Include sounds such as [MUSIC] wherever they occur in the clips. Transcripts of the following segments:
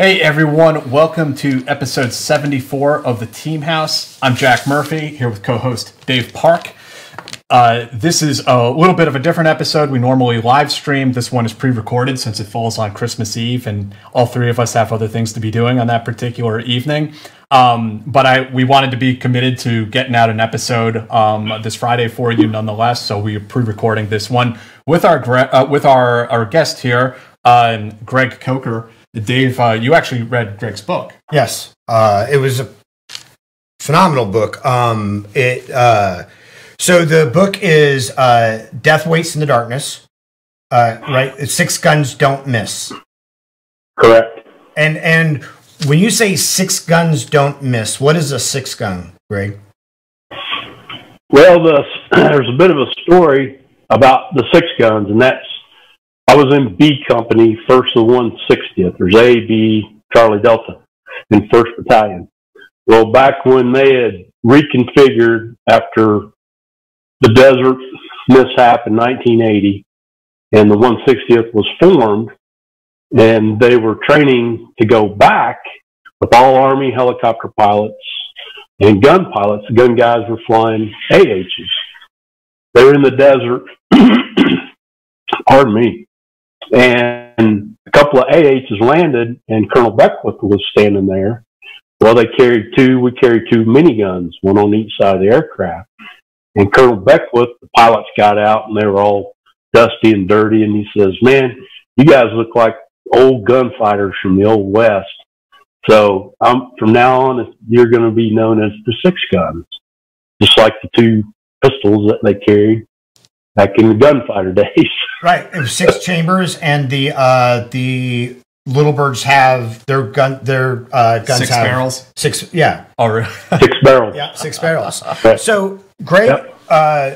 Hey everyone, welcome to episode 74 of the Team House. I'm Jack Murphy here with co host Dave Parke. Uh, this is a little bit of a different episode. We normally live stream. This one is pre recorded since it falls on Christmas Eve, and all three of us have other things to be doing on that particular evening. Um, but I we wanted to be committed to getting out an episode um, this Friday for you nonetheless. So we are pre recording this one with our, uh, with our, our guest here, uh, Greg Coker. Dave, uh, you actually read Greg's book. Yes, uh, it was a phenomenal book. Um, it uh, so the book is uh, "Death Waits in the Darkness." Uh, right, six guns don't miss. Correct. And and when you say six guns don't miss, what is a six gun, Greg? Well, the, [CLEARS THROAT] there's a bit of a story about the six guns, and that's I was in B Company, first of 160th. There's A, B, Charlie Delta in 1st Battalion. Well, back when they had reconfigured after the desert mishap in 1980, and the 160th was formed, and they were training to go back with all Army helicopter pilots and gun pilots. The gun guys were flying AHs. They were in the desert. [COUGHS] Pardon me and a couple of AHs landed, and Colonel Beckwith was standing there. Well, they carried two. We carried two miniguns, one on each side of the aircraft. And Colonel Beckwith, the pilots got out, and they were all dusty and dirty. And he says, "Man, you guys look like old gunfighters from the old west." So um, from now on, you're going to be known as the six guns, just like the two pistols that they carried back in the gunfighter days. Right, it was six chambers, and the uh, the little birds have their gun their uh, guns Six have barrels? Six, yeah, Oh, really? [LAUGHS] Six barrels. yeah, six barrels. [LAUGHS] So Greg, Yep. uh,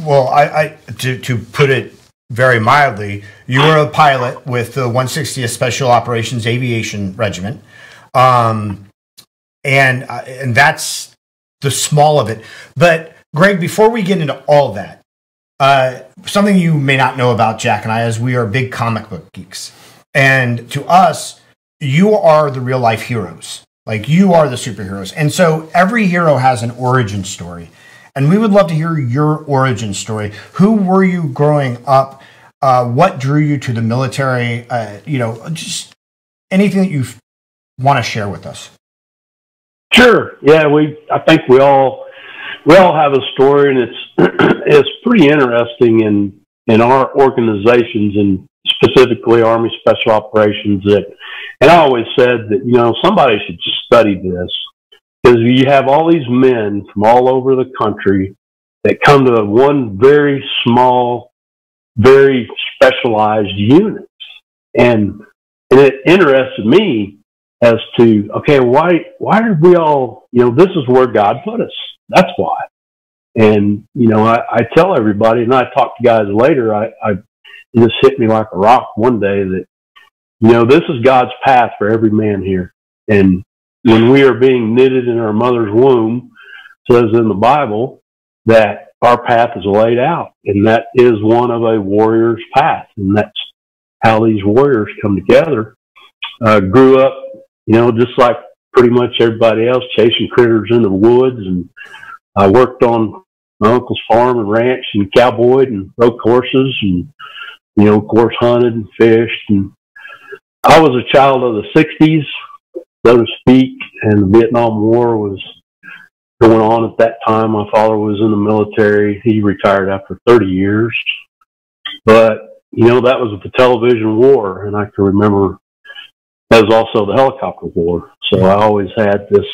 well, I, I to to put it very mildly, you were a pilot with the 160th Special Operations Aviation Regiment, um, and uh, and that's the small of it. But Greg, before we get into all that, uh, something you may not know about Jack and I is we are big comic book geeks, and to us, you are the real life heroes. Like you are the superheroes, and so every hero has an origin story. And we would love to hear your origin story. Who were you growing up? Uh, what drew you to the military? Uh, you know, just anything that you want to share with us. Sure. Yeah, we. I think we all we all have a story, and it's [CLEARS THROAT] it's pretty interesting in in our organizations and specifically Army Special Operations. That, and I always said that you know somebody should study this because you have all these men from all over the country that come to one very small, very specialized units, and and it interested me as to okay, why why did we all you know this is where God put us. That's why. And you know, I, I tell everybody, and I talk to guys later. I, I it just hit me like a rock one day that you know this is God's path for every man here. And when we are being knitted in our mother's womb, says in the Bible that our path is laid out, and that is one of a warrior's path, and that's how these warriors come together. Uh, grew up, you know, just like pretty much everybody else, chasing critters in the woods, and I worked on my uncle's farm and ranch, and cowboyed and rode horses, and you know, of course, hunted and fished. And I was a child of the '60s, so to speak, and the Vietnam War was going on at that time. My father was in the military. He retired after 30 years. But, you know, that was the television war. And I can remember that was also the helicopter war. So I always had this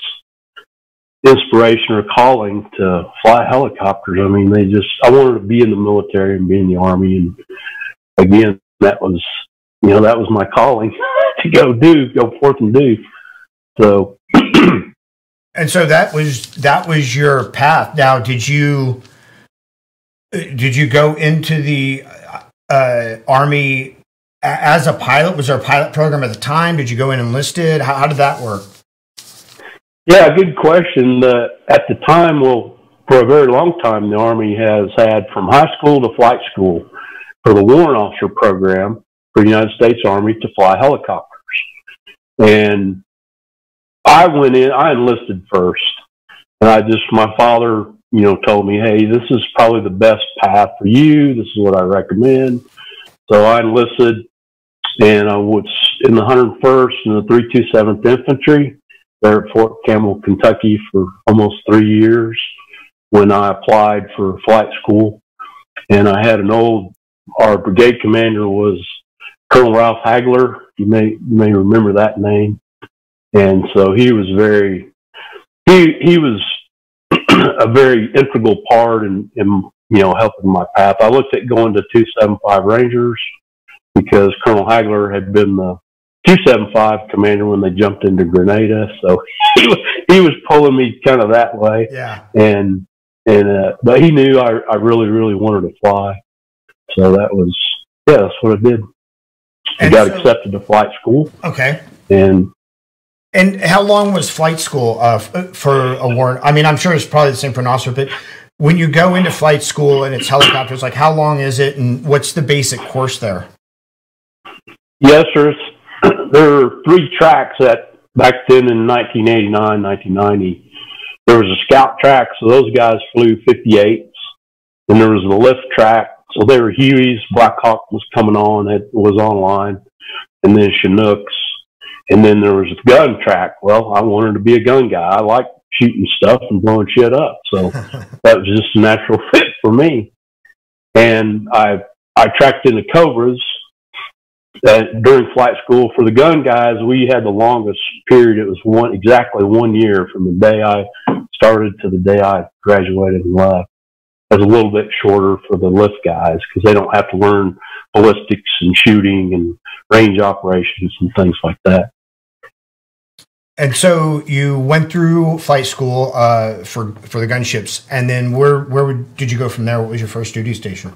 inspiration or calling to fly helicopters. I mean, they just, I wanted to be in the military and be in the army. And again, that was, you know, that was my calling [LAUGHS] to go do, go forth and do. So, [CLEARS THROAT] And so that was that was your path. Now, did you did you go into the uh, army as a pilot? Was there a pilot program at the time? Did you go in enlisted? How, how did that work? Yeah, good question. Uh, at the time, well, for a very long time, the Army has had from high school to flight school for the warrant officer program for the United States Army to fly helicopters. And I went in, I enlisted first. And I just, my father, you know, told me, hey, this is probably the best path for you. This is what I recommend. So I enlisted and I was in the 101st and the 327th Infantry there at Fort Campbell, Kentucky for almost three years when I applied for flight school. And I had an old, our brigade commander was Colonel Ralph Hagler. You may, you may remember that name and so he was very he he was [CLEARS THROAT] a very integral part in, in you know helping my path. I looked at going to two seven five Rangers because Colonel Hagler had been the two seven five commander when they jumped into Grenada, so [LAUGHS] he was, he was pulling me kind of that way. Yeah, and and uh, but he knew I I really really wanted to fly, so that was yeah that's what I did. I And got so- accepted to flight school, okay. and And how long was flight school uh, for a warrant? I mean, I'm sure it's probably the same for an officer, but when you go into flight school and it's helicopters, like how long is it, and what's the basic course there? Yes, there's there are three tracks that back then in 1989, 1990. There was a scout track, so those guys flew 58s. Then there was the lift track, so they were Hueys. Black Hawk was coming on, it was online, and then Chinooks. And then there was the gun track. Well, I wanted to be a gun guy. I like shooting stuff and blowing shit up, so [LAUGHS] that was just a natural [LAUGHS] fit for me. And I I tracked into Cobras uh, during flight school for the gun guys, we had the longest period. It was one exactly one year from the day I started to the day I graduated and left. It was a little bit shorter for the lift guys because they don't have to learn ballistics and shooting and range operations and things like that. And so you went through flight school uh, for for the gunships, and then where where did you go from there? What was your first duty station?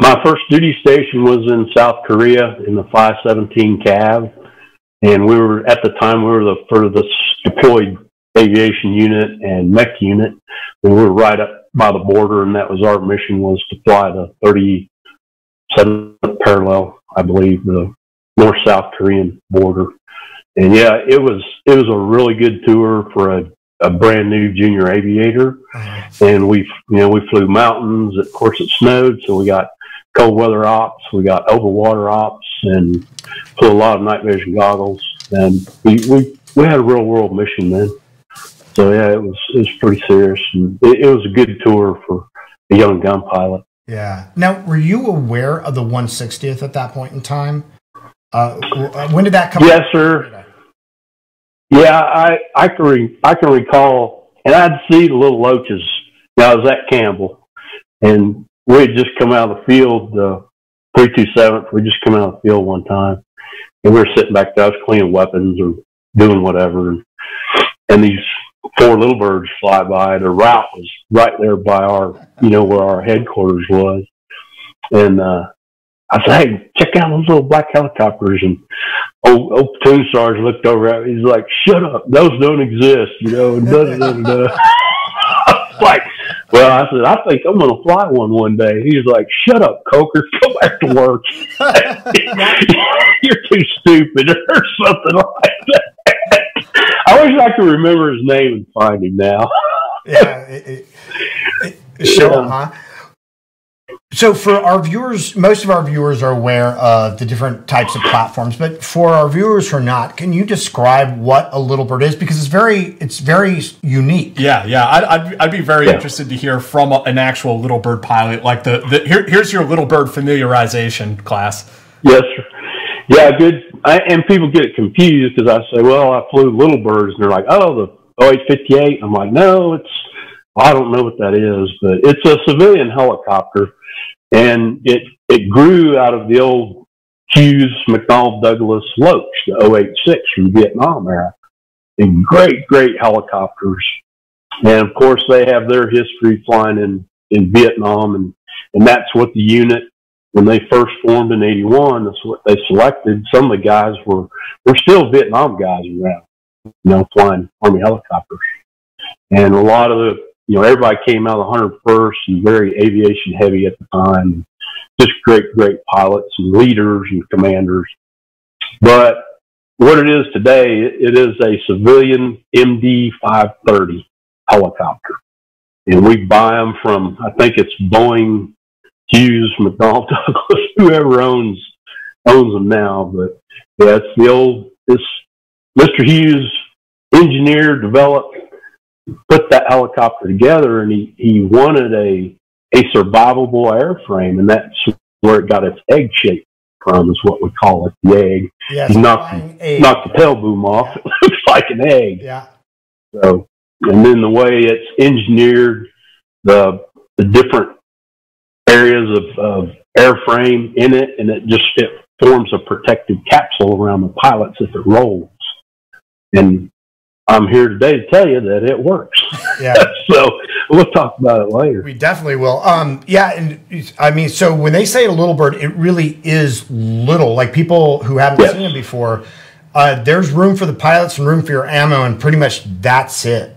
My first duty station was in South Korea in the 517 Cav, and we were at the time we were the furthest deployed aviation unit and mech unit, and we were right up by the border, and that was our mission was to fly the 37th parallel, I believe, the North South Korean border. And yeah, it was it was a really good tour for a, a brand new junior aviator uh-huh. and we you know we flew mountains of course it snowed so we got cold weather ops. We got overwater ops and flew a lot of night vision goggles. And we we, we had a real world mission then so yeah it was it was pretty serious. And it, it was a good tour for a young gun pilot. Yeah. Now, were you aware of the 160th at that point in time? Uh, uh, when did that come? yes sir. Yeah i i can re, i can recall and i'd see the little loaches. Now i was at campbell. And we had just come out of the field uh 327th we just come out of the field one time and we were sitting back there i was cleaning weapons or doing whatever and, and these four little birds fly by the route was right there by our you know where our headquarters was and uh I said, "Hey, check out those little black helicopters." And old, old platoon sergeant looked over at me. He's like, "Shut up! Those don't exist," you know. And da. [LAUGHS] [LAUGHS] like, well, I said, I think I'm going to fly one one day. He's like, shut up, Coker. [LAUGHS] Go back to work. [LAUGHS] You're too stupid or something like that. I wish I could remember his name and find him now. yeah. It, it, it, sure, yeah. huh? So, for our viewers, most of our viewers are aware of the different types of platforms, but for our viewers who are not, can you describe what a little bird is? Because it's very, it's very unique. Yeah, yeah. I'd, I'd, I'd be very yeah. interested to hear from a, an actual little bird pilot. Like the, the here, here's your little bird familiarization class. Yes, sir. Yeah, good. I, and people get confused because I say, well, I flew little birds, and they're like, oh, the OH-58. I'm like, no, it's, I don't know what that is, but it's a civilian helicopter and it it grew out of the old Hughes McDonnell Douglas Loach, the OH-6 from Vietnam era. And great, great helicopters. And of course, they have their history flying in, in Vietnam. And, and that's what the unit, when they first formed in 81, that's what they selected. Some of the guys were, were still Vietnam guys around, you know, flying Army helicopters. And a lot of the you know, everybody came out of the 101st and very aviation heavy at the time. Just great, great pilots and leaders and commanders. But what it is today, it is a civilian MD 530 helicopter. And we buy them from, I think it's Boeing, Hughes, McDonnell [LAUGHS] Douglas, whoever owns owns them now. But yeah, it's the old, this Mr. Hughes engineered, developed, put that helicopter together and he, he wanted a, a survivable airframe and that's where it got its egg shape from is what we call it, the egg. He knocked, the, knocked the tail boom off. Yeah. It [LAUGHS] looks like an egg. Yeah. So, and then the way it's engineered, the, the different areas of, of airframe in it, and it just it forms a protective capsule around the pilots if it rolls. And I'm here today to tell you that it works. Yeah. [LAUGHS] so we'll talk about it later. We definitely will. Um, yeah, and I mean, so when they say a little bird, it really is little. Like people who haven't yes. seen it before, uh, there's room for the pilots and room for your ammo, and pretty much that's it.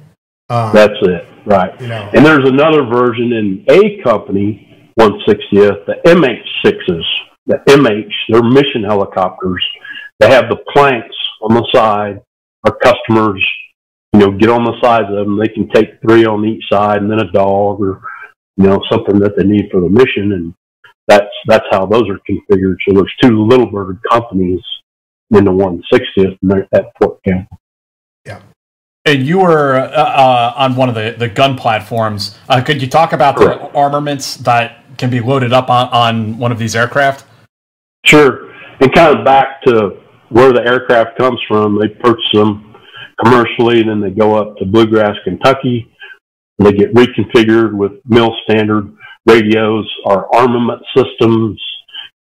Um, that's it, right? You know, and there's another version in a company, 160th, the MH6s. The MH, they're mission helicopters. They have the planks on the side. Our customers you know, get on the sides of them. They can take three on each side and then a dog or, you know, something that they need for the mission. And that's, that's how those are configured. So there's two little bird companies in the 160th at Fort Campbell. Yeah. And you were uh, uh, on one of the, the gun platforms. Uh, could you talk about Correct. the armaments that can be loaded up on, on one of these aircraft? Sure. And kind of back to where the aircraft comes from, they purchase them commercially. Then they go up to Bluegrass, Kentucky. They get reconfigured with mil standard radios, our armament systems,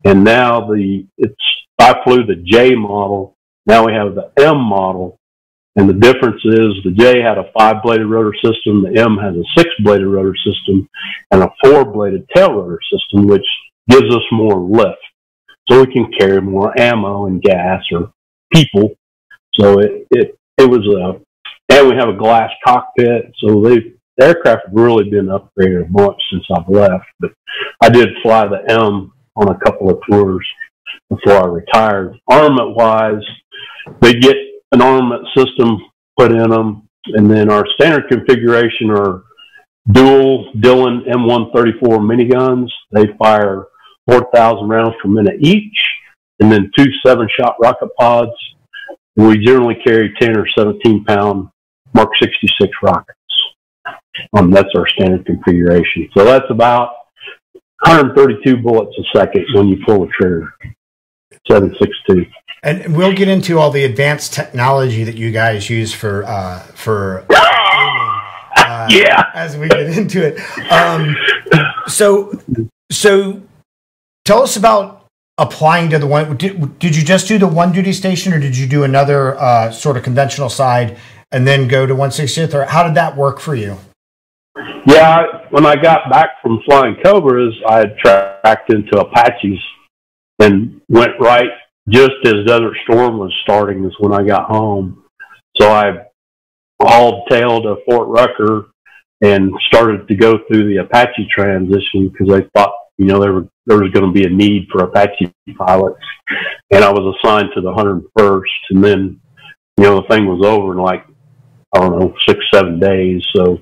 and now the it's I flew the J model. Now we have the M model, and the difference is the J had a five bladed rotor system, the M has a six bladed rotor system, and a four bladed tail rotor system, which gives us more lift. So we can carry more ammo and gas or people. So it, it it was a, and we have a glass cockpit. So they, the aircraft have really been upgraded a bunch since I've left. But I did fly the M on a couple of tours before I retired. Armament wise, they get an armament system put in them, and then our standard configuration are dual Dillon M134 miniguns. They fire 4,000 rounds per minute each, and then two seven shot rocket pods we generally carry 10 or 17 pound Mark 66 rockets. Um, that's our standard configuration. So that's about 132 bullets a second when you pull the trigger. 762. And we'll get into all the advanced technology that you guys use for uh, for [LAUGHS] uh, yeah as we get into it. Um, so so tell us about applying to the one did, did you just do the one duty station or did you do another uh, sort of conventional side and then go to 160th or how did that work for you? Yeah when i got back from flying cobras i had tracked into apaches and went right just as desert storm was starting is when i got home. So i hauled tail to fort rucker and started to go through the Apache transition because they thought, you know, they were, there was going to be a need for Apache pilots. And I was assigned to the 101st. And then, you know, the thing was over in like, I don't know, six, seven days. So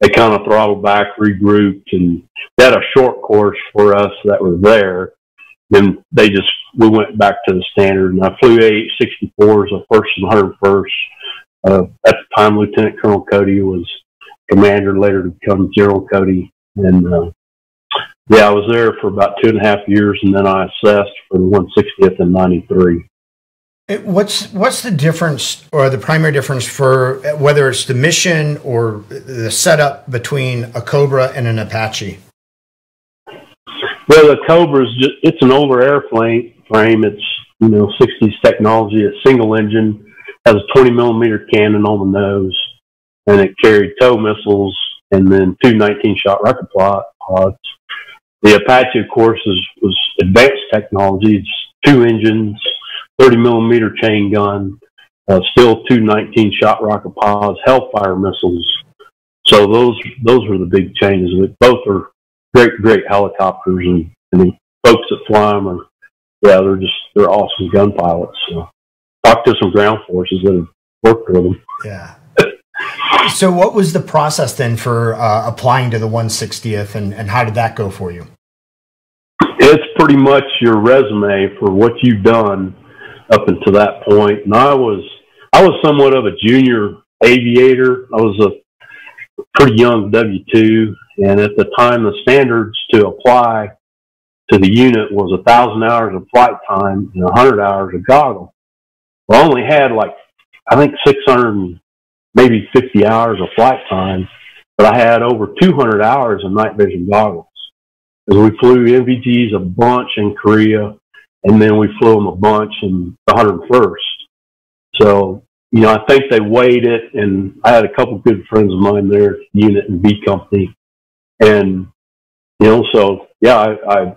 they kind of throttled back, regrouped, and they had a short course for us that was there. Then they just, we went back to the standard. And I flew AH-64s, the first and 101st. Uh, at the time, Lieutenant Colonel Cody was commander, later to become General Cody. And uh, yeah, I was there for about two and a half years, and then I assessed for the 160th in '93. What's what's the difference, or the primary difference for whether it's the mission or the setup between a Cobra and an Apache? Well, the Cobra is just, it's an older airplane frame. It's you know 60s technology. It's single engine, has a 20 millimeter cannon on the nose and it carried TOW missiles and then two 19 shot rocket pods. The Apache, of course, is, was advanced technology. It's two engines, 30 millimeter chain gun, uh, still two 19 shot rocket pods, Hellfire missiles. So those those were the big changes. Both are great, great helicopters, and, and the folks that fly them are, yeah, they're just they're awesome gun pilots. So, talked to some ground forces that have worked with them. Yeah, so, what was the process then for uh, applying to the 160th, and, and how did that go for you? It's pretty much your resume for what you've done up until that point. And I was, I was somewhat of a junior aviator. I was a pretty young W two, and at the time, the standards to apply to the unit was a thousand hours of flight time and a hundred hours of goggle. I only had like I think 600 maybe 50 hours of flight time, but I had over 200 hours of night vision goggles. As we flew NVGs a bunch in Korea, and then we flew them a bunch in the 101st. So, you know, I think they weighed it, and I had a couple good friends of mine there, unit and B company, and you know, so yeah, I, I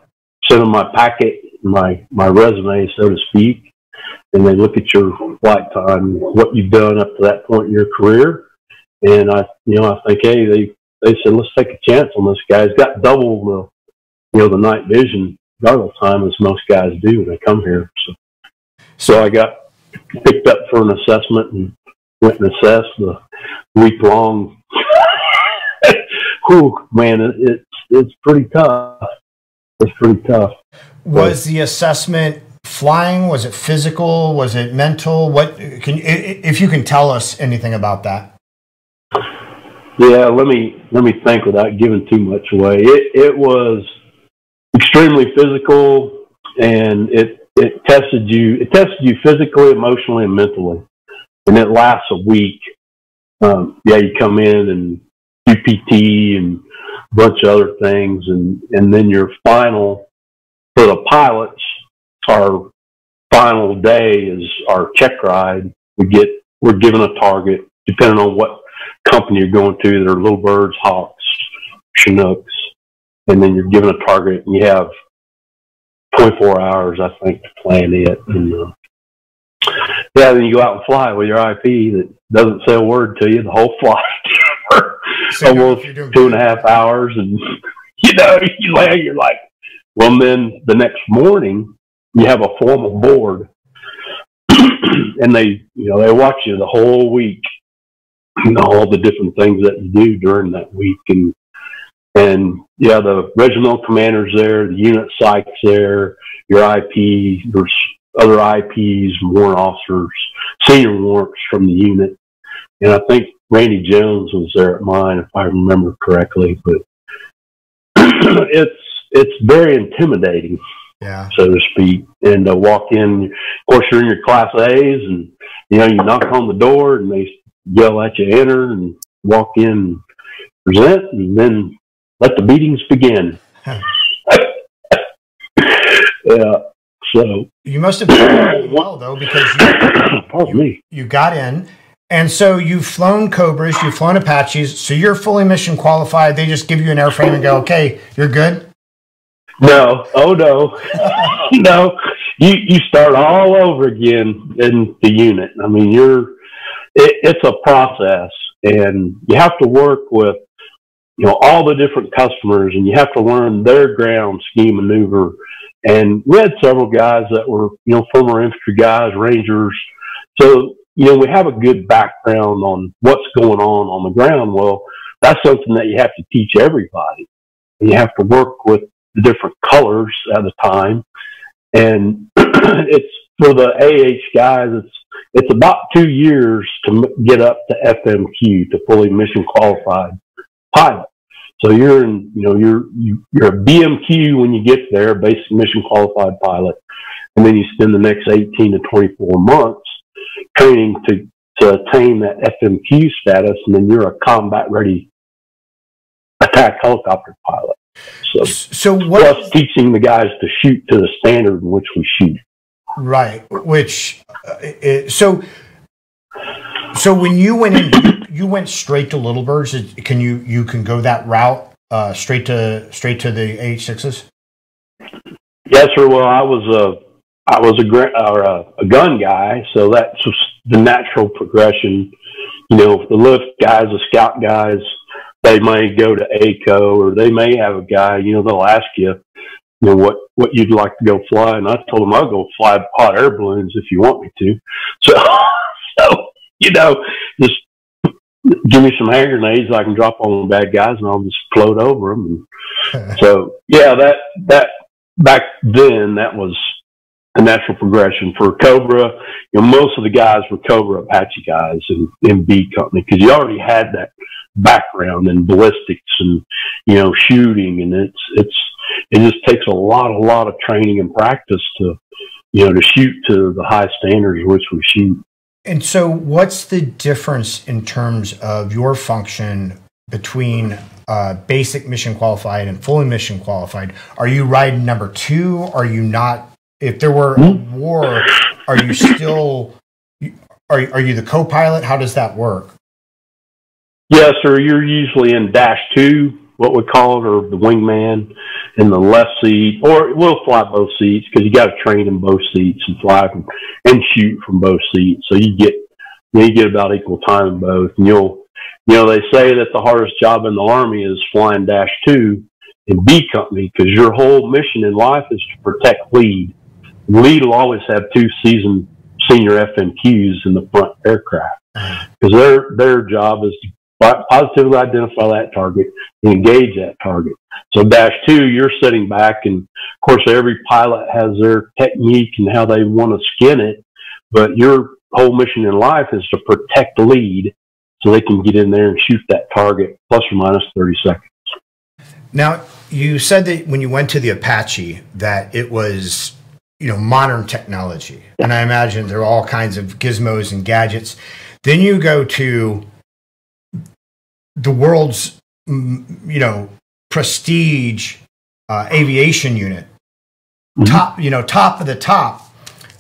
sent them my packet, my my resume, so to speak, and they look at your flight time, what you've done up to that point in your career. And I, you know, I think, hey, they, they said, let's take a chance on this guy. He's got double the, you know, the night vision goggle time as most guys do when they come here. So, so I got picked up for an assessment and went and assessed the week long. [LAUGHS] Whew, man, it, it's, it's pretty tough. It's pretty tough. Was the assessment flying? Was it physical? Was it mental? What can if you can tell us anything about that? Yeah, let me let me think without giving too much away. It it was extremely physical, and it it tested you. It tested you physically, emotionally, and mentally, and it lasts a week. Um, yeah, you come in and do PT and a bunch of other things, and and then your final for the pilots our final day is our check ride. We get we're given a target depending on what company you're going to. There are little birds, hawks, chinooks, and then you're given a target and you have 24 hours, I think, to plan it. And uh, yeah, then you go out and fly with your IP that doesn't say a word to you the whole flight [LAUGHS] so almost two and a half hours, and [LAUGHS] you know you land, you're like, well, then the next morning you have a formal board [CLEARS THROAT] and they you know they watch you the whole week know all the different things that you do during that week. And and yeah the regimental commanders there the unit psychs there your ip there's other ips warrant officers senior warrants from the unit. And i think randy jones was there at mine if i remember correctly but [CLEARS THROAT] it's it's very intimidating yeah. so to speak, and uh, walk in. Of course, you're in your class A's, and you know you knock on the door, and they yell at you, enter, and walk in, and present, and then let the meetings begin. [LAUGHS] yeah. So you must have done well though, because you, [COUGHS] you, me. you got in. And so you've flown Cobras, you've flown Apaches, so you're fully mission qualified. They just give you an airframe and go, okay, you're good. No, oh no, [LAUGHS] no. You you start all over again in the unit. I mean, you're it, it's a process, and you have to work with you know, all the different customers and you have to learn their ground scheme maneuver. And we had several guys that were, you know, former infantry guys, rangers. So, you know, we have a good background on what's going on on the ground. Well, that's something that you have to teach everybody. You have to work with different colors at a time. And [CLEARS THROAT] it's for the AH guys, it's it's about two years to get up to FMQ to fully mission qualified pilot. So you're in, you know, you're you, you're a BMQ when you get there, basic mission qualified pilot, and then you spend the next 18 to 24 months training to to attain that FMQ status, and then you're a combat ready attack helicopter pilot. So, so what, plus teaching the guys to shoot to the standard in which we shoot. Right. Which, uh, it, so, so when you went in, you, went straight to Little Birds. Can you you can go that route uh, straight to straight to the AH sixes? Yes, sir. Well, I was a I was a or a, a gun guy, so that's the natural progression. You know, the lift guys, the scout guys, they may go to ACO or they may have a guy. You know, they'll ask you, you know, what, what you'd like to go fly. And I told them I'll go fly hot air balloons if you want me to. [LAUGHS] So, so, you know, just give me some hand grenades I can drop on the bad guys and I'll just float over them. And [LAUGHS] so, yeah, that, that back then, that was a natural progression for Cobra. You know, most of the guys were Cobra Apache guys in, in B company because you already had that background in ballistics and, you know, shooting. And it's, it's, it just takes a lot, a lot of training and practice to, you know, to shoot to the high standards which we shoot. And so, what's the difference in terms of your function between uh, basic mission qualified and fully mission qualified? Are you riding number two? Are you not? If there were a hmm? war, are you still? Are are you the co-pilot? How does that work? Yes, sir. You're usually in dash two what we call it, or the wingman in the left seat, or we'll fly both seats because you got to train in both seats and fly from, and shoot from both seats. So you get you, get about equal time in both, and you'll you know they say that the hardest job in the army is flying dash two in B company because your whole mission in life is to protect lead. Lead will always have two seasoned senior FMQs in the front aircraft because their their job is to positively identify that target and engage that target. So dash two, you're sitting back and of course every pilot has their technique and how they want to skin it, but your whole mission in life is to protect the lead so they can get in there and shoot that target plus or minus 30 seconds. Now, you said that when you went to the Apache that it was, you know, modern technology. And I imagine there are all kinds of gizmos and gadgets. Then you go to the world's mm, you know prestige uh, aviation unit, mm-hmm. top you know top of the top,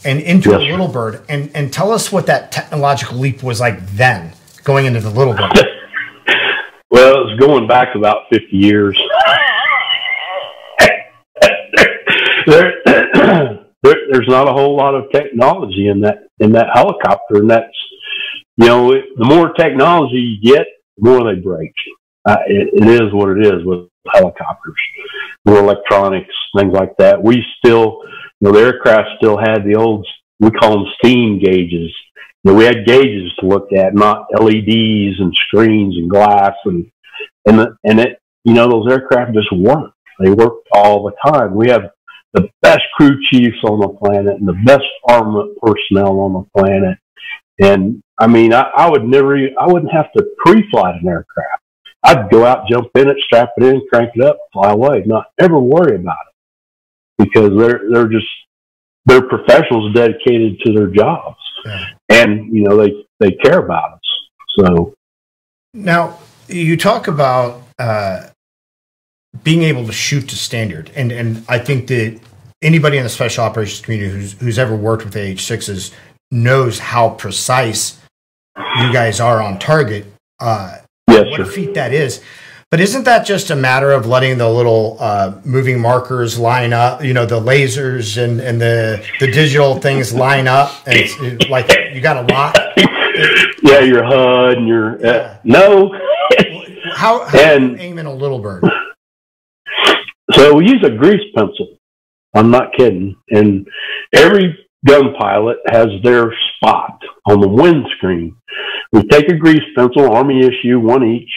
and into yes. a little bird, and and tell us what that technological leap was like then going into the little bird. [LAUGHS] well, it's going back about fifty years. [LAUGHS] there, [CLEARS THROAT] there, there's not a whole lot of technology in that in that helicopter, and that's you know it, the more technology you get, more they break. Uh, it, it is what it is with helicopters, more electronics, things like that. We still, you know, the aircraft still had the old, we call them steam gauges. You know, we had gauges to look at, not LEDs and screens and glass and, and, the, and it, you know, those aircraft just worked. They worked all the time. We have the best crew chiefs on the planet and the best armament personnel on the planet. And I mean, I, I would never, I wouldn't have to pre-flight an aircraft. I'd go out, jump in it, strap it in, crank it up, fly away, not ever worry about it because they're they're just they're professionals dedicated to their jobs, yeah. and you know they they care about us. So now you talk about uh, being able to shoot to standard, and and I think that anybody in the special operations community who's who's ever worked with AH sixes knows how precise you guys are on target. Uh, yes, what sir. a feat that is. But isn't that just a matter of letting the little uh, moving markers line up? You know, the lasers and, and the the digital things line up, and it's, it's like you got a lot. Yeah, your HUD and your uh, no. how, how and aiming a little bird? So we use a grease pencil. I'm not kidding. And every gun pilot has their spot on the windscreen. We take a grease pencil, Army issue, one each,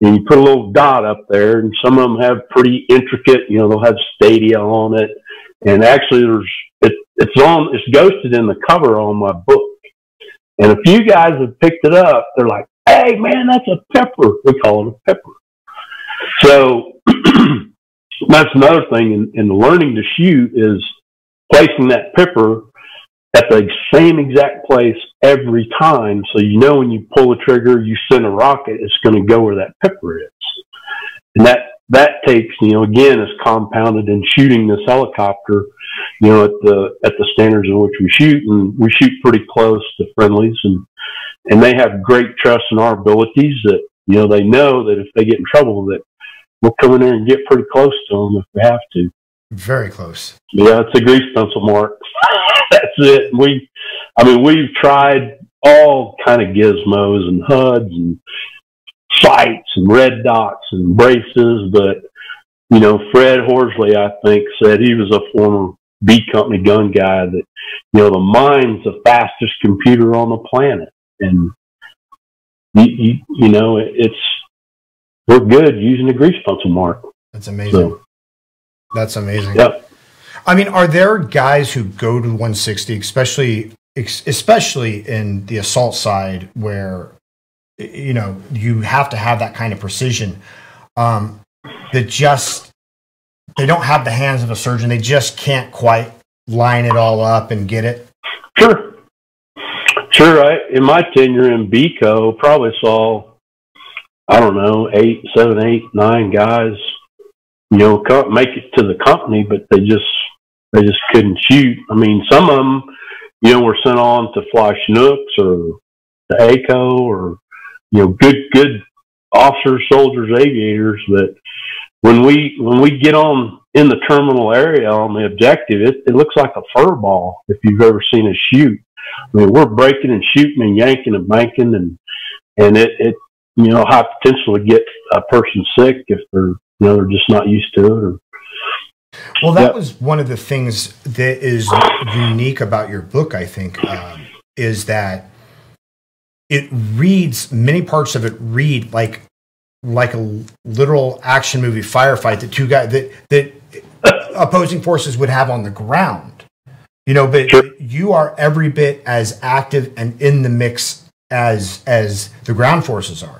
and you put a little dot up there. And some of them have pretty intricate, you know, they'll have stadia on it. And actually, there's it, it's on, it's ghosted in the cover on my book. And a few guys have picked it up. They're like, "Hey, man, that's a pepper." We call it a pepper. So [CLEARS THROAT] that's another thing in, in learning to shoot is placing that pepper at the same exact place every time. So you know when you pull the trigger, you send a rocket, it's going to go where that pepper is. And that, that takes, you know, again, is compounded in shooting this helicopter, you know, at the, at the standards in which we shoot. And we shoot pretty close to friendlies and, and they have great trust in our abilities that, you know, they know that if they get in trouble that we'll come in there and get pretty close to them if we have to. Very close. Yeah, it's a grease pencil mark. [LAUGHS] That's it. We, I mean, we've tried all kind of gizmos and HUDs and sights and red dots and braces, but you know, Fred Horsley, I think, said he was a former B company gun guy that, you know, the mind's the fastest computer on the planet. And, you, you, you know, it's, we're good using the grease pencil mark. That's amazing. So, That's amazing. Yep. I mean, are there guys who go to 160, especially especially in the assault side, where you know you have to have that kind of precision? Um, that just they don't have the hands of a surgeon. They just can't quite line it all up and get it. Sure, sure. I in my tenure in BCO probably saw I don't know, eight, seven, eight, nine guys, you know, make it to the company, but they just they just couldn't shoot. I mean, some of them, you know, were sent on to fly Chinooks or the ACO or you know, good good officers, soldiers, aviators. But when we when we get on in the terminal area on the objective, it, it looks like a fur ball if you've ever seen a shoot. I mean, we're breaking and shooting and yanking and banking and and it, it you know, high potential to get a person sick if they're, you know, they're just not used to it. Or, well, that yeah. was one of the things that is unique about your book, I think, um, is that it reads many parts of it read like like a literal action movie firefight that two guys that that opposing forces would have on the ground. You know, but sure. you are every bit as active and in the mix as as the ground forces are.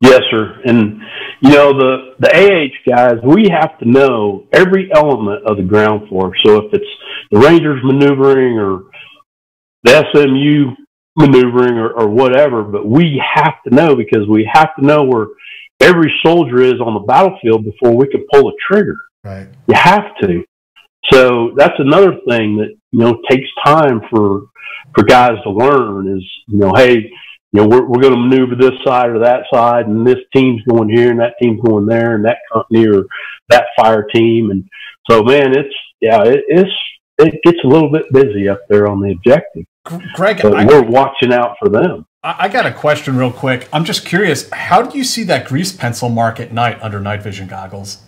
Yes, sir. And you know the the AH guys, we have to know every element of the ground force. So if it's the Rangers maneuvering or the SMU maneuvering or, or whatever, but we have to know because we have to know where every soldier is on the battlefield before we can pull a trigger. Right. You have to. So that's another thing that you know takes time for for guys to learn is you know hey you know, we're, we're going to maneuver this side or that side, and this team's going here, and that team's going there, and that company or that fire team, and so man, it's yeah, it, it's it gets a little bit busy up there on the objective. Greg, but I, we're watching out for them. I got a question real quick. I'm just curious, how do you see that grease pencil mark at night under night vision goggles?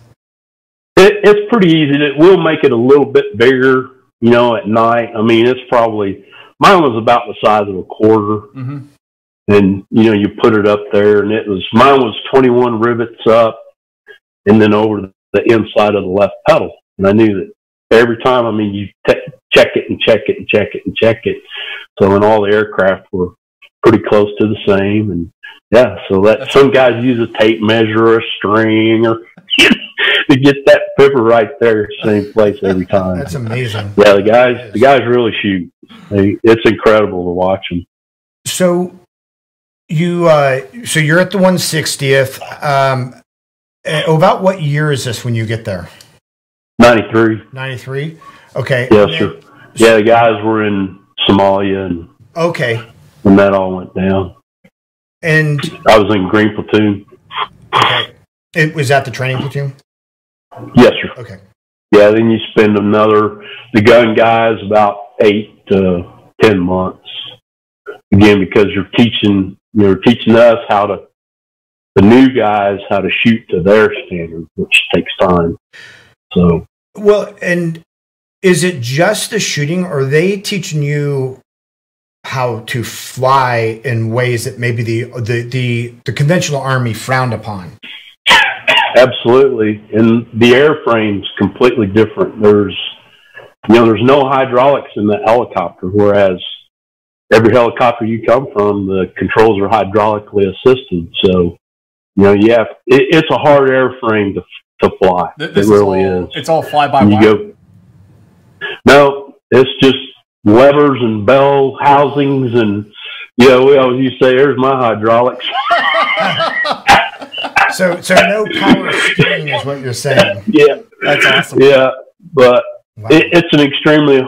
It, it's pretty easy. It will make it a little bit bigger, you know, at night. I mean, it's probably mine was about the size of a quarter. Mm-hmm and you know you put it up there and it was mine was 21 rivets up and then over the inside of the left pedal and i knew that every time i mean you te- check it and check it and check it and check it so and all the aircraft were pretty close to the same and yeah so that some guys use a tape measure or a string or [LAUGHS] to get that pepper right there same place every time That's amazing. Yeah, the guys the guys really shoot. They, it's incredible to watch them. So you uh, so you're at the 160th. Um, eh, about what year is this when you get there? 93. 93. Okay. And then- sir. Yeah, the guys were in Somalia and Okay. when that all went down. And I was in Green Platoon. okay. it was at the training platoon. Yes, sir. Okay. Yeah, then you spend another, the gun guys, about eight to 10 months. Again, because you're teaching, you're teaching us how to, the new guys, how to shoot to their standard, which takes time. So, Well, and is it just the shooting, or are they teaching you how to fly in ways that maybe the the the, the conventional army frowned upon? absolutely. And the airframe's completely different. There's, you know, there's no hydraulics in the helicopter, whereas every helicopter you come from, the controls are hydraulically assisted. So, you know, yeah, it, it's a hard airframe to to fly. Th- It This really all, is. It's all fly by wire. go. No, it's just levers and bell housings, and you know, we always used to say, "There's my hydraulics." [LAUGHS] So so no power steering is what you're saying. yeah, That's awesome. yeah, but Wow. it, it's an extremely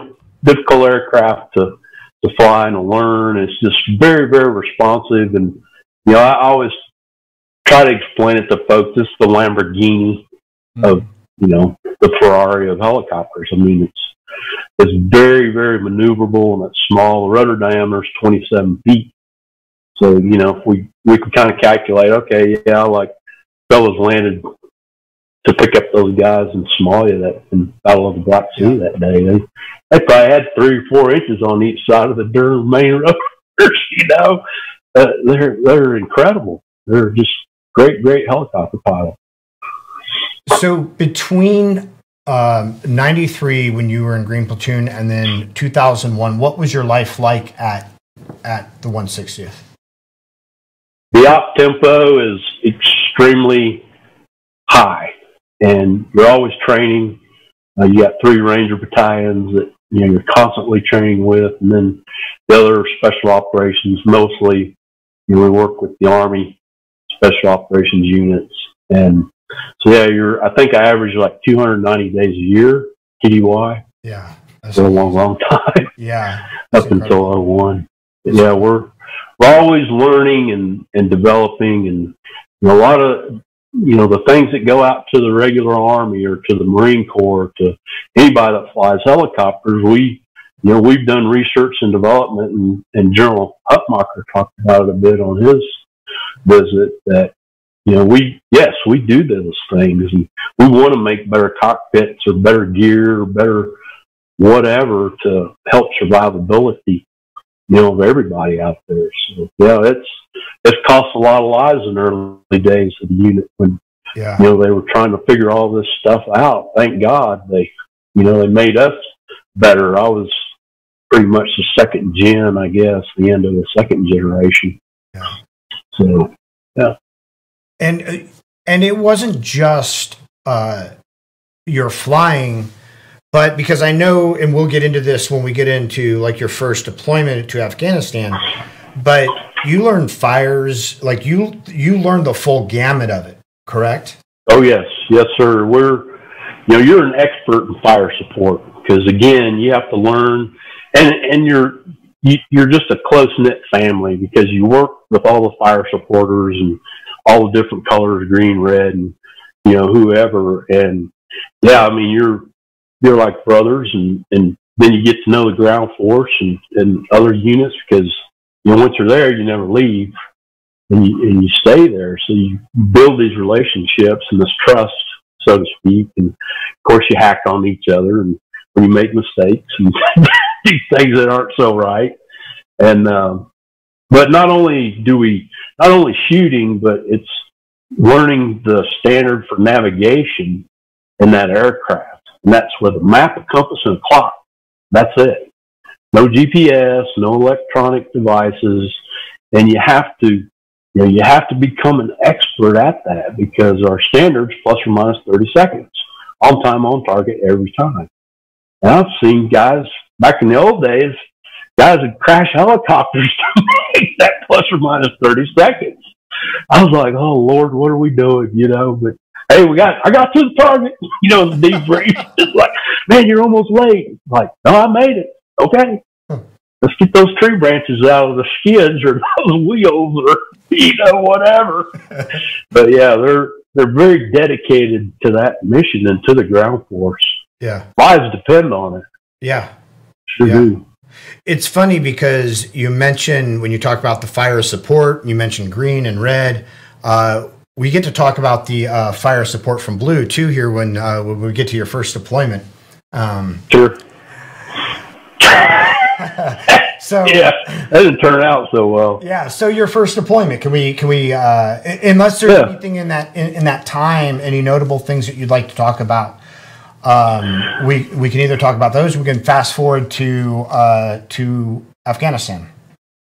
difficult aircraft to to fly and to learn. It's just very very responsive, and you know I always try to explain it to folks. It's the Lamborghini hmm. of you know the Ferrari of helicopters. I mean it's it's very very maneuverable and it's small. The rotor diameter is 27 feet. So you know if we we can kind of calculate. Okay, yeah, like fellas landed to pick up those guys in Somalia that in Battle of the Black Sea that day. They they probably had three or four inches on each side of the darn main rotor. [LAUGHS] you know, uh, they're they're incredible. They're just great, great helicopter pilots. So between um, 93 when you were in Green Platoon and then 2001, what was your life like at at the 160th? The op tempo is extremely high, and you're always training. Uh, you got three Ranger battalions that you know you're constantly training with, and then the other special operations. Mostly, you know, we work with the Army special operations units, and so yeah, you're. I think I average like 290 days a year TDY Yeah. That's- for a long, long time [LAUGHS] yeah. up until 01. Yeah, we're we're always learning and and developing, and know, a lot of you know the things that go out to the regular Army or to the Marine Corps, to anybody that flies helicopters. We you know we've done research and development, and, and General Hutmacher talked about it a bit on his visit that. You know, we yes, we do those things, and we want to make better cockpits or better gear or better whatever to help survivability you know, of everybody out there. So yeah, it's it's cost a lot of lives in the early days of the unit when Yeah. you know they were trying to figure all this stuff out. Thank God they you know they made us better. I was pretty much the second gen, I guess, the end of the second generation. Yeah. So yeah, And uh, and it wasn't just uh, your flying, but because I know, and we'll get into this when we get into like your first deployment to Afghanistan. But you learned fires, like you you learned the full gamut of it, correct? Oh yes, yes, sir. We're, you know, you're an expert in fire support because again, you have to learn, and and you're you, you're just a close knit family because you work with all the fire supporters and all the different colors, green, red, and you know whoever. And yeah, I mean you're you're like brothers, and and then you get to know the ground force and and other units because you know once you're there, you never leave and you, and you stay there. So you build these relationships and this trust, so to speak. And of course, you hack on each other and when you make mistakes and [LAUGHS] do things that aren't so right. And, um, but not only do we, not only shooting, but it's learning the standard for navigation in that aircraft. And that's with a map, a compass, and a clock. That's it. No GPS, no electronic devices. And you have to you know, you have to become an expert at that because our standards plus or minus 30 seconds on time, on target every time. And I've seen guys back in the old days, guys would crash helicopters [LAUGHS] to make that plus or minus 30 seconds. I was like, oh Lord, what are we doing? You know, but hey, we got, I got to the target, [LAUGHS] you know, the debrief. [LAUGHS] like, man, you're almost late. Like, no, I made it. Okay. Let's get those tree branches out of the skids or [LAUGHS] those wheels or, you know, whatever. but yeah, they're, they're very dedicated to that mission and to the ground force. Yeah. Lives depend on it. Yeah. Sure Yeah. do. It's funny because you mentioned when you talk about the fire support, you mentioned green and red. Uh, we get to talk about the uh, fire support from blue too here when, uh, when we get to your first deployment. Um, Sure. [LAUGHS] so Yeah. That didn't turn out so well. Yeah. So your first deployment, can we can we uh, unless there's Yeah. anything in that in, in that time, any notable things that you'd like to talk about? Um, we we can either talk about those. Or we can fast forward to uh, to Afghanistan.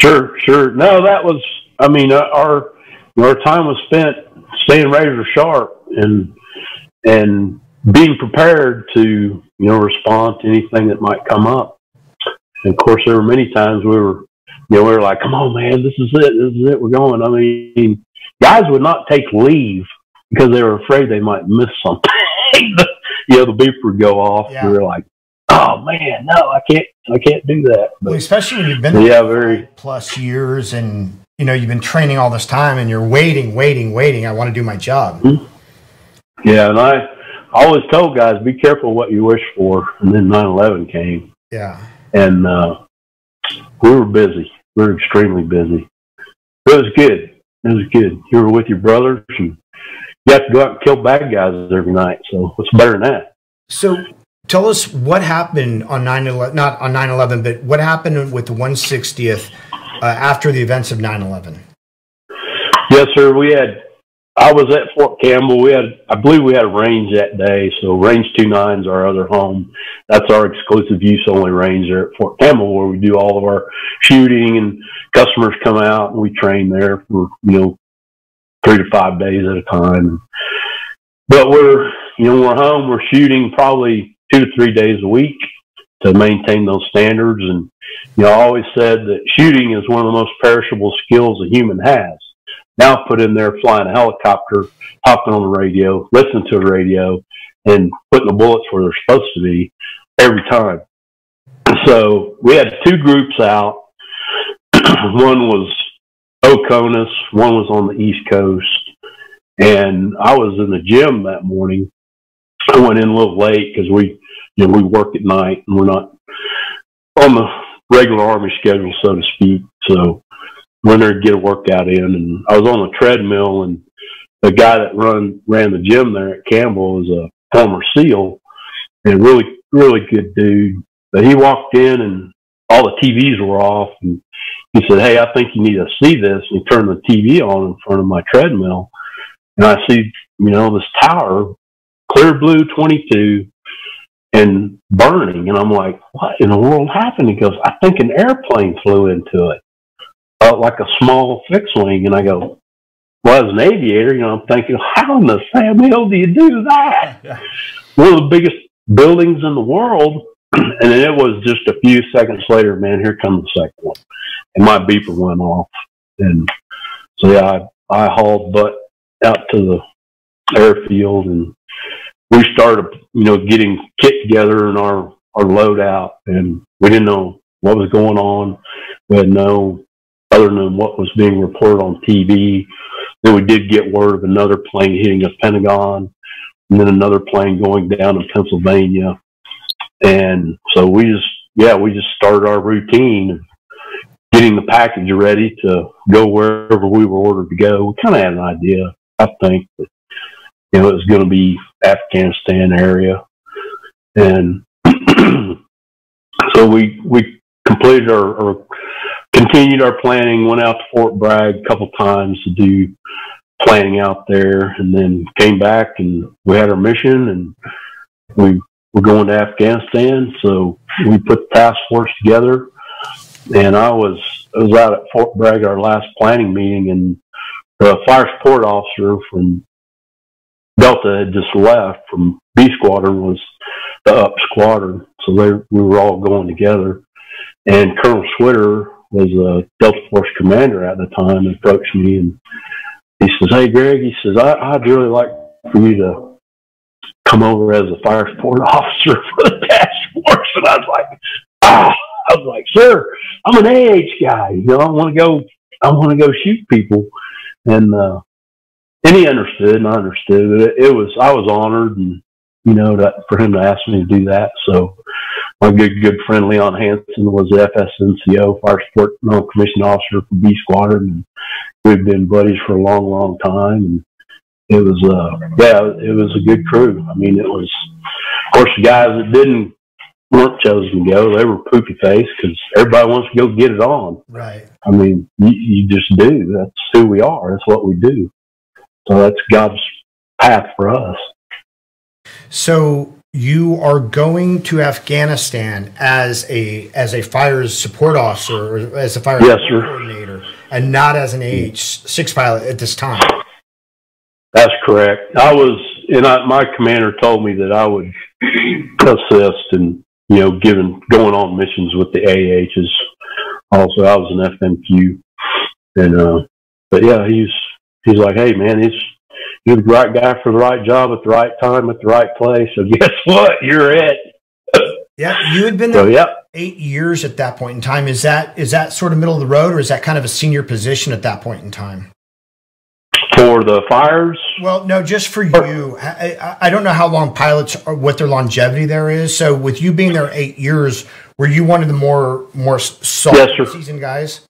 Sure, sure. No, that was. I mean, uh, our our time was spent staying razor sharp and and being prepared to you know respond to anything that might come up. And of course, there were many times we were, you know, we were like, "Come on, man, this is it, this is it, we're going." I mean, guys would not take leave because they were afraid they might miss something. [LAUGHS] you know, the beeper would go off. Yeah. We were like, "Oh man, no, I can't, I can't do that." Well, especially when you've been yeah, very. plus years and you know you've been training all this time and you're waiting, waiting, waiting. I want to do my job. Yeah, and I I always told guys, be careful what you wish for. And then 9/11 came, Yeah. and uh, we were busy. We were extremely busy. It was good. It was good. You were with your brothers, and you have to go out and kill bad guys every night. So what's better than that? So tell us what happened on 9/11, not on 9/11, but what happened with the 160th uh, after the events of 9/11. Yes, sir. We had. I was at Fort Campbell. We had, I believe, we had a range that day. So Range Two Nine is our other home. That's our exclusive use only range there at Fort Campbell, where we do all of our shooting and customers come out and we train there for you know three to five days at a time. But we're you know we're home. We're shooting probably two to three days a week to maintain those standards. And you know, I always said that shooting is one of the most perishable skills a human has now put in there flying a helicopter, hopping on the radio, listening to the radio, and putting the bullets where they're supposed to be every time. So we had two groups out. [CLEARS THROAT] one was Oconus, one was on the East Coast, and I was in the gym that morning. I went in a little late because we, you know, we work at night and we're not on the regular Army schedule, so to speak. So went there to get a workout in, and I was on the treadmill, and the guy that run ran the gym there at Campbell was a former SEAL, and really really good dude. But he walked in, and all the TVs were off, and he said, "Hey, I think you need to see this." And he turned the TV on in front of my treadmill, and I see, you know, this tower, clear blue twenty two. And burning, and I'm like, "What in the world happened?" He goes, "I think an airplane flew into it." uh, like a small fixed wing, and I go, well, as an aviator, you know, I'm thinking, how in the Sam Hill do you do that? [LAUGHS] One of the biggest buildings in the world, [CLEARS THROAT] and then it was just a few seconds later, man, here comes the second one, and my beeper went off, and so yeah, I, I hauled butt out to the airfield, and we started, you know, getting kit together and our our loadout, and we didn't know what was going on. We had no other than what was being reported on TV. Then we did get word of another plane hitting the Pentagon, and then another plane going down in Pennsylvania. And so we just, yeah, we just started our routine of getting the package ready to go wherever we were ordered to go. We kind of had an idea, I think, that you know it was going to be Afghanistan area, and [CLEARS THROAT] so we we completed our or continued our planning. Went out to Fort Bragg a couple times to do planning out there, and then came back and we had our mission, and we were going to Afghanistan. So we put the task force together, and I was I was out at Fort Bragg our last planning meeting, and the fire support officer from Delta had just left from B Squadron was the up squadron, so they we were all going together. And Colonel Switter was a Delta Force commander at the time, approached me and he says, "Hey, Greg," he says, I, "I'd really like for you to come over as a fire support [LAUGHS] officer for the task force." And I was like, "Ah." I was like, "Sir, I'm an AH guy. You know, I want to go. I want to go shoot people." And uh, and he understood, and I understood. It, it was I was honored, and you know, that for him to ask me to do that. So my good good friend Leon Hanson was the FSNCO Fire Support Non Commissioned Officer for B Squadron, and we've been buddies for a long, long time. And it was, uh, yeah, it was a good crew. I mean, it was, of course, the guys that didn't weren't chosen to go, they were poopy faced because everybody wants to go get it on. Right. I mean, you, you just do. That's who we are. That's what we do. So that's God's path for us. So you are going to Afghanistan as a as a fire support officer or as a fire Yes, coordinator and not as an AH six pilot at this time. That's correct. I was, and I, my commander told me that I would [CLEARS THROAT] assist and you know, given going on missions with the AHs. Also, I was an FMQ, and uh, but yeah, he's he's like, hey man, he's you're the right guy for the right job at the right time at the right place. So [LAUGHS] guess what? You're it. [LAUGHS] Yeah, you had been So there yeah, eight years at that point in time. Is that is that sort of middle of the road, or is that kind of a senior position at that point in time? for the fires. Well, no, just for you. I, I- don't know how long pilots are, what their longevity there is. So, with you being there eight years, were you one of the more more solid Yes, sir. seasoned guys?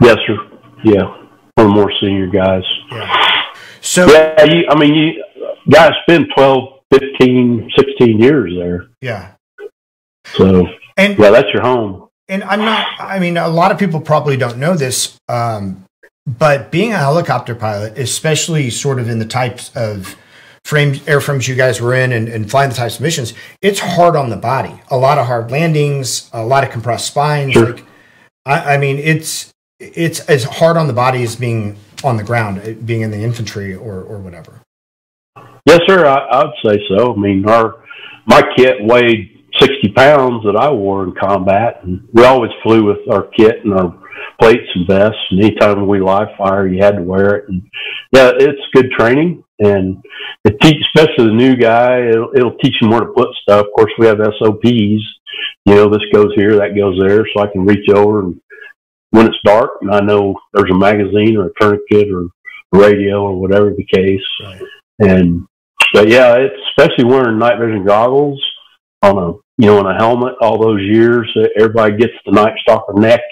Yes, sir. Yeah, the more senior guys. Yeah. So, Yeah, you, I mean, you guys spend 12, 15, 16 years there. yeah. So And yeah, that's your home. and I'm not. I mean, a lot of people probably don't know this, um, but being a helicopter pilot, especially sort of in the types of frames, airframes you guys were in, and, and flying the types of missions, it's hard on the body. A lot of hard landings, a lot of compressed spines. Sure. Like, I, I mean, it's it's as hard on the body as being on the ground, uh, being in the infantry or or whatever. Yes, sir. I, I'd say so. I mean, our my kit weighed sixty pounds that I wore in combat, and we always flew with our kit and our plates and vests. And anytime we live fire, you had to wear it. And yeah, it's good training, and it teach especially the new guy. It'll, it'll teach him where to put stuff. Of course, we have SOPs. You know, this goes here, that goes there, so I can reach over and when it's dark and I know there's a magazine or a tourniquet or radio or whatever the case. Right. And but yeah, it's especially wearing night vision goggles on a you know on a helmet all those years. Everybody gets the night stalker neck,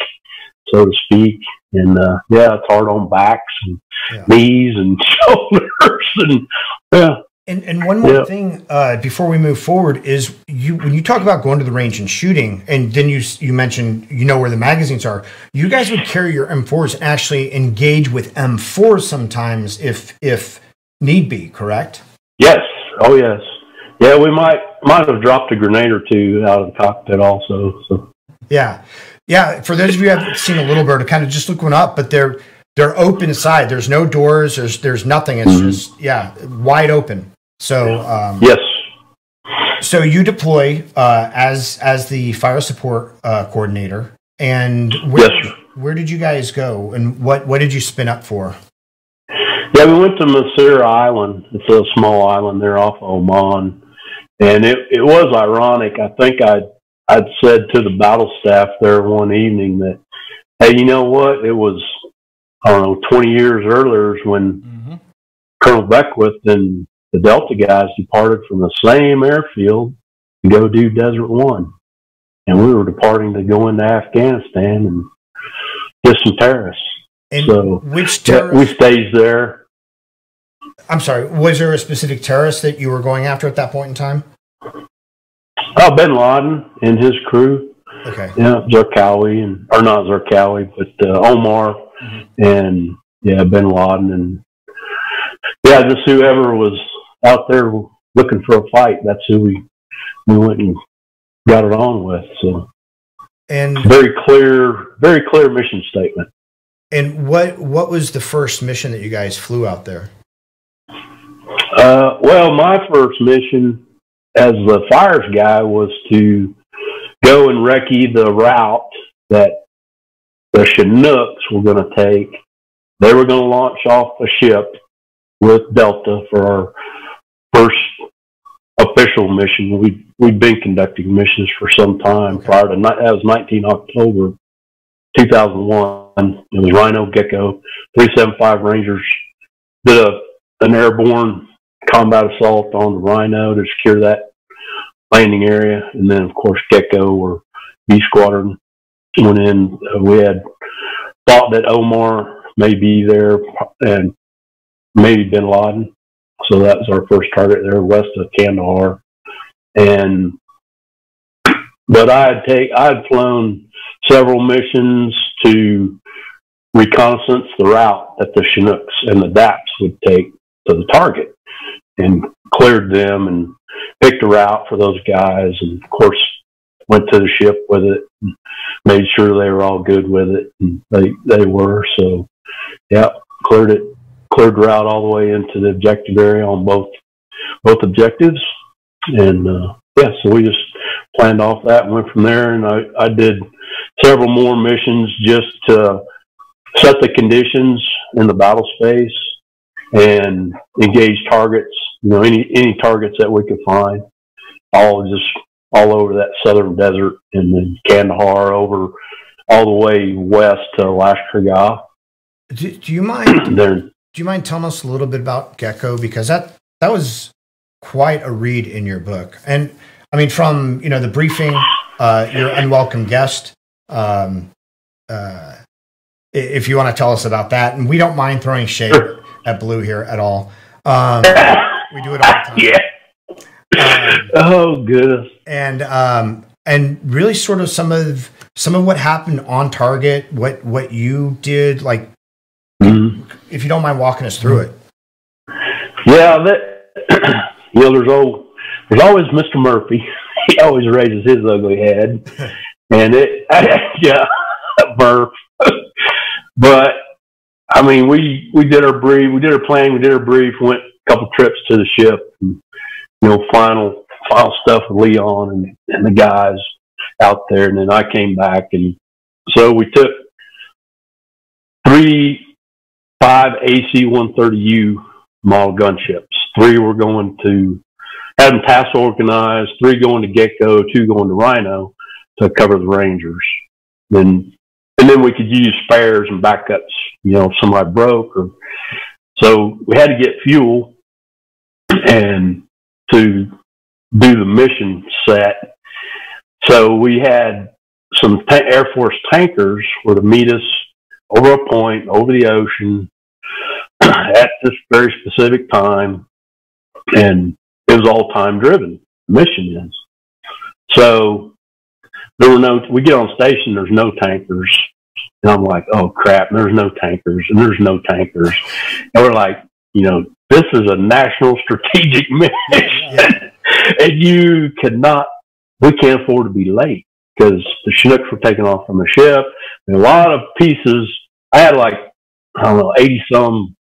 so to speak. And uh, yeah, it's hard on backs and Yeah. knees and [LAUGHS] shoulders and yeah. And and one more Yeah. thing uh, before we move forward is you when you talk about going to the range and shooting, and then you you mentioned you know where the magazines are. You guys would carry your M4s and actually engage with M4s sometimes if if need be. Correct? Yes. Oh yes. Yeah, we might might have dropped a grenade or two out of the cockpit also. So Yeah, yeah. For those of you who haven't seen a little bird, kind of just look one up, but they're they're open side. There's no doors. There's there's nothing. It's just yeah, wide open. So um, yes. So you deploy uh, as as the fire support uh, coordinator, and where, Yes, where did you guys go, and what what did you spin up for? Yeah, we went to Masirah Island. It's a small island there off Oman, and it it was ironic. I think I would I'd said to the battle staff there one evening that, hey, you know what? It was I don't know twenty years earlier is when Colonel Beckwith and the Delta guys departed from the same airfield to go do Desert One, and we were departing to go into Afghanistan and get some terrorists. And so which yeah, terrorist? we stayed there. I'm sorry. Was there a specific terrorist that you were going after at that point in time? Oh, Bin Laden and his crew. Okay. Yeah, Zarqawi and or not Zarqawi, but uh, Omar Mm-hmm. and yeah, Bin Laden and yeah, just whoever was out there looking for a fight. That's who we we went and got it on with. So And very clear, very clear mission statement. and what what was the first mission that you guys flew out there? Uh, well, my first mission as the fires guy was to go and recce the route that the Chinooks were going to take. They were going to launch off a ship with Delta for our official mission. We we'd been conducting missions for some time Okay. prior to that was 19 October 2001. It was Rhino Gecko 375 Rangers did a an airborne combat assault on the Rhino to secure that landing area, and then of course Gecko or B Squadron went in. Uh, we had thought that Omar may be there and maybe Bin Laden, so that was our first target there west of Kandahar, and but I had take I had flown several missions to reconnaissance the route that the Chinooks and the DAPs would take to the target and cleared them and picked a route for those guys and of course went to the ship with it and made sure they were all good with it and they they were. So yeah cleared it cleared route all the way into the objective area on both both objectives. And uh yeah so we just planned off that and went from there. And i i did several more missions just to set the conditions in the battle space and engage targets, you know, any any targets that we could find, all just all over that southern desert and then Kandahar over all the way west to Lashkargah. Do, do you mind then do you mind telling us a little bit about Gecko because that that was quite a read in your book. And I mean from, you know, the briefing, uh your unwelcome guest um uh if you want to tell us about that and we don't mind throwing shade Sure. at blue here at all. Um we do it all the time. yeah. Um, Oh goodness. and um, and really sort of some of some of what happened on target, what what you did, like Mhm. if you don't mind walking us through it. Yeah, that [CLEARS THROAT] you know, there's old, there's always Mr. Murphy. [LAUGHS] He always raises his ugly head, [LAUGHS] and it, [LAUGHS] yeah, Murph. but I mean, we we did our brief, we did our plan, we did our brief, went a couple trips to the ship, and, you know, final final stuff with Leon and and the guys out there, and then I came back, and so we took three five AC 130U model gunships. Three were going to had them task organized, three going to Gecko, two going to Rhino to cover the Rangers. Then and then we could use spares and backups, you know, if somebody broke or so we had to get fuel [CLEARS THROAT] and to do the mission set. So we had some Air Force tankers were to meet us over a point over the ocean [CLEARS THROAT] at this very specific time, and it was all time driven. Mission is so there were no. We get on station. There's no tankers, and I'm like, oh crap! There's no tankers, and there's no tankers, and we're like, you know, this is a national [LAUGHS] strategic mission, and you cannot. We can't afford to be late because the Chinooks were taking off from the ship. And a lot of pieces. I had like I don't know, 80 some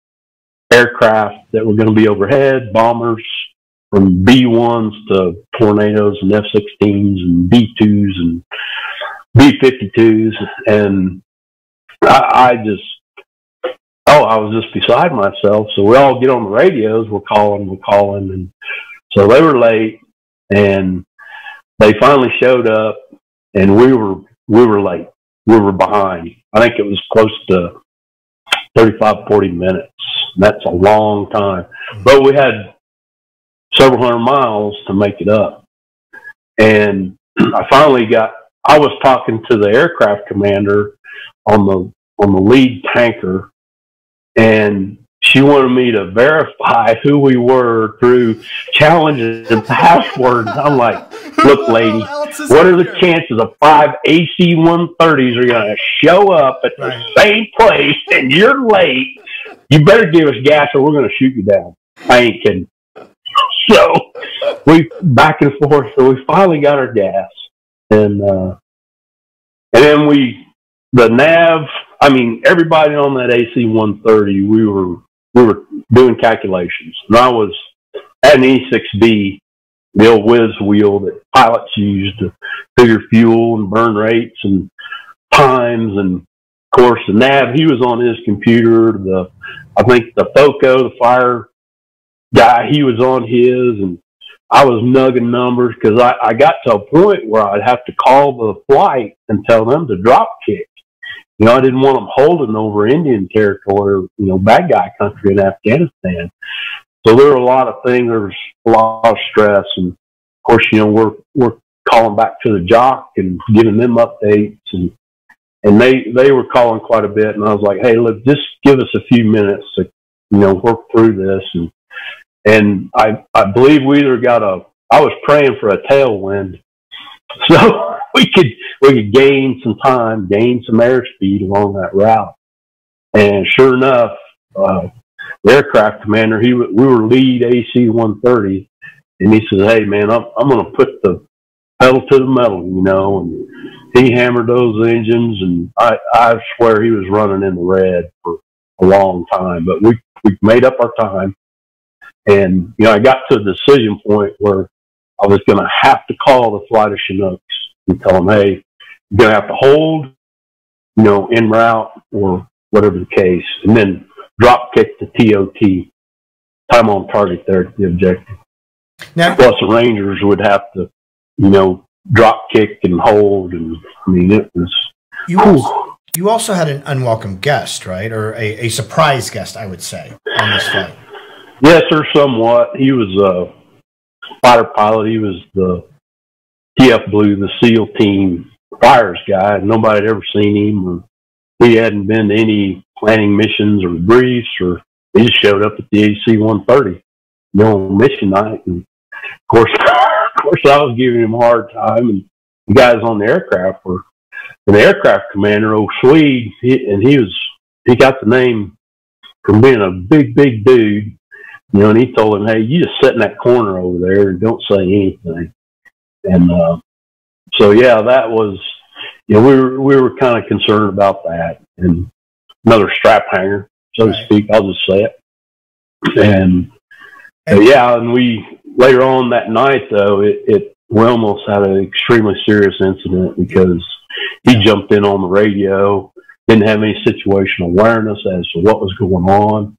aircraft that were going to be overhead, bombers from B 1s to tornadoes and F 16s and B 2s and B 52s. And I, I just, oh, I was just beside myself. So we all get on the radios, we're calling, we're calling. And so they were late and they finally showed up and we were, we were late. We were behind. I think it was close to 35, 40 minutes. That's a long time. But we had several hundred miles to make it up. And [CLEARS THROAT] I finally got, I was talking to the aircraft commander on the on the lead tanker, and she wanted me to verify who we were through challenges and passwords. I'm like, look, [LAUGHS] lady, what are the chances of five AC 130s are going to show up at the same place and you're late? You better give us gas or we're going to shoot you down. I ain't kidding. [LAUGHS] So we back and forth. So we finally got our gas, and uh, and then we the nav. I mean, everybody on that AC 130, we were we were doing calculations. And I was at an E6B, the old whiz wheel that pilots use to figure fuel and burn rates and times. And of course, the nav, he was on his computer. The, I think the FOCO, the fire guy, he was on his. And I was nugging numbers because I, I got to a point where I'd have to call the flight and tell them to drop kick you know, I didn't want them holding over Indian territory, you know, bad guy country in Afghanistan. So there were a lot of things. There was a lot of stress, and of course, you know, we're we're calling back to the JOC and giving them updates, and and they they were calling quite a bit, and I was like, hey, look, just give us a few minutes to you know work through this, and and I I believe we either got a I was praying for a tailwind, [LAUGHS] so [LAUGHS] we could we could gain some time, gain some airspeed along that route. And sure enough, uh, the aircraft commander, he we were lead AC 130, and he says, "Hey man, I'm I'm going to put the pedal to the metal, you know." And he hammered those engines, and I I swear he was running in the red for a long time, but we we made up our time. And you know, I got to a decision point where I was going to have to call the flight of Chinooks and tell them, hey, you're going to have to hold, you know, en route or whatever the case, and then drop kick the TOT, time on target there at the objective. Now, Plus, the Rangers would have to, you know, drop kick and hold, and I mean, it was. You also, you also had an unwelcome guest, right, or a, a surprise guest, I would say, on this flight. Yes, sir, somewhat. He was a fighter pilot. He was the TF Blue, the SEAL team fires guy. Nobody had ever seen him, or he hadn't been to any planning missions or briefs, or he just showed up at the AC 130, you know, mission night. And of course, [LAUGHS] of course, I was giving him a hard time, and the guys on the aircraft were an aircraft commander, old Swede, he, and he was he got the name from being a big, big dude, you know, and he told him, "Hey, you just sit in that corner over there and don't say anything." And uh, so, yeah, that was, you know, we were, we were kind of concerned about that. And another strap hanger, so right. to speak, I'll just say it. And, and yeah, and we, later on that night, though, it, it we almost had an extremely serious incident because he jumped in on the radio, didn't have any situational awareness as to what was going on.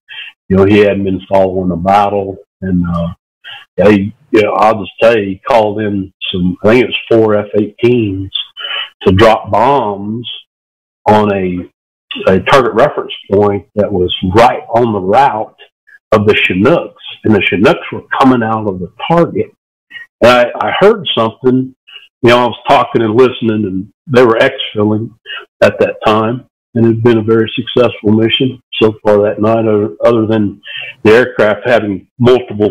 You know, he hadn't been following the battle, and uh, he, you know, I'll just you, he called in some, I think it was four F-18s to drop bombs on a, a target reference point that was right on the route of the Chinooks, and the Chinooks were coming out of the target. And I, I heard something, you know, I was talking and listening, and they were exfilling at that time, and it had been a very successful mission so far that night, other than the aircraft having multiple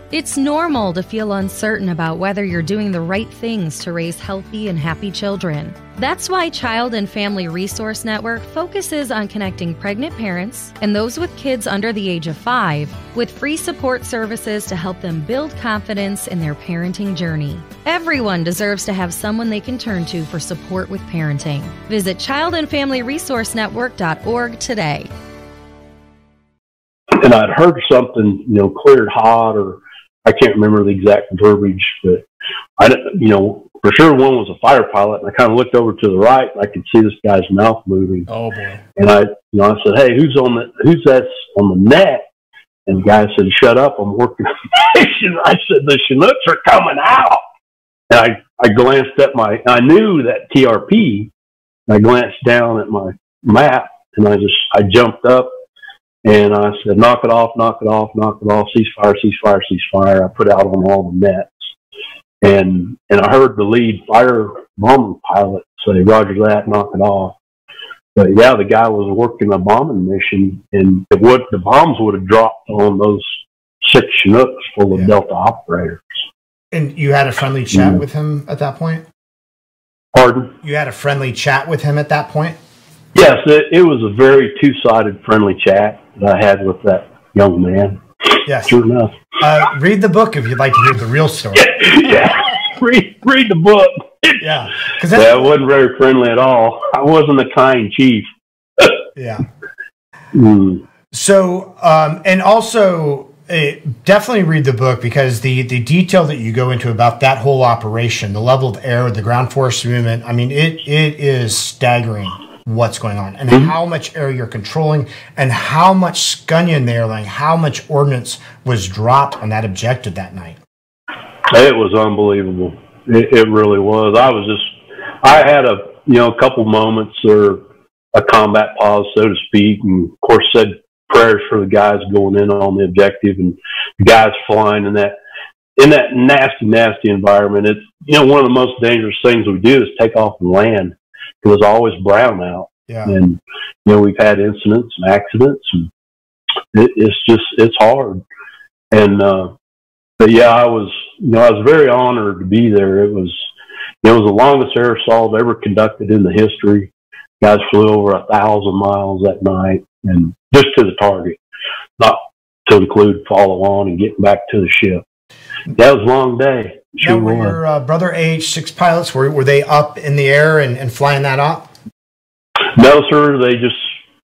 It's normal to feel uncertain about whether you're doing the right things to raise healthy and happy children. That's why Child and Family Resource Network focuses on connecting pregnant parents and those with kids under the age of five with free support services to help them build confidence in their parenting journey. Everyone deserves to have someone they can turn to for support with parenting. Visit childandfamilyresourcenetwork.org today. And I'd heard something, you know, cleared hot or I can't remember the exact verbiage, but I, you know, for sure one was a fighter pilot, and I kind of looked over to the right, and I could see this guy's mouth moving. Oh boy! And I, you know, I said, "Hey, who's on the who's that on the net?" And the guy said, shut up, I'm working on the mission. I said, the Chinooks are coming out. And I, I glanced at my, I knew that TRP. I glanced down at my map and I just, I jumped up and I said, knock it off, knock it off, knock it off, ceasefire, ceasefire, ceasefire. I put out on all the nets. And, and I heard the lead fire bombing pilot say, roger that, knock it off. But yeah, the guy was working a bombing mission and it would, the bombs would have dropped on those six Chinooks full of Yeah. Delta operators. And you had a friendly chat Mhm. with him at that point? Pardon? You had a friendly chat with him at that point? Yes, it, it was a very two-sided friendly chat that I had with that young man. Yes. Sure enough. Uh, read the book if you'd like to hear the real story. yeah. [LAUGHS] Read, read the book. [LAUGHS] Yeah. Because Yeah, wasn't very friendly at all. I wasn't a kind chief. [LAUGHS] yeah. Mm. So, um, and also, uh, definitely read the book because the the detail that you go into about that whole operation, the level of air, the ground force movement. I mean, it it is staggering what's going on and mm-hmm. how much air you're controlling and how much scunion they're like how much ordnance was dropped on that objective that night. It was unbelievable. It, it really was. I was just, I had a, you know, a couple moments or a combat pause, so to speak, and of course said prayers for the guys going in on the objective and the guys flying in that, in that nasty, nasty environment. It's, you know, one of the most dangerous things we do is take off and land because was always brown out. Yeah. And, you know, we've had incidents and accidents and it, it's just, it's hard. And, uh, but yeah, I was, you know, I was very honored to be there. It was, it was the longest air assault ever conducted in the history. Guys flew over a thousand miles that night and just to the target, not to include follow on and getting back to the ship. That was a long day. Now, were your uh, brother AH-6 pilots, were, were they up in the air and, and flying that up? No, sir. They just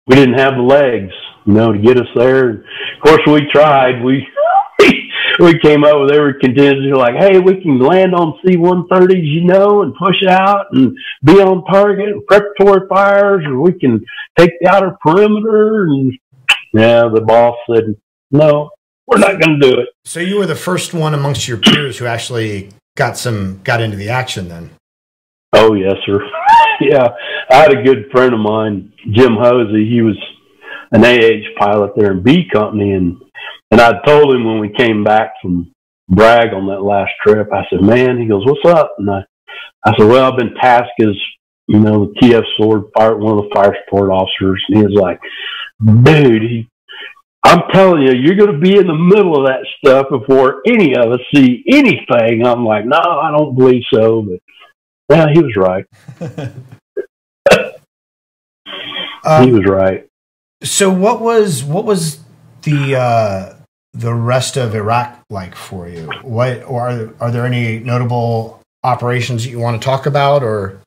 we didn't have the legs, you know, to get us there. Of course, we tried. We [LAUGHS] we came up with every contingency, like, hey, we can land on C-130s, you know, and push out and be on target, and preparatory fires, or we can take the outer perimeter. And yeah, the boss said, no, we're not going to do it. So you were the first one amongst your peers who actually got some got into the action then. Oh yes, sir. [LAUGHS] yeah, I had a good friend of mine, Jim Hosey. He was an AH pilot there in B Company, and and I told him when we came back from Bragg on that last trip, I said, "Man," he goes, "What's up?" And I, I said, "Well, I've been tasked as you know the TF Sword fire, one of the fire support officers," and he was like, "Dude, he." I'm telling you, you're going to be in the middle of that stuff before any of us see anything. I'm like, no, I don't believe so, but yeah, he was right. [LAUGHS] he Um, was right. so what was what was the uh, the rest of Iraq like for you? What or are, are there any notable operations that you want to talk about? Or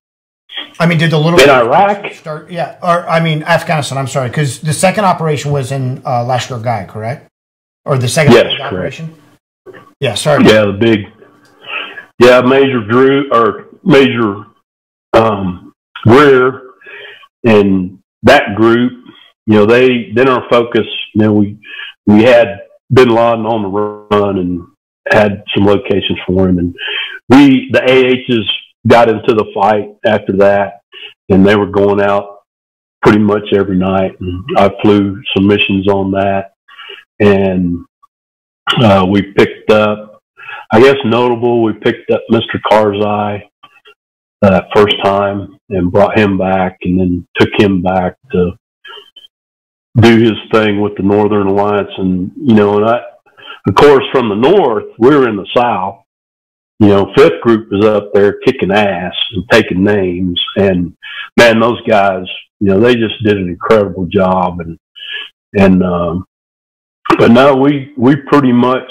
I mean, did the little In Iraq, start? Yeah, or I mean Afghanistan. I'm sorry, because the second operation was in uh, Lashkar Gah, correct? Or the second Yes, correct. operation? Yeah, sorry. yeah, the big, yeah, Major Drew or Major um, Greer and that group. You know, they then our focus. You know, we we had Bin Laden on the run and had some locations for him, and we the AHs got into the fight after that, and they were going out pretty much every night. And I flew some missions on that, and uh, we picked up. I guess notable, we picked up Mr. Karzai uh, that first time and brought him back, and then took him back to do his thing with the Northern Alliance. And you know, and I, of course, from the north, we were in the south. You know, fifth group was up there kicking ass and taking names, and man, those guys, you know, they just did an incredible job, and and um, but no, we we pretty much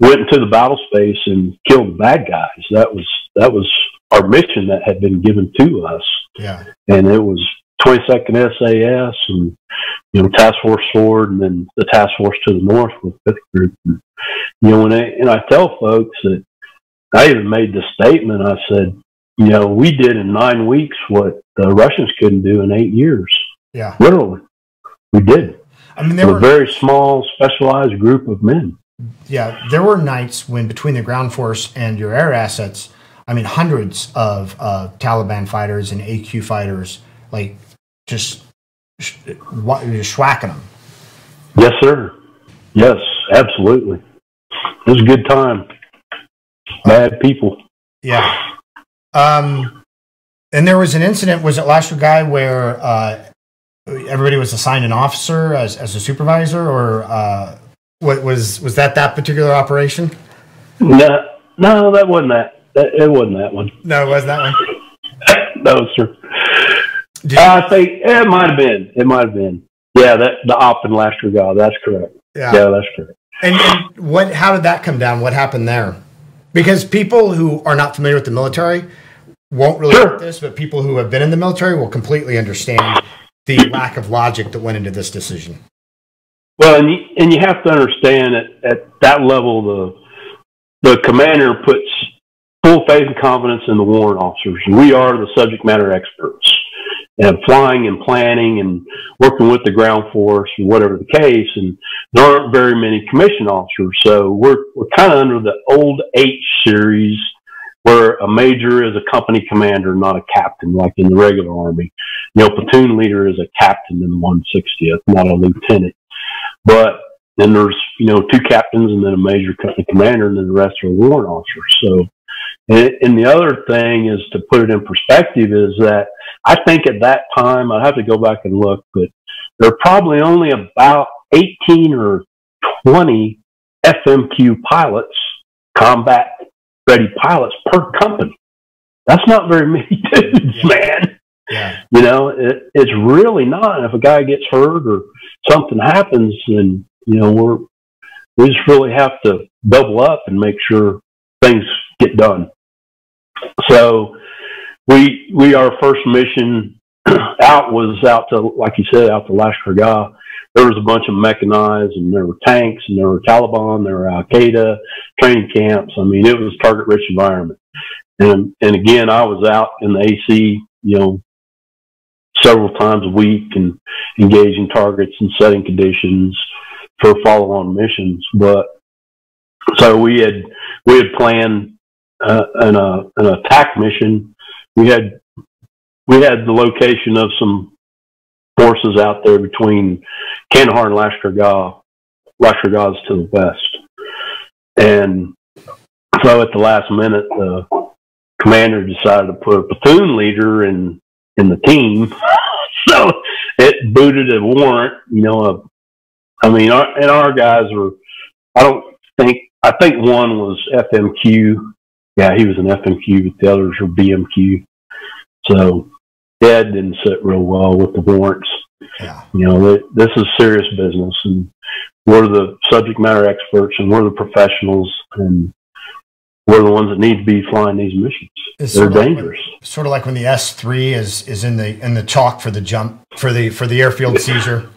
went into the battle space and killed the bad guys. That was that was our mission that had been given to us, Yeah. and it was 22nd SAS and you know Task Force Sword, and then the Task Force to the north with Fifth Group. And, you know, and I, and I tell folks that I even made the statement. I said, you know, we did in nine weeks what the Russians couldn't do in eight years. Yeah. Literally, we did. I mean, there were a very small, specialized group of men. yeah, there were nights when between the ground force and your air assets, I mean, hundreds of uh, Taliban fighters and AQ fighters, like just sh- just schwacking them. Yes, sir. Yes, absolutely. It was a good time. Bad people. Yeah. Um, and there was an incident. Was it last year, guy where uh, everybody was assigned an officer as, as a supervisor, or uh, what was was that that particular operation? No, no, that wasn't that. that it wasn't that one. No, it was that one. [LAUGHS] no, sir. You- uh, I think eh, it might have been. It might have been. Yeah, that the op and Laster guy. That's correct. yeah. Yeah, that's correct. And, and what? How did that come down? What happened there? Because people who are not familiar with the military won't really Sure. get this, but people who have been in the military will completely understand the lack of logic that went into this decision. Well, and you, and you have to understand that at that level, the the commander puts full faith and confidence in the warrant officers. We are the subject matter experts, and flying and planning and working with the ground force and whatever the case. And there aren't very many commissioned officers, so we're we're kind of under the old H series. Where a major is a company commander, not a captain, like in the regular army. You know, platoon leader is a captain in the 160th, not a lieutenant. But then there's, you know, two captains and then a major company commander and then the rest are warrant officers. So, and, and the other thing is to put it in perspective is that I think at that time, I'd have to go back and look, but there are probably only about 18 or 20 FMQ pilots, combat ready pilots per company. That's not very many dudes, [LAUGHS] Yeah. man. Yeah. You know, it, it's really not. And if a guy gets hurt or something happens, then you know we're we just really have to double up and make sure things get done. So we we our first mission [CLEARS THROAT] out was out to like you said out to Lashkar Gah. There was a bunch of mechanized and there were tanks and there were Taliban, there were Al Qaeda training camps. I mean, it was target rich environment. And and again, I was out in the AC, you know, several times a week and engaging targets and setting conditions for follow on missions. But so we had we had planned uh, an uh, an attack mission. We had we had the location of some forces out there between Kandahar and Lashkar Gah. Lashkar Gah is to the west, and so at the last minute, the commander decided to put a platoon leader in in the team. [LAUGHS] so it booted a warrant. You know, a, I mean, our, and our guys were. I don't think. I think one was FMQ. Yeah, he was an FMQ, but the others were BMQ. So that didn't sit real well with the warrants. Yeah. You know, th- this is serious business, and we're the subject matter experts, and we're the professionals, and we're the ones that need to be flying these missions. It's They're sort of like dangerous. Sort of like when the S three is is in the in the chalk for the jump for the for the airfield seizure.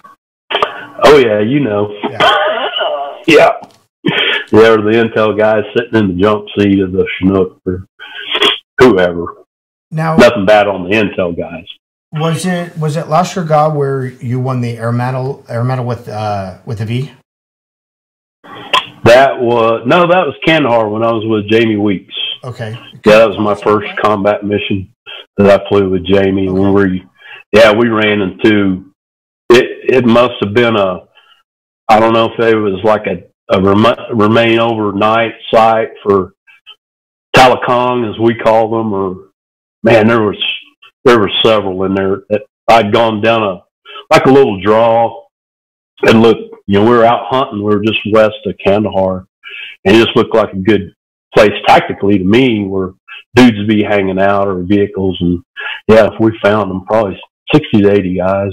Oh yeah, you know. Yeah. [LAUGHS] yeah. Yeah, or the intel guys sitting in the jump seat of the Chinook or whoever. Now, Nothing bad on the intel guys. was it was it Lashkar Gah where you won the air medal air medal with uh with a V? That was no, that was Kandahar when I was with Jamie Weeks. Okay. Yeah, that was my first combat mission that I flew with Jamie. When we, yeah, we ran into it. It must have been a, I don't know if it was like a Uh, a rem- remain overnight site for Talakong, as we call them, or man, there was there were several in there that I'd gone down a like a little draw and look, you know, we were out hunting. We were just west of Kandahar, and it just looked like a good place tactically to me where dudes would be hanging out or vehicles. And yeah, if we found them, probably 60 to 80 guys.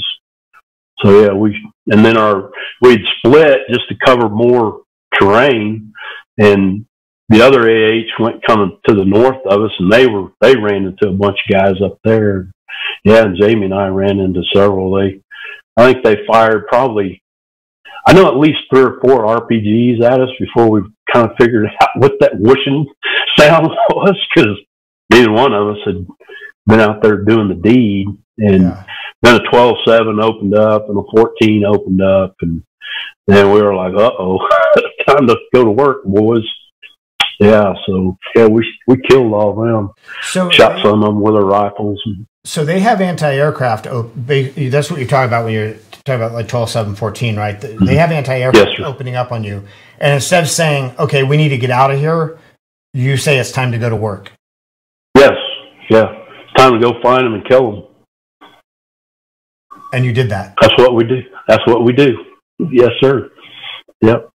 So yeah, we, and then our, we'd split just to cover more terrain. And the other AH went coming to the north of us and they were, they ran into a bunch of guys up there. Yeah. And Jamie and I ran into several. They, I think they fired probably, I know at least three or four RPGs at us before we kind of figured [LAUGHS] out what that whooshing [LAUGHS] sound was because neither one of us had been out there doing the deed. And Yeah. then a 12-7 opened up and a 14 opened up, and then we were like, "Uh oh, [LAUGHS] time to go to work, boys." Yeah, so yeah, we we killed all of them. So Shot some of them with our rifles. So they have anti-aircraft. op- That's what you're talking about when you're talking about like 12, 7, 14, right? They they mm-hmm. have anti-aircraft Yes, opening up on you, and instead of saying, "Okay, we need to get out of here," you say it's time to go to work. Yes, yeah, it's time to go find them and kill them. And you did that. That's what we do. That's what we do. Yes, sir. Yep.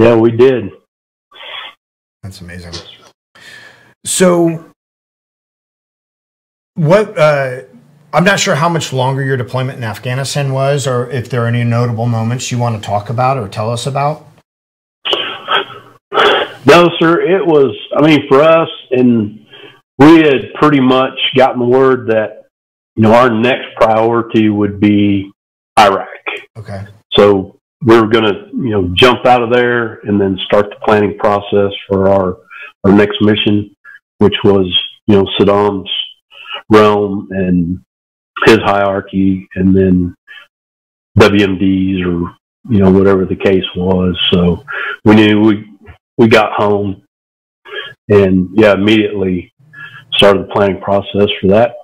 Yeah, we did. That's amazing. So, what? Uh, I'm not sure how much longer your deployment in Afghanistan was, or if there are any notable moments you want to talk about or tell us about. No, sir. It was. I mean, for us, and we had pretty much gotten the word that you know our next priority would be Iraq. Okay. So we were going to, you know, jump out of there and then start the planning process for our our next mission, which was, you know, Saddam's realm and his hierarchy, and then WMDs or you know whatever the case was. So we knew we we got home, and yeah, immediately started the planning process for that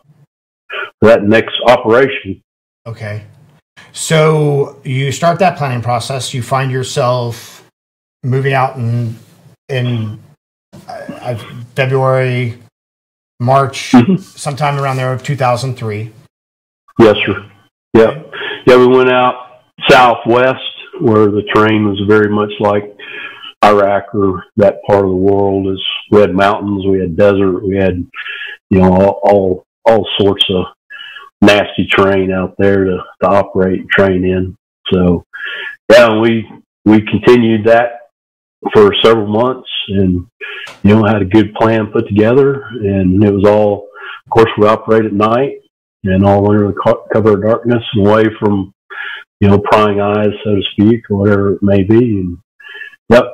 for that next operation. Okay. So you start that planning process. You find yourself moving out in in uh, uh, February, March, Mhm. sometime around there of 2003. Yes, sir. Yeah, yeah. We went out southwest where the terrain was very much like Iraq or that part of the world. Is we had mountains, we had desert, we had you know all all, all sorts of nasty terrain out there to, to operate and train in. So yeah, we we continued that for several months and you know had a good plan put together and it was all of course we operate at night and all under the co- cover of darkness and away from, you know, prying eyes, so to speak, or whatever it may be. And yep,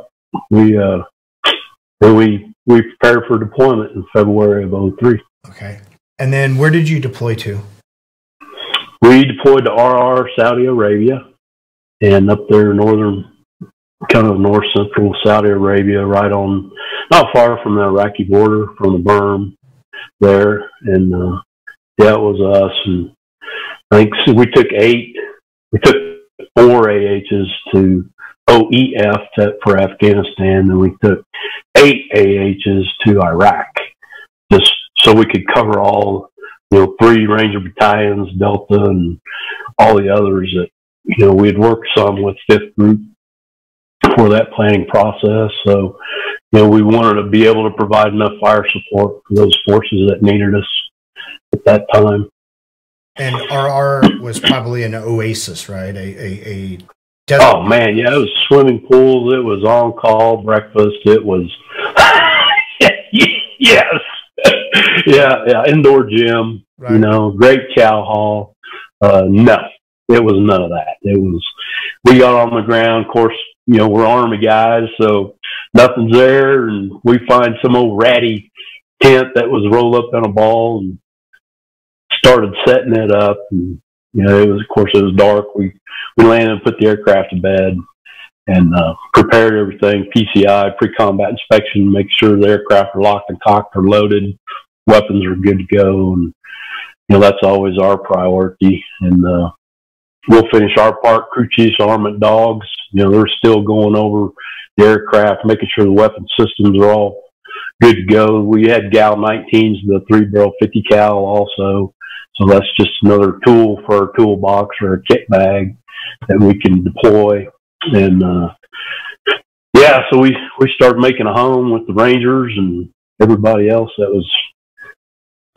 we uh, we we prepared for deployment in February of 03. Okay. And then where did you deploy to? We deployed to Arar, Saudi Arabia, and up there northern, kind of north central Saudi Arabia, right on, not far from the Iraqi border, from the berm there. And uh, yeah, it was us. And I think so we took eight, we took four AHs to OEF to, for Afghanistan, and we took eight AHs to Iraq, just so we could cover all, you know, three Ranger battalions, Delta, and all the others that, you know, we had worked some with Fifth Group for that planning process. So, you know, we wanted to be able to provide enough fire support for those forces that needed us at that time. And Arar was probably an oasis, right? A a, a oh, desert. Oh man, yeah, it was swimming pools. It was on call breakfast. It was [LAUGHS] yes, [LAUGHS] yeah, yeah, indoor gym. Right. You know, great cow hall. Uh, no, it was none of that. It was we got on the ground. Of course, you know we're army guys, so nothing's there, and we find some old ratty tent that was rolled up in a ball and started setting it up. And you know, it was of course it was dark. We we landed and put the aircraft to bed and uh, prepared everything PCI pre-combat inspection, make sure the aircraft are locked and cocked or loaded, weapons are good to go, and you know that's always our priority. And uh, we'll finish our part. Crew chiefs, armament dogs, you know they're still going over the aircraft, making sure the weapon systems are all good to go. We had GAU-19s, the three barrel 50 cal also. So that's just another tool for our toolbox or a kit bag that we can deploy. And uh, yeah, so we we started making a home with the Rangers and everybody else that was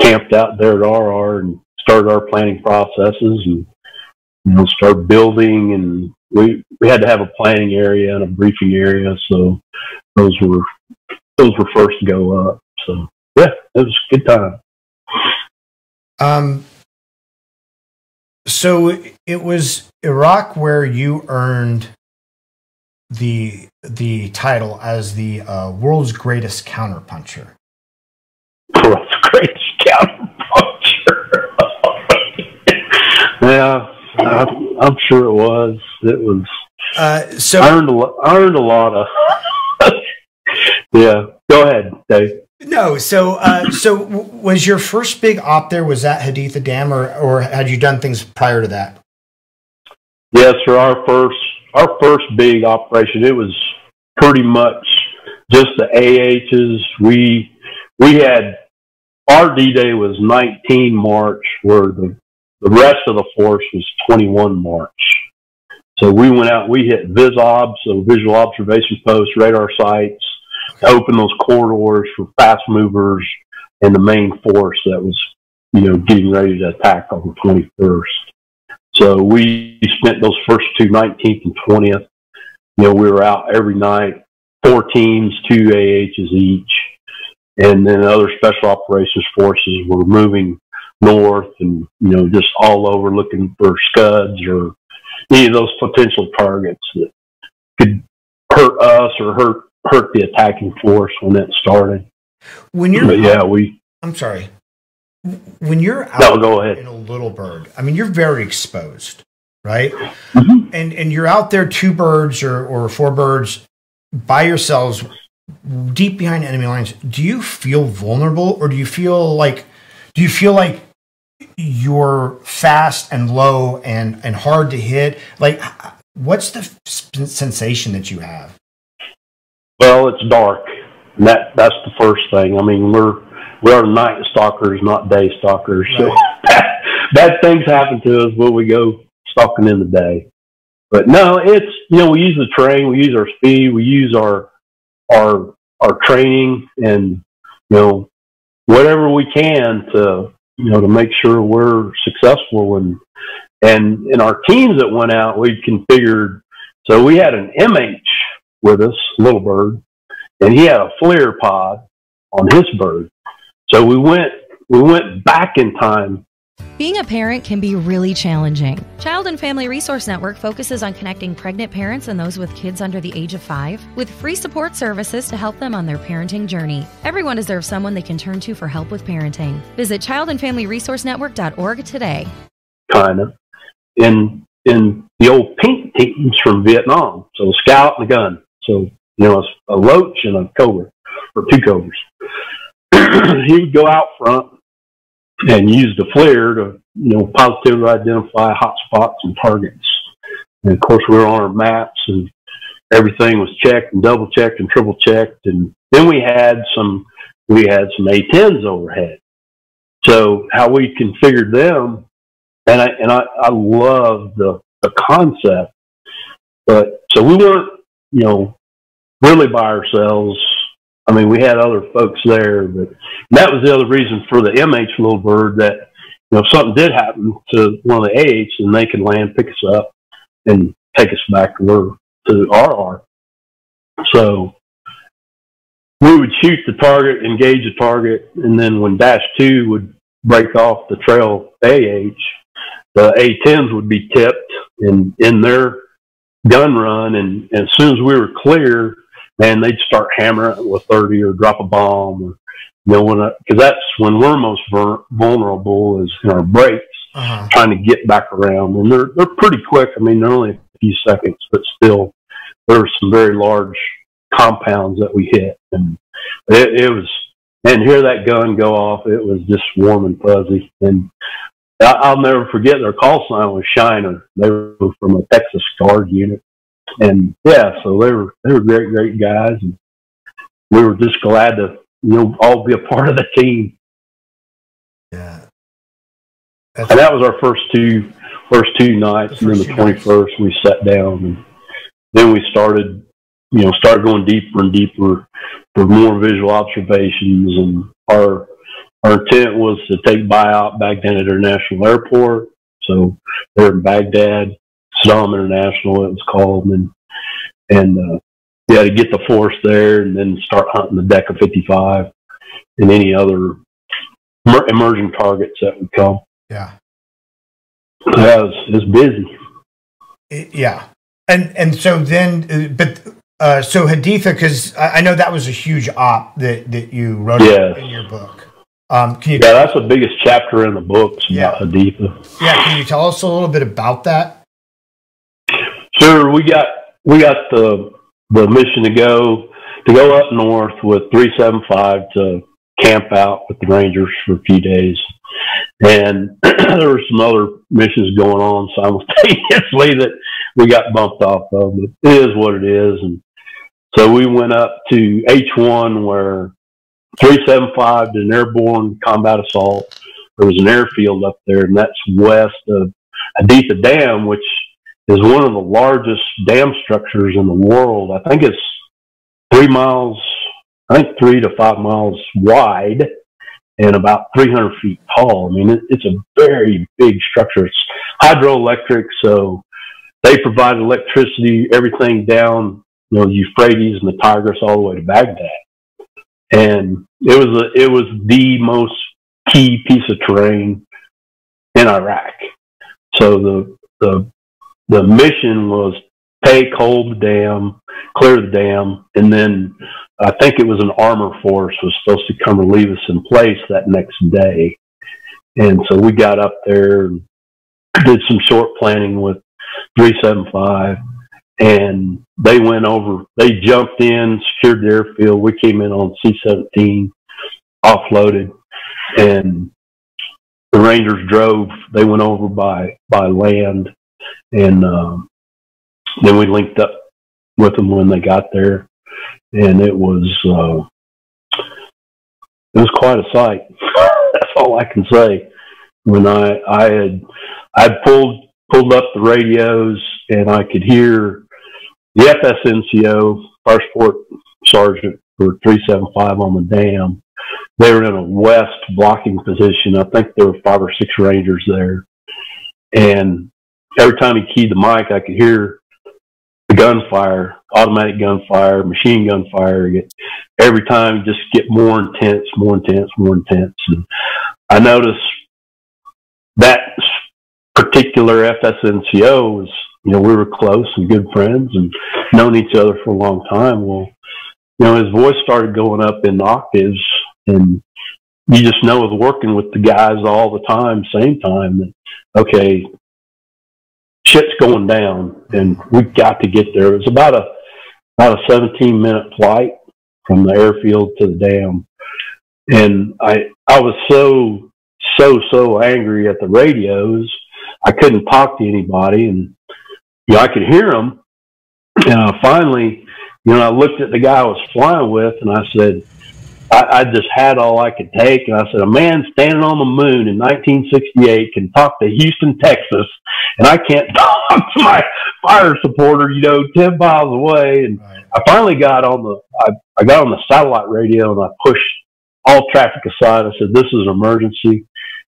camped out there at Arar and started our planning processes and you know start building and we we had to have a planning area and a briefing area so those were those were first to go up. So yeah it was a good time. Um, so it was Iraq where you earned the the title as the uh, world's greatest counterpuncher. world's greatest counterpuncher. [LAUGHS] Yeah, I, I'm sure it was. It was. Uh, so I earned a lot. Earned a lot of. [LAUGHS] yeah, go ahead, Dave. No, so uh, so w- was your first big op there? Was that Haditha Dam, or or had you done things prior to that? Yes, for our first our first big operation, it was pretty much just the AHs. We we had our D Day was 19 March, where the the rest of the force was 21 March. So we went out, we hit VisObs, so visual observation posts, radar sites, open those corridors for fast movers and the main force that was, you know, getting ready to attack on the 21st. So we spent those first two, 19th and 20th. You know, we were out every night, four teams, two AHs each. And then other special operations forces were moving north and, you know, just all over looking for scuds or any of those potential targets that could hurt us or hurt hurt the attacking force when that started. When you're But yeah, we I'm sorry. When you're out no in a little bird, I mean, you're very exposed, right? Mhm. And and you're out there two birds or or four birds by yourselves, deep behind enemy lines. Do you feel vulnerable, or do you feel like do you feel like you're fast and low and and hard to hit? Like, what's the f- sensation that you have? Well, it's dark. That that's the first thing. I mean, we're we are night stalkers, not day stalkers. So [LAUGHS] bad things happen to us when we go stalking in the day. But no, it's you know we use the terrain, we use our speed, we use our our our training, and you know whatever we can to you know to make sure we're successful and and in our teams that went out, we configured. So we had an MH with us, little bird, and he had a FLIR pod on his bird. So we went we went back in time. Being a parent can be really challenging. Child and Family Resource Network focuses on connecting pregnant parents and those with kids under the age of five with free support services to help them on their parenting journey. Everyone deserves someone they can turn to for help with parenting. Visit childandfamilyresourcenetwork.org today. kind of in in the old pink teams from Vietnam. So a scout and a gun. So you know a, a loach and a cobra or two cobras. [CLEARS THROAT] he would go out front and use the FLIR to you know positively identify hot spots and targets. And of course we were on our maps and everything was checked and double checked and triple checked and then we had some we had some A10s overhead. So how we configured them and I and I, I love the the concept. But so we weren't, you know, really by ourselves. I mean, we had other folks there, but that was the other reason for the MH little bird that you know if something did happen to one of the AH, and they could land, pick us up, and take us back to where to Arar. So we would shoot the target, engage the target, and then when Dash Two would break off the trail AH, the A10s would be tipped in in their gun run, and, and as soon as we were clear, man, they'd start hammering it with 30 or drop a bomb, or you know, because that's when we're most vul- vulnerable is in our breaks, Uh-huh. trying to get back around, and they're they're pretty quick. I mean, they're only a few seconds, but still, there were some very large compounds that we hit, and it, it was. And hear that gun go off, it was just warm and fuzzy, and I- I'll never forget their call sign was Shiner. They were from a Texas Guard unit, and yeah, so they were they were great, great guys, and we were just glad to you know all be a part of the team. Yeah. And that was our first two first two nights, The and then the twenty first we sat down, and then we started you know started going deeper and deeper for more visual observations, and our our intent was to take BIAP Baghdad International Airport. So they're in Baghdad, Saddam International, it was called, and and uh, yeah, to get the force there, and then start hunting the deck of 55 and any other emer- emerging targets that would come. Yeah. Yeah, it was, it was busy. It- yeah. And and so then, uh, but uh, so Haditha, because I, I know that was a huge op that that you wrote Yes. in your book. Um, can you? Yeah, that's the biggest chapter in the books Yeah. about Haditha. Yeah, can you tell us a little bit about that? We got we got the the mission to go to go up north with three seven five to camp out with the Rangers for a few days, and [CLEARS THROAT] there were some other missions going on [LAUGHS] simultaneously that we got bumped off of. But it is what it is, and so we went up to H one where three seven five did an airborne combat assault. There was an airfield up there, and that's west of Haditha Dam, which is one of the largest dam structures in the world. I think it's three miles, I think three to five miles wide and about 300 feet tall. I mean, it, it's a very big structure. It's hydroelectric, so they provide electricity, everything down, you know, the Euphrates and the Tigris all the way to Baghdad. And it was a, it was the most key piece of terrain in Iraq. So the the the mission was take hold the dam, clear the dam, and then I think it was an armor force was supposed to come relieve us in place that next day. And so we got up there and did some short planning with 375 and they went over, they jumped in, secured the airfield. We came in on C-17, offloaded and the Rangers drove, they went over by, by land and um, then we linked up with them when they got there, and it was uh, it was quite a sight. [LAUGHS] That's all I can say. When I I had I pulled pulled up the radios and I could hear the FSNCO Fire Support Sergeant for three seven five on the dam. They were in a west blocking position. I think there were five or six Rangers there, and every time he keyed the mic, I could hear the gunfire, automatic gunfire, machine gun fire. Every time just get more intense, more intense, more intense. And I noticed that particular FSNCO was, you know, we were close and good friends and known each other for a long time. Well, you know, his voice started going up in octaves and you just know with working with the guys all the time, same time that, okay, shit's going down and we got to get there. It was about a about a 17 minute flight from the airfield to the dam. And I I was so so so angry at the radios. I couldn't talk to anybody and you know I could hear them. And I finally, you know, I looked at the guy I was flying with and I said, I, I just had all I could take. And I said, a man standing on the moon in 1968 can talk to Houston, Texas, and I can't [LAUGHS] talk to my fire supporter, you know, 10 miles away. And Right. I finally got on the, I, I got on the satellite radio and I pushed all traffic aside. I said, this is an emergency.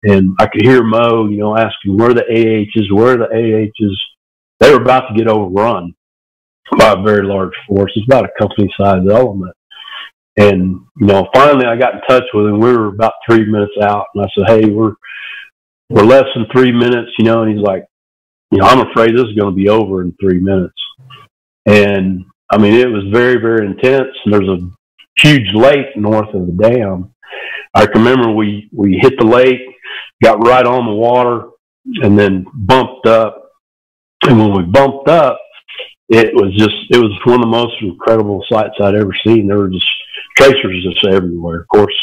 And I could hear Mo, you know, asking where the AHs, where are the AHs. They were about to get overrun [LAUGHS] by a very large force. It's about a company sized element. And, you know, finally I got in touch with him. We were about three minutes out and I said, Hey, we're, we're less than three minutes, you know, and he's like, you know, I'm afraid this is going to be over in three minutes. And I mean, it was very, very intense. And there's a huge lake north of the dam. I can remember we, we hit the lake, got right on the water and then bumped up. And when we bumped up, it was just, it was one of the most incredible sights I'd ever seen. There were just tracers just everywhere. Of course,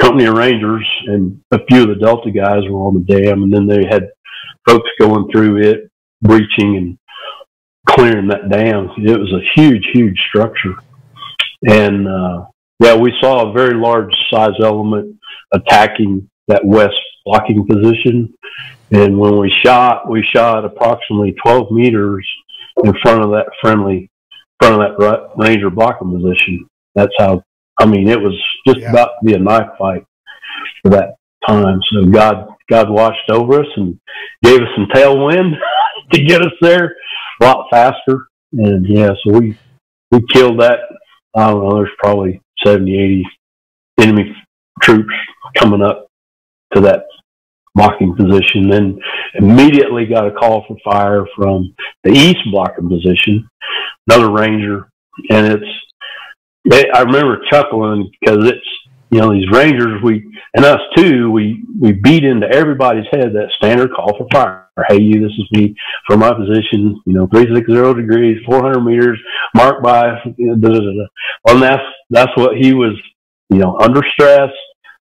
company of rangers and a few of the Delta guys were on the dam, and then they had folks going through it, breaching and clearing that dam. It was a huge, huge structure, and uh, yeah, we saw a very large size element attacking that west blocking position. And when we shot, we shot approximately 12 meters in front of that friendly, front of that ra- ranger blocking position. That's how I mean, it was just Yeah. about to be a knife fight for that time. So God, God watched over us and gave us some tailwind [LAUGHS] to get us there a lot faster. And yeah, so we, we killed that. I don't know, there's probably 70, 80 enemy troops coming up to that blocking position. Then immediately got a call for fire from the east blocking position, another ranger. And it's, I remember chuckling because it's you know, these Rangers, we and us too, we we beat into everybody's head that standard call for fire. Hey, you, this is me from my position. You know, three six zero degrees, four hundred meters, marked by. You know, da, da, da. Well, that's that's what he was. You know, under stress.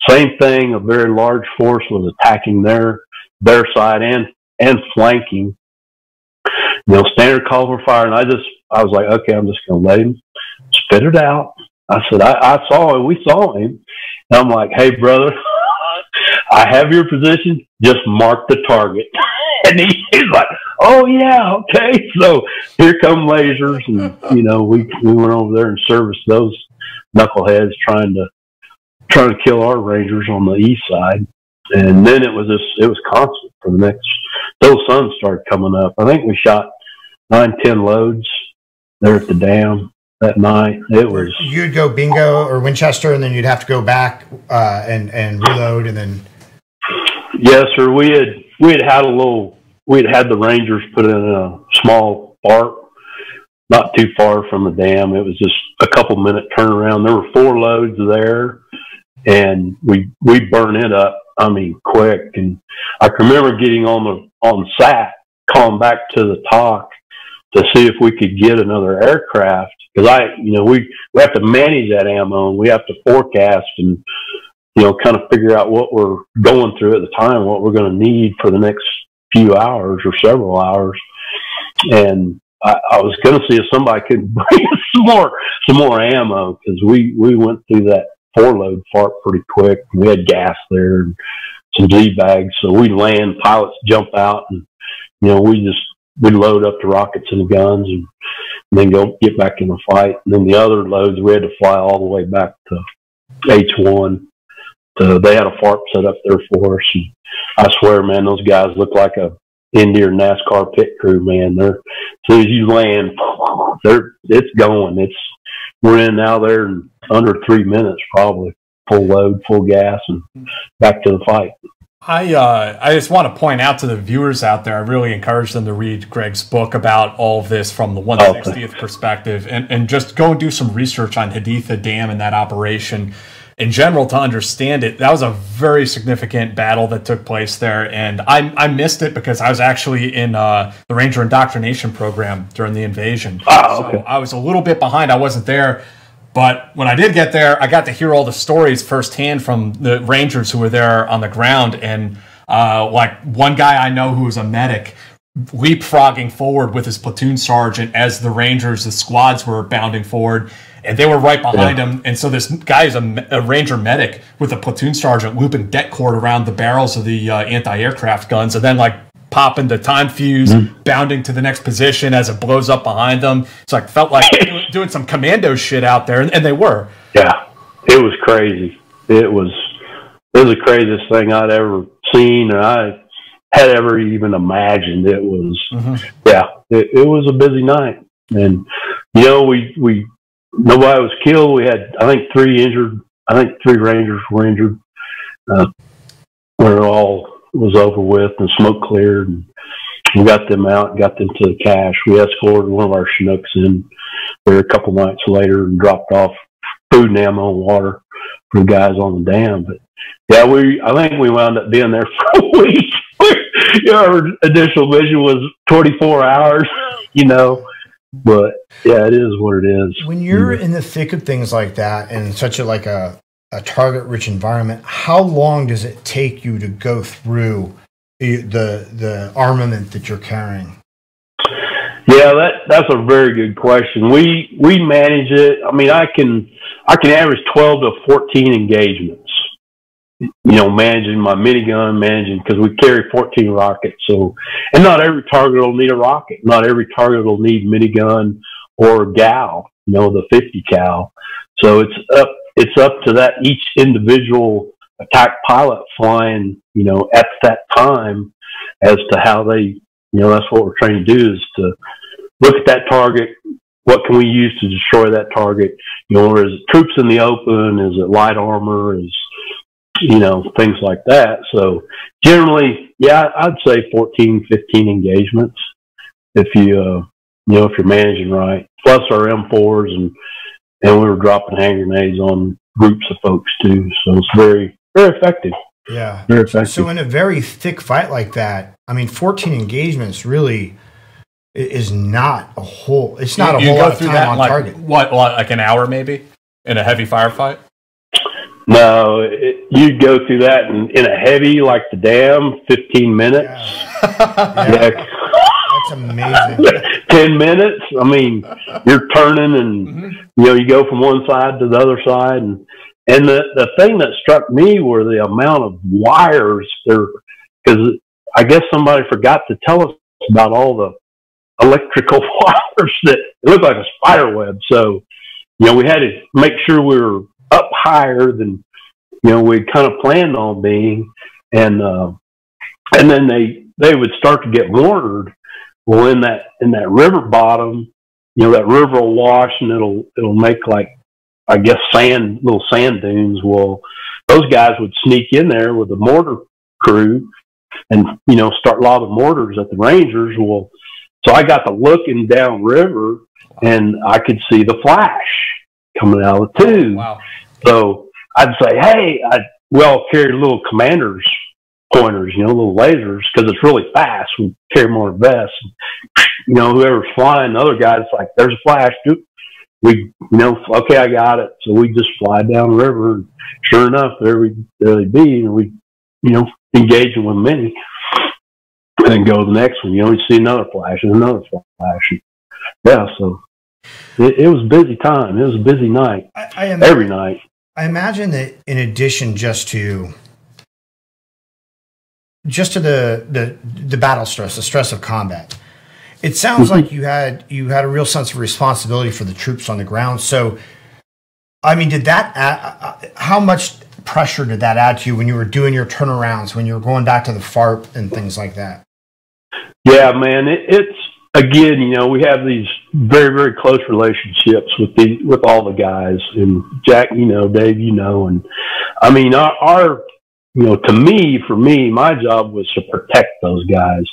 Same thing. A very large force was attacking their their side and and flanking. You know, standard call for fire, and I just I was like, okay, I'm just going to let him spit it out. I said, I, I saw him. We saw him. And I'm like, hey, brother, [LAUGHS] I have your position. Just mark the target. [LAUGHS] and he, he's like, oh, yeah, okay. [LAUGHS] So here come lasers. And, you know, we, we went over there and serviced those knuckleheads trying to trying to kill our rangers on the east side. And then it was just, it was constant for the next, those suns started coming up. I think we shot nine, ten loads there at the dam that night. It was you'd go bingo or Winchester, and then you'd have to go back uh, and and reload, and then. Yes, sir. We had we had had a little. We had had the Rangers put in a small FARP, not too far from the dam. It was just a couple minute turnaround. There were four loads there, and we we burned it up. I mean, quick. And I can remember getting on the on sat, calling back to the TOC to see if we could get another aircraft because I, you know, we we have to manage that ammo and we have to forecast and you know kind of figure out what we're going through at the time, what we're going to need for the next few hours or several hours. And I, I was going to see if somebody could [LAUGHS] bring some more some more ammo because we we went through that four load FARP pretty quick. We had gas there and some Z bags, so we land. Pilots jump out, and you know we just we load up the rockets and the guns and, and then go get back in the fight. And then the other loads, we had to fly all the way back to H1. So they had a FARP set up there for us. And I swear, man, those guys look like a Indy or NASCAR pit crew, man. They're, as soon as you land, they're, it's going. It's, we're in now there in under three minutes, probably full load, full gas, and back to the fight. I uh, I just want to point out to the viewers out there. I really encourage them to read Greg's book about all this from the 160th perspective, and and just go and do some research on Haditha Dam and that operation in general to understand it. That was a very significant battle that took place there, and I I missed it because I was actually in uh, the Ranger indoctrination program during the invasion. Oh, okay. So I was a little bit behind. I wasn't there. But when I did get there, I got to hear all the stories firsthand from the Rangers who were there on the ground. And uh, like one guy I know who was a medic leapfrogging forward with his platoon sergeant as the Rangers, the squads were bounding forward. And they were right behind yeah. him. And so this guy is a, a, Ranger medic with a platoon sergeant looping det cord around the barrels of the uh, anti aircraft guns. And then, like, popping the time fuse, mm-hmm. bounding to the next position as it blows up behind them. So I felt like doing some commando shit out there, and, and, they were. Yeah, it was crazy. It was it was the craziest thing I'd ever seen, and I had ever even imagined. It was mm-hmm. yeah, it, it was a busy night, and you know we we nobody was killed. We had I think three injured. I think three Rangers were injured. Uh, we're all was over with and smoke cleared and we got them out, got them to the cache. We escorted one of our Chinooks in there a couple nights later and dropped off food and ammo and water for the guys on the dam. But yeah, we I think we wound up being there [LAUGHS] for a week. [LAUGHS] Our initial mission was 24 hours, [LAUGHS] you know. But yeah, it is what it is. When you're in the thick of things like that and such a like a a target rich environment, how long does it take you to go through the the armament that you're carrying? Yeah, that that's a very good question. We we manage it. I mean, I can I can average twelve to fourteen engagements. You know, managing my minigun, managing because we carry fourteen rockets. So, and not every target will need a rocket. Not every target will need minigun or GAU. You know, the fifty cal. So it's up it's up to that each individual attack pilot flying, you know, at that time as to how they, you know, that's what we're trying to do is to look at that target. What can we use to destroy that target? You know, is it troops in the open? Is it light armor? Is, you know, things like that. So generally, yeah, I'd say 14, 15 engagements if you, uh, you know, if you're managing right, plus our M4s and and we were dropping hand grenades on groups of folks too. So it's very, very effective. Yeah. Very effective. So in a very thick fight like that, I mean, 14 engagements really is not a whole. It's not a you whole go lot of time that on like target. what, what, like an hour maybe in a heavy firefight? No, it, you'd go through that in, in a heavy, like the dam, 15 minutes. Yeah. [LAUGHS] Yeah. That's amazing. [LAUGHS] 10 minutes. I mean, you're turning and, Mm-hmm. you know, you go from one side to the other side. And, and the, the thing that struck me were the amount of wires there, because I guess somebody forgot to tell us about all the electrical [LAUGHS] wires that it looked like a spider web. So, you know, we had to make sure we were up higher than, you know, we kind of planned on being. And, uh, and then they, they would start to get watered. Well, in that, in that river bottom, you know, that river will wash and it'll, it'll make like, I guess sand, little sand dunes. Well, those guys would sneak in there with the mortar crew and, you know, start lobbing mortars at the Rangers. Well, so I got to looking down river and I could see the flash coming out of the tube. Wow. So I'd say, hey, I we all carry little commanders pointers, you know, little lasers because it's really fast. We carry more vests. You know, whoever's flying, the other guy's like, there's a flash. Dude. We, you know, okay, I got it. So we just fly down the river. And sure enough, there we there they be, and we, you know, engaging with many, and then go to the next one. You know, we see another flash and another flash. Yeah, so it, it was a busy time. It was a busy night I, I, am, every night. I imagine that in addition just to just to the, the the battle stress, the stress of combat, it sounds Mm-hmm. like you had you had a real sense of responsibility for the troops on the ground. So, I mean, did that add, uh, how much pressure did that add to you when you were doing your turnarounds, when you were going back to the FARP and things like that? Yeah, man, it, it's again, you know, we have these very, very close relationships with the with all the guys, and Jack, you know, Dave, you know, and I mean, our, our you know, to me, for me, my job was to protect those guys.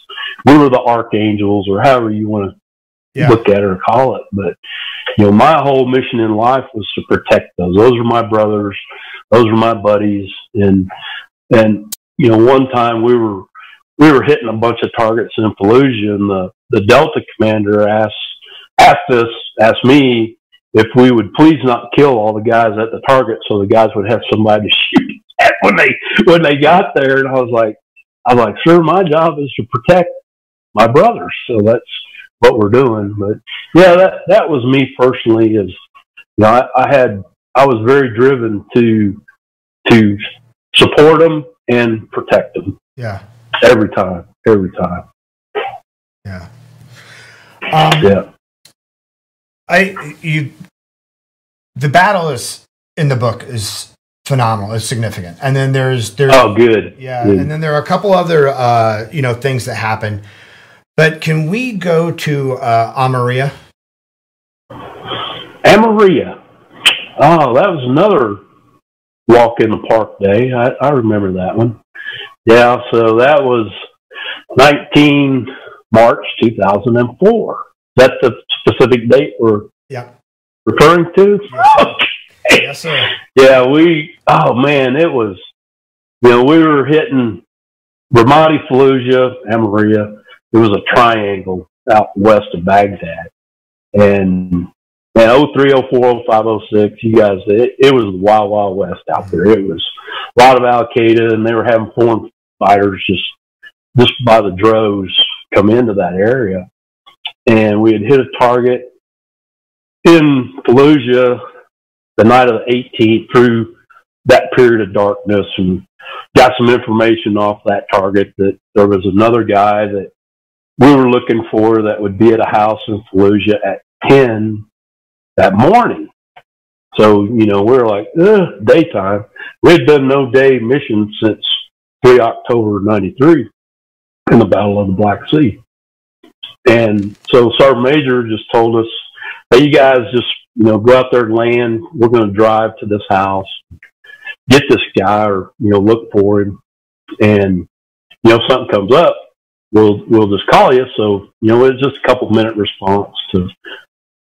We were the archangels, or however you want to Yeah. look at it or call it. But you know, my whole mission in life was to protect those. Those were my brothers. Those were my buddies. And and you know, one time we were we were hitting a bunch of targets in Fallujah, and the the Delta commander asked asked us asked me if we would please not kill all the guys at the target, so the guys would have somebody to [LAUGHS] shoot at when they when they got there. And I was like, I was like, sir, my job is to protect my brothers, so that's what we're doing. But yeah, that that was me personally. Is you know, I, I had I was very driven to to support them and protect them Yeah, every time, every time. yeah. Um, Yeah. I you the battle is in the book is phenomenal. It's significant, and then there's there's Oh, good. yeah, Good. and then there are a couple other uh, you know things that happen. But can we go to uh, Amaria? Amaria. Oh, that was another walk in the park day. I, I remember that one. Yeah, so that was 19 March 2004. That's the specific date we're Yeah, referring to? [LAUGHS] yes, sir. Yeah, we, oh man, it was, you know, we were hitting Ramadi, Fallujah, Amaria. It was a triangle out west of Baghdad. And, and 03, 04, 05, 06, you guys, it, it was the wild, wild west out there. It was a lot of Al Qaeda, and they were having foreign fighters just, just by the droves come into that area. And we had hit a target in Fallujah the night of the 18th through that period of darkness and got some information off that target that there was another guy that we were looking for that would be at a house in Fallujah at 10 that morning. So, you know, we were like, daytime. We had done no day mission since 3 October 93 in the Battle of the Black Sea. And so Sergeant Major just told us, hey, you guys just you know, go out there and land. We're going to drive to this house, get this guy, or you know, look for him, and you know, if something comes up, we'll we'll just call you. So you know, it's just a couple minute response to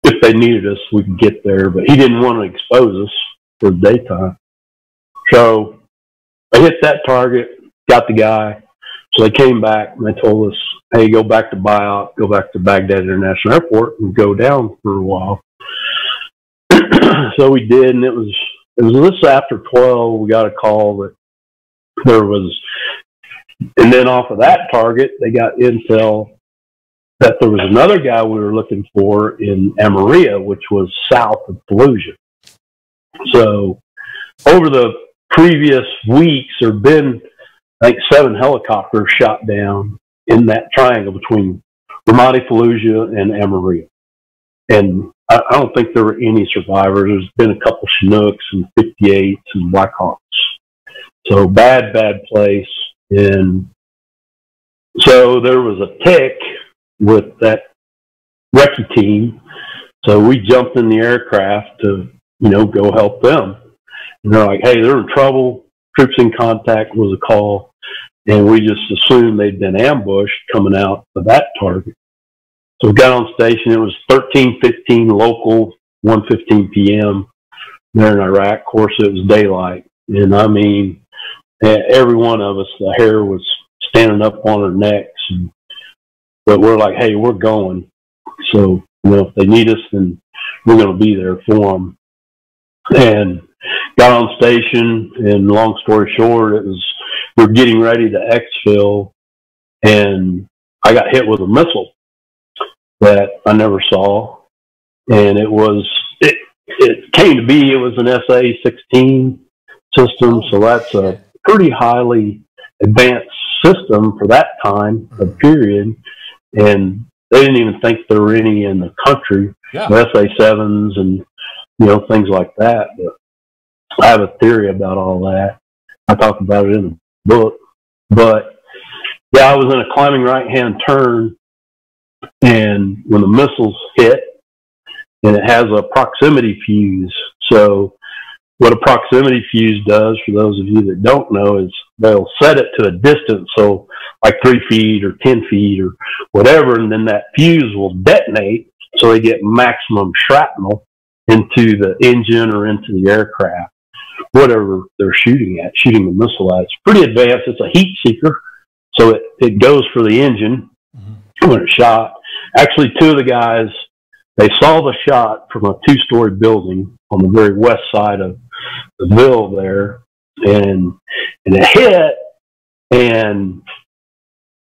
if they needed us, we could get there. But he didn't want to expose us, for the daytime. So I hit that target, got the guy. So they came back and they told us, hey, go back to BIAP, go back to Baghdad International Airport and go down for a while. [CLEARS THROAT] so we did, and it was it was this after twelve. We got a call that there was, and then off of that target, they got intel that there was another guy we were looking for in Amaria, which was south of Fallujah. So over the previous weeks, there have been, I think, seven helicopters shot down in that triangle between Ramadi, Fallujah, and Amaria. And I, I, don't think there were any survivors. There's been a couple Chinooks and 58s and Blackhawks. So bad, bad place. And so there was a tick with that recce team. So we jumped in the aircraft to, you know, go help them. And they're like, hey, they're in trouble. Troops in contact was a call. And we just assumed they'd been ambushed coming out of that target. So we got on station. It was 1315 local, 115 p.m. there in Iraq. Of course, it was daylight. And I mean, every one of us, the hair was standing up on our necks. And, but we're like, hey, we're going. So, you know, if they need us, then we're going to be there for them. And got on station, and long story short, it was we are getting ready to exfil, and I got hit with a missile that I never saw, and it was it it came to be it was an SA sixteen system, so that's a pretty highly advanced system for that time of period, and they didn't even think there were any in the country, yeah. SA sevens and you know things like that. But I have a theory about all that. I talk about it in the book. But yeah, I was in a climbing right hand turn, and when the missiles hit, and it has a proximity fuse. So, what a proximity fuse does, for those of you that don't know, is they'll set it to a distance, so like three feet or 10 feet or whatever, and then that fuse will detonate so they get maximum shrapnel into the engine or into the aircraft whatever they're shooting at, shooting the missile at. It's pretty advanced. It's a heat seeker, so it, it goes for the engine mm-hmm. when it's shot. Actually, two of the guys, they saw the shot from a two story building on the very west side of the Ville there, and and it hit, and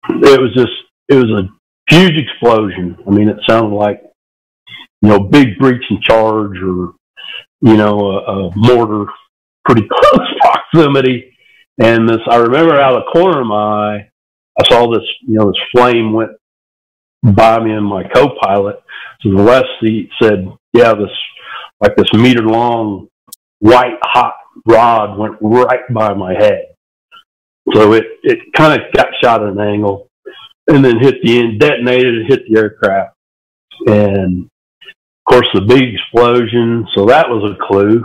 it was just it was a huge explosion. I mean, it sounded like you know big breach and charge or you know a, a mortar pretty [LAUGHS] close proximity. And this, I remember out of the corner of my eye, I saw this, you know, this flame went by me and my co-pilot. So the left seat said, yeah, this, like this meter long white hot rod went right by my head. So it, it kind of got shot at an angle and then hit the end, detonated and hit the aircraft. And of course, the big explosion. So that was a clue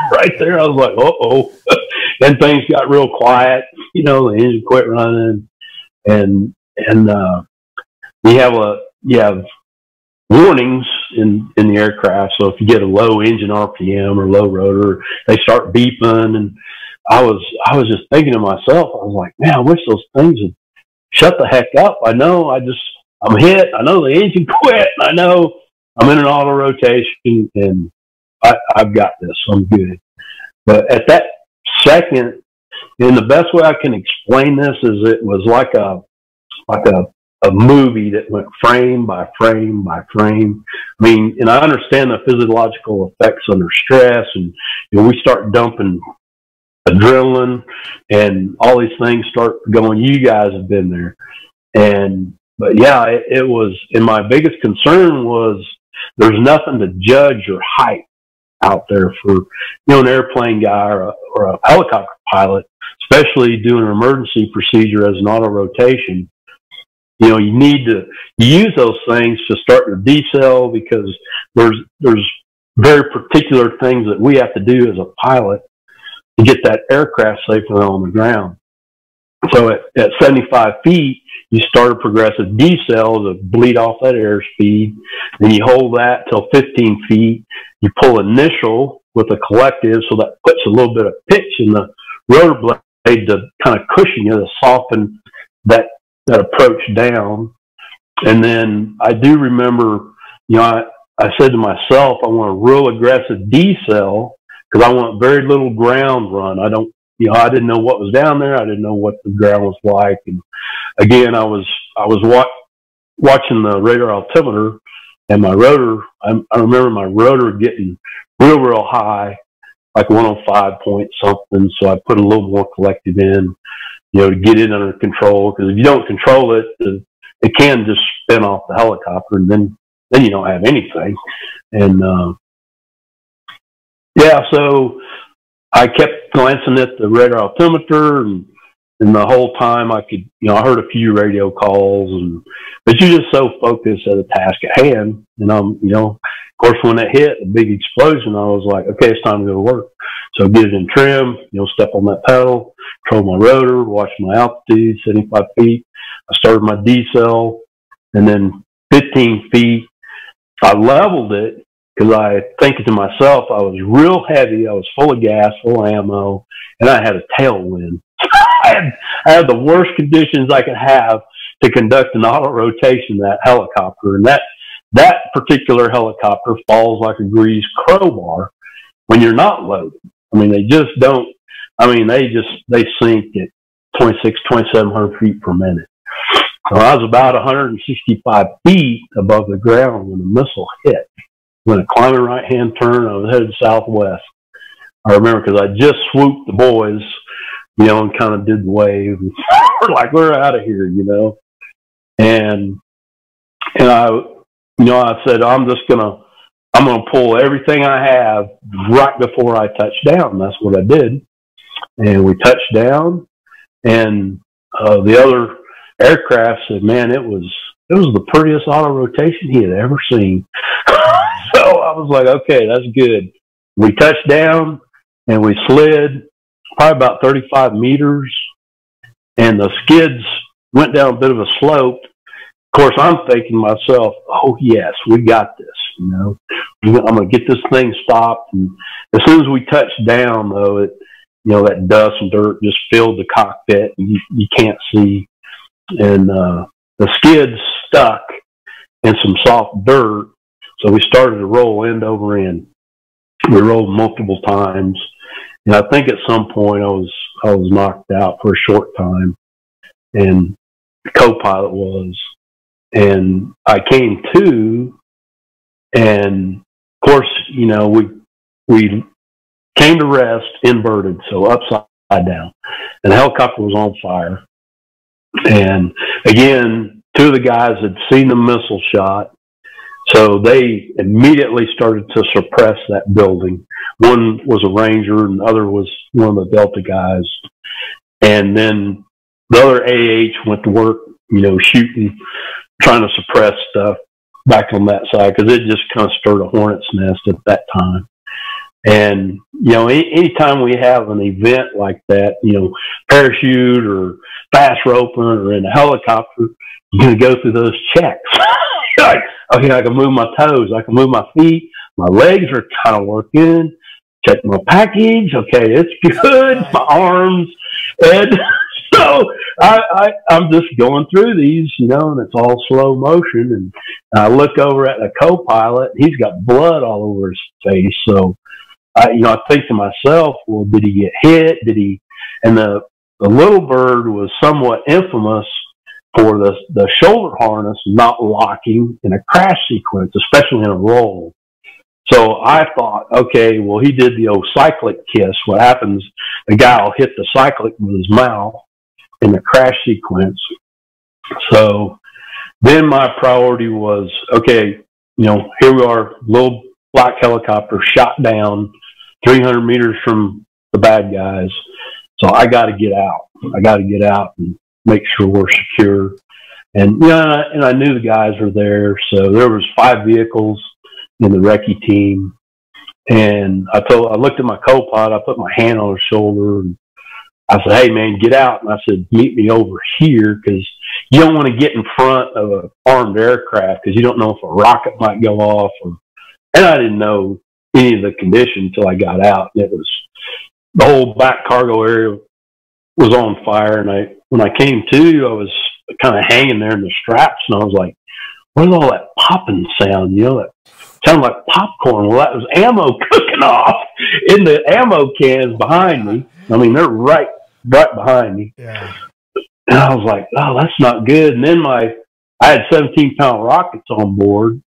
[LAUGHS] right there. I was like, uh oh. [LAUGHS] then things got real quiet. You know, the engine quit running, and and uh, you have a you have warnings in in the aircraft. So if you get a low engine RPM or low rotor, they start beeping. And I was I was just thinking to myself, I was like, man, I wish those things would shut the heck up. I know I just I'm hit. I know the engine [LAUGHS] quit. I know I'm in an auto rotation and I, I've got this. I'm good. But at that second, and the best way I can explain this is it was like a like a a movie that went frame by frame by frame. I mean, and I understand the physiological effects under stress, and you know, we start dumping adrenaline, and all these things start going. You guys have been there, and but yeah, it, it was. And my biggest concern was there's nothing to judge your height out there for you know an airplane guy or a, or a helicopter pilot, especially doing an emergency procedure as an auto rotation. You know, you need to use those things to start your decel because there's there's very particular things that we have to do as a pilot to get that aircraft safely on the ground. So at, at 75 feet, you start a progressive decel to bleed off that airspeed. Then you hold that till 15 feet. You pull initial with a collective, so that puts a little bit of pitch in the rotor blade to kind of cushion you to soften that that approach down. And then I do remember, you know, I, I said to myself, I want a real aggressive decel because I want very little ground run. I don't, you know, I didn't know what was down there. I didn't know what the ground was like. And again, I was, I was wa- watching the radar altimeter and my rotor, I, I remember my rotor getting real, real high, like 105 point something. So I put a little more collective in, you know, to get it under control. Because if you don't control it, it can just spin off the helicopter, and then then you don't have anything. And uh, yeah, so I kept glancing at the radar altimeter and and the whole time I could, you know, I heard a few radio calls, and but you're just so focused at the task at hand. And um, you know, of course, when it hit a big explosion, I was like, okay, it's time to go to work. So get it in trim, you know, step on that pedal, control my rotor, watch my altitude, 75 feet. I started my decel, and then 15 feet, I leveled it because I thinking to myself, I was real heavy, I was full of gas, full of ammo, and I had a tailwind. [LAUGHS] I had, I had the worst conditions I could have to conduct an auto rotation that helicopter. And that, that particular helicopter falls like a greased crowbar when you're not loaded. I mean, they just don't, I mean, they just, they sink at 26, 2700 feet per minute. So I was about 165 feet above the ground when the missile hit. When a climbing right hand turn, I was headed southwest. I remember because I just swooped the boys you know, and kind of did the wave. [LAUGHS] we're like, we're out of here, you know. And and I, you know, I said, I'm just gonna, I'm gonna pull everything I have right before I touch down. That's what I did. And we touched down, and uh, the other aircraft said, "Man, it was it was the prettiest auto rotation he had ever seen." [LAUGHS] I was like, "Okay, that's good." We touched down and we slid probably about 35 meters, and the skids went down a bit of a slope. Of course, I'm thinking myself, "Oh yes, we got this." You know, I'm going to get this thing stopped. And as soon as we touched down, though, it you know that dust and dirt just filled the cockpit, and you, you can't see. And uh, the skids stuck in some soft dirt, so we started to roll end over end. We rolled multiple times. And I think at some point I was I was knocked out for a short time, and the co-pilot was, and I came to, and of course you know we we came to rest inverted, so upside down, and the helicopter was on fire, and again two of the guys had seen the missile shot so they immediately started to suppress that building. One was a ranger and the other was one of the Delta guys. And then the other AH went to work, you know, shooting, trying to suppress stuff back on that side because it just kind of stirred a hornet's nest at that time. And, you know, any, anytime we have an event like that, you know, parachute or fast roping or in a helicopter, you're going to go through those checks. [LAUGHS] like, Oh, okay, I can move my toes, I can move my feet, my legs are kind of working. Check my package. Okay, it's [LAUGHS] good. My arms, and [LAUGHS] so I, I I'm just going through these, you know, and it's all slow motion. And I look over at the co-pilot. He's got blood all over his face. So I, you know, I think to myself, well, did he get hit? Did he? And the the little bird was somewhat infamous for the, the shoulder harness not locking in a crash sequence, especially in a roll. So I thought, okay, well, he did the old cyclic kiss. What happens? The guy will hit the cyclic with his mouth in the crash sequence. So then my priority was, okay, you know, here we are, little black helicopter shot down 300 meters from the bad guys. So I got to get out. I got to get out and make sure we're secure. And know, and I, knew the guys were there, so there was five vehicles in the recce team. And I told, I looked at my co-pilot, I put my hand on his shoulder, and I said, "Hey, man, get out!" And I said, "Meet me over here because you don't want to get in front of an armed aircraft because you don't know if a rocket might go off." Or, and I didn't know any of the condition until I got out. It was the whole back cargo area was on fire. And I, when I came to, I was kind of hanging there in the straps, and I was like, "What is all that popping sound?" You know, that sounded like popcorn. Well, that was ammo [LAUGHS] cooking off in the ammo cans behind me. I mean, they're right, right behind me. Yeah. And I was like, "Oh, that's not good." And then my, I had 17 pound rockets on board,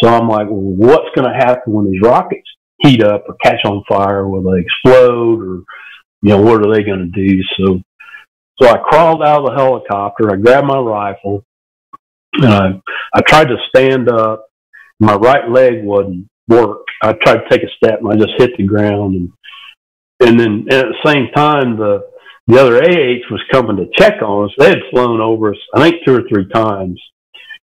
so I'm like, well, "What's going to happen when these rockets heat up or catch on fire? Will they explode or, you know, what are they going to do?" So so I crawled out of the helicopter. I grabbed my rifle, and I I tried to stand up. My right leg wouldn't work. I tried to take a step, and I just hit the ground. And and then and at the same time, the the other AH was coming to check on us. They had flown over us, I think, two or three times.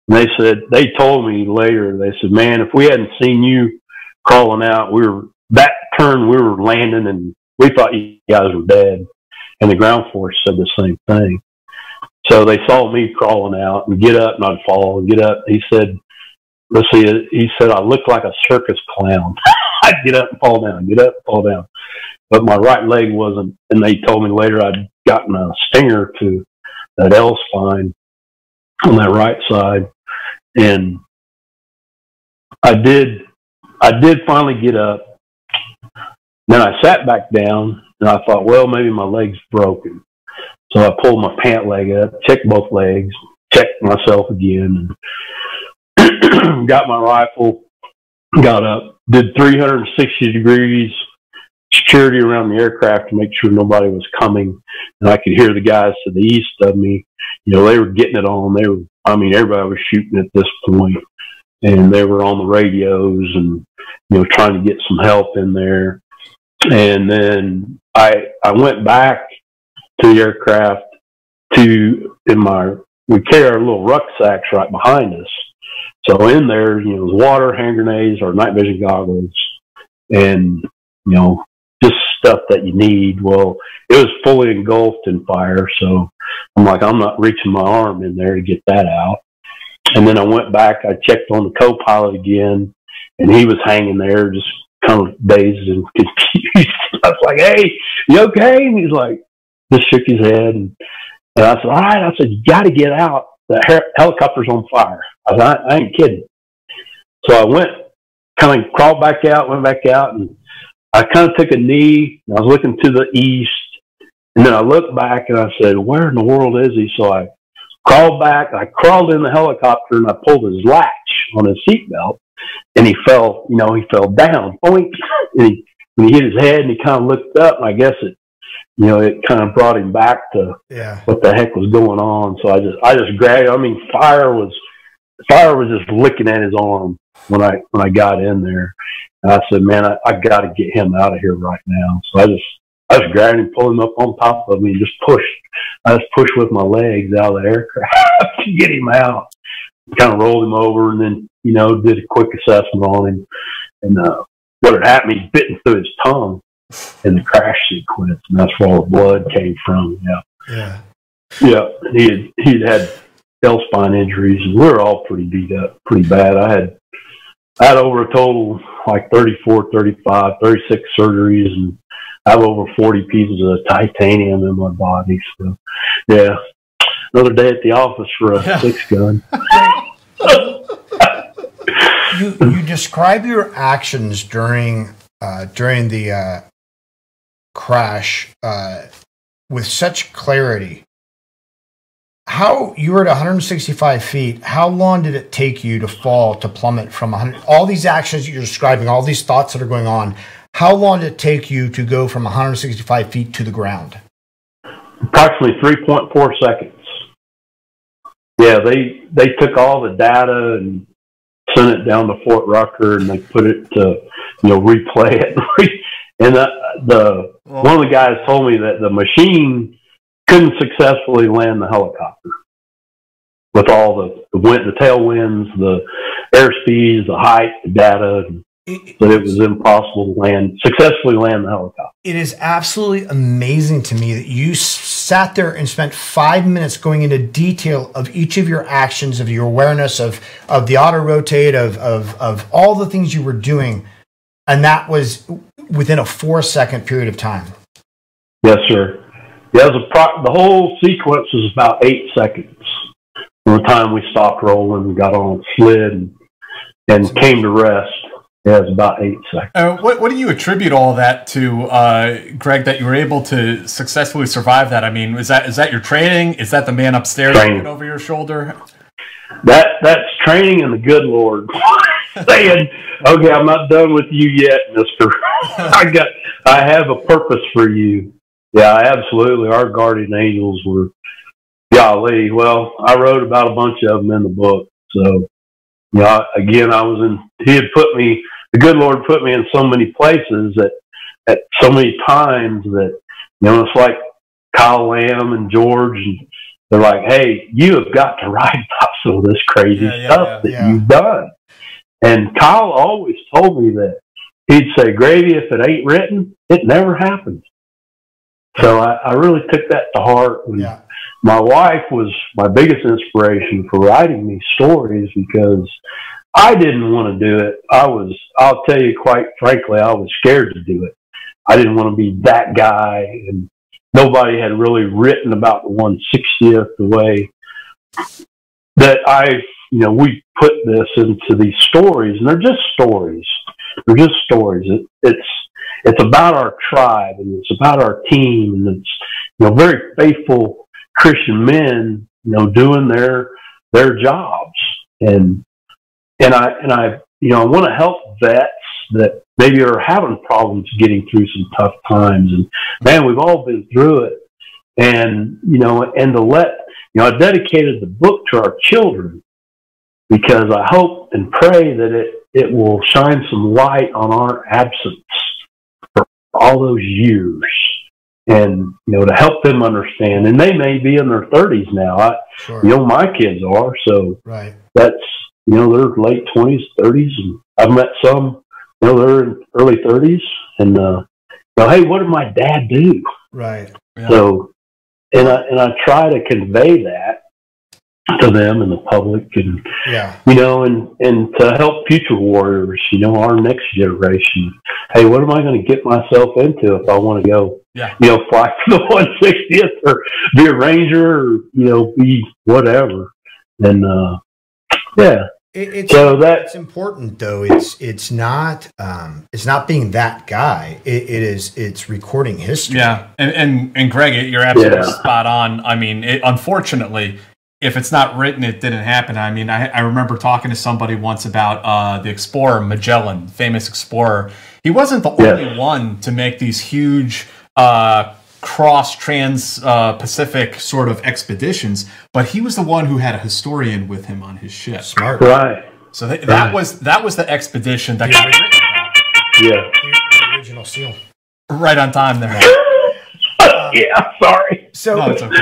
And they said they told me later. They said, "Man, if we hadn't seen you crawling out, we were that turn. We were landing, and we thought you guys were dead." And the ground force said the same thing. So they saw me crawling out and get up and I'd fall and get up. He said, let's see, he said, I look like a circus clown. [LAUGHS] I'd get up and fall down, get up and fall down. But my right leg wasn't, and they told me later I'd gotten a stinger to that L spine on that right side. And I did, I did finally get up. Then I sat back down and I thought, well, maybe my leg's broken. So I pulled my pant leg up, checked both legs, checked myself again, and [CLEARS THROAT] got my rifle, got up, did 360 degrees security around the aircraft to make sure nobody was coming. And I could hear the guys to the east of me. You know, they were getting it on. They were, I mean, everybody was shooting at this point, and they were on the radios and you know trying to get some help in there. And then I I went back to the aircraft to in my we carry our little rucksacks right behind us. So in there, you know, water, hand grenades, or night vision goggles, and you know, just stuff that you need. Well, it was fully engulfed in fire, so I'm like, I'm not reaching my arm in there to get that out. And then I went back, I checked on the co-pilot again, and he was hanging there, just kind of dazed and [LAUGHS] confused. I was like, "Hey, you okay?" And he's like, just shook his head, and, and I said, "All right." I said, "You got to get out. The her- helicopter's on fire." I said, I, "I ain't kidding." So I went, kind of crawled back out, went back out, and I kind of took a knee. And I was looking to the east, and then I looked back and I said, "Where in the world is he?" So I crawled back. I crawled in the helicopter and I pulled his latch on his seatbelt, and he fell. You know, he fell down. Boink. And he when he hit his head and he kind of looked up, and I guess it, you know, it kind of brought him back to Yeah. what the heck was going on. So I just, I just grabbed. I mean, fire was, fire was just licking at his arm when I when I got in there, and I said, "Man, I, I got to get him out of here right now." So I just, I just grabbed him, pulled him up on top of me, and just pushed. I just pushed with my legs out of the aircraft [LAUGHS] to get him out. Kind of rolled him over, and then you know did a quick assessment on him, and uh, what had happened, he'd bitten through his tongue in the crash sequence, and that's where all the blood came from. Yeah, Yeah. yeah. He had he'd had L spine injuries, and we were all pretty beat up, pretty bad. I had I had over a total like 34, 35, 36 surgeries, and I have over 40 pieces of titanium in my body. So, yeah, another day at the office for a Yeah. six gun. [LAUGHS] You you describe your actions during uh, during the uh, crash uh, with such clarity. How you were at 165 feet? How long did it take you to fall to plummet from 100? All these actions you're describing, all these thoughts that are going on. How long did it take you to go from 165 feet to the ground? approximately 3.4 seconds. Yeah, they they took all the data and sent it down to Fort Rucker, and they put it to you know replay it. [LAUGHS] and uh, the, the one of the guys told me that the machine couldn't successfully land the helicopter with all the the wind, the tailwinds, the airspeeds, the height, the data. It- That it was impossible to land successfully land the helicopter. It is absolutely amazing to me that you sat there and spent five minutes going into detail of each of your actions, of your awareness of of the auto rotate, of of of all the things you were doing. and that was within a four second period of time. Yes, sir. Yeah, pro- the whole sequence was about eight seconds from the time we stopped rolling, got on slid, and, and came to rest. Yeah, it was about eight seconds. Uh, what, what do you attribute all that to, uh, Greg? That you were able to successfully survive that? I mean, is that is that your training? Is that the man upstairs looking over your shoulder? That that's training and the good Lord [LAUGHS] saying, "Okay, I'm not done with you yet, Mister. [LAUGHS] I got, I have a purpose for you." Yeah, absolutely. Our guardian angels were, golly. Well, I wrote about a bunch of them in the book. So, you know, again, I was in. He had put me. The good Lord put me in so many places that, at so many times that, you know, it's like Kyle Lamb and George and they're like, "Hey, you have got to write about some of this crazy Yeah, stuff yeah, that yeah. you've done." And Kyle always told me that he'd say, "Gravy, if it ain't written, it never happens." So I, I really took that to heart. And Yeah. My wife was my biggest inspiration for writing these stories because I didn't want to do it. I was, I'll tell you quite frankly, I was scared to do it. I didn't want to be that guy, and nobody had really written about the 160th the way that I, you know, we put this into these stories, and they're just stories. They're just stories. It, it's it's about our tribe, and it's about our team, and it's you know very faithful Christian men, you know, doing their their jobs, and and I and I you know I want to help vets that maybe are having problems getting through some tough times, and man, we've all been through it, and you know, and to let you know, I dedicated the book to our children because I hope and pray that it it will shine some light on our absence for all those years and you know to help them understand and they may be in their 30s now I, Sure. you know my kids are so Right. that's you know they're late 20s 30s and i've met some you know they're in early 30s and uh you know, hey what did my dad do Right. Yeah. so and i and i try to convey that to them and the public and Yeah. you know, and and to help future warriors, you know, our next generation. Hey, what am I going to get myself into if I want to go, Yeah. you know, fly [LAUGHS] for the one sixtieth or be a ranger or you know be whatever. And uh, yeah, It, it's so that it's important though. It's it's not um, it's not being that guy. It, it is it's recording history. Yeah, and and and Greg, you're absolutely Yeah. spot on. I mean, it, unfortunately, if it's not written, it didn't happen. I mean, I, I remember talking to somebody once about uh, the explorer Magellan, famous explorer. He wasn't the Yes. only one to make these huge uh, cross trans uh, Pacific sort of expeditions, but he was the one who had a historian with him on his ship. Smart. right, So that, that Right. was that was the expedition that got written [LAUGHS] about. yeah, The original seal. right on time there. [LAUGHS] yeah. Sorry. So No, it's okay.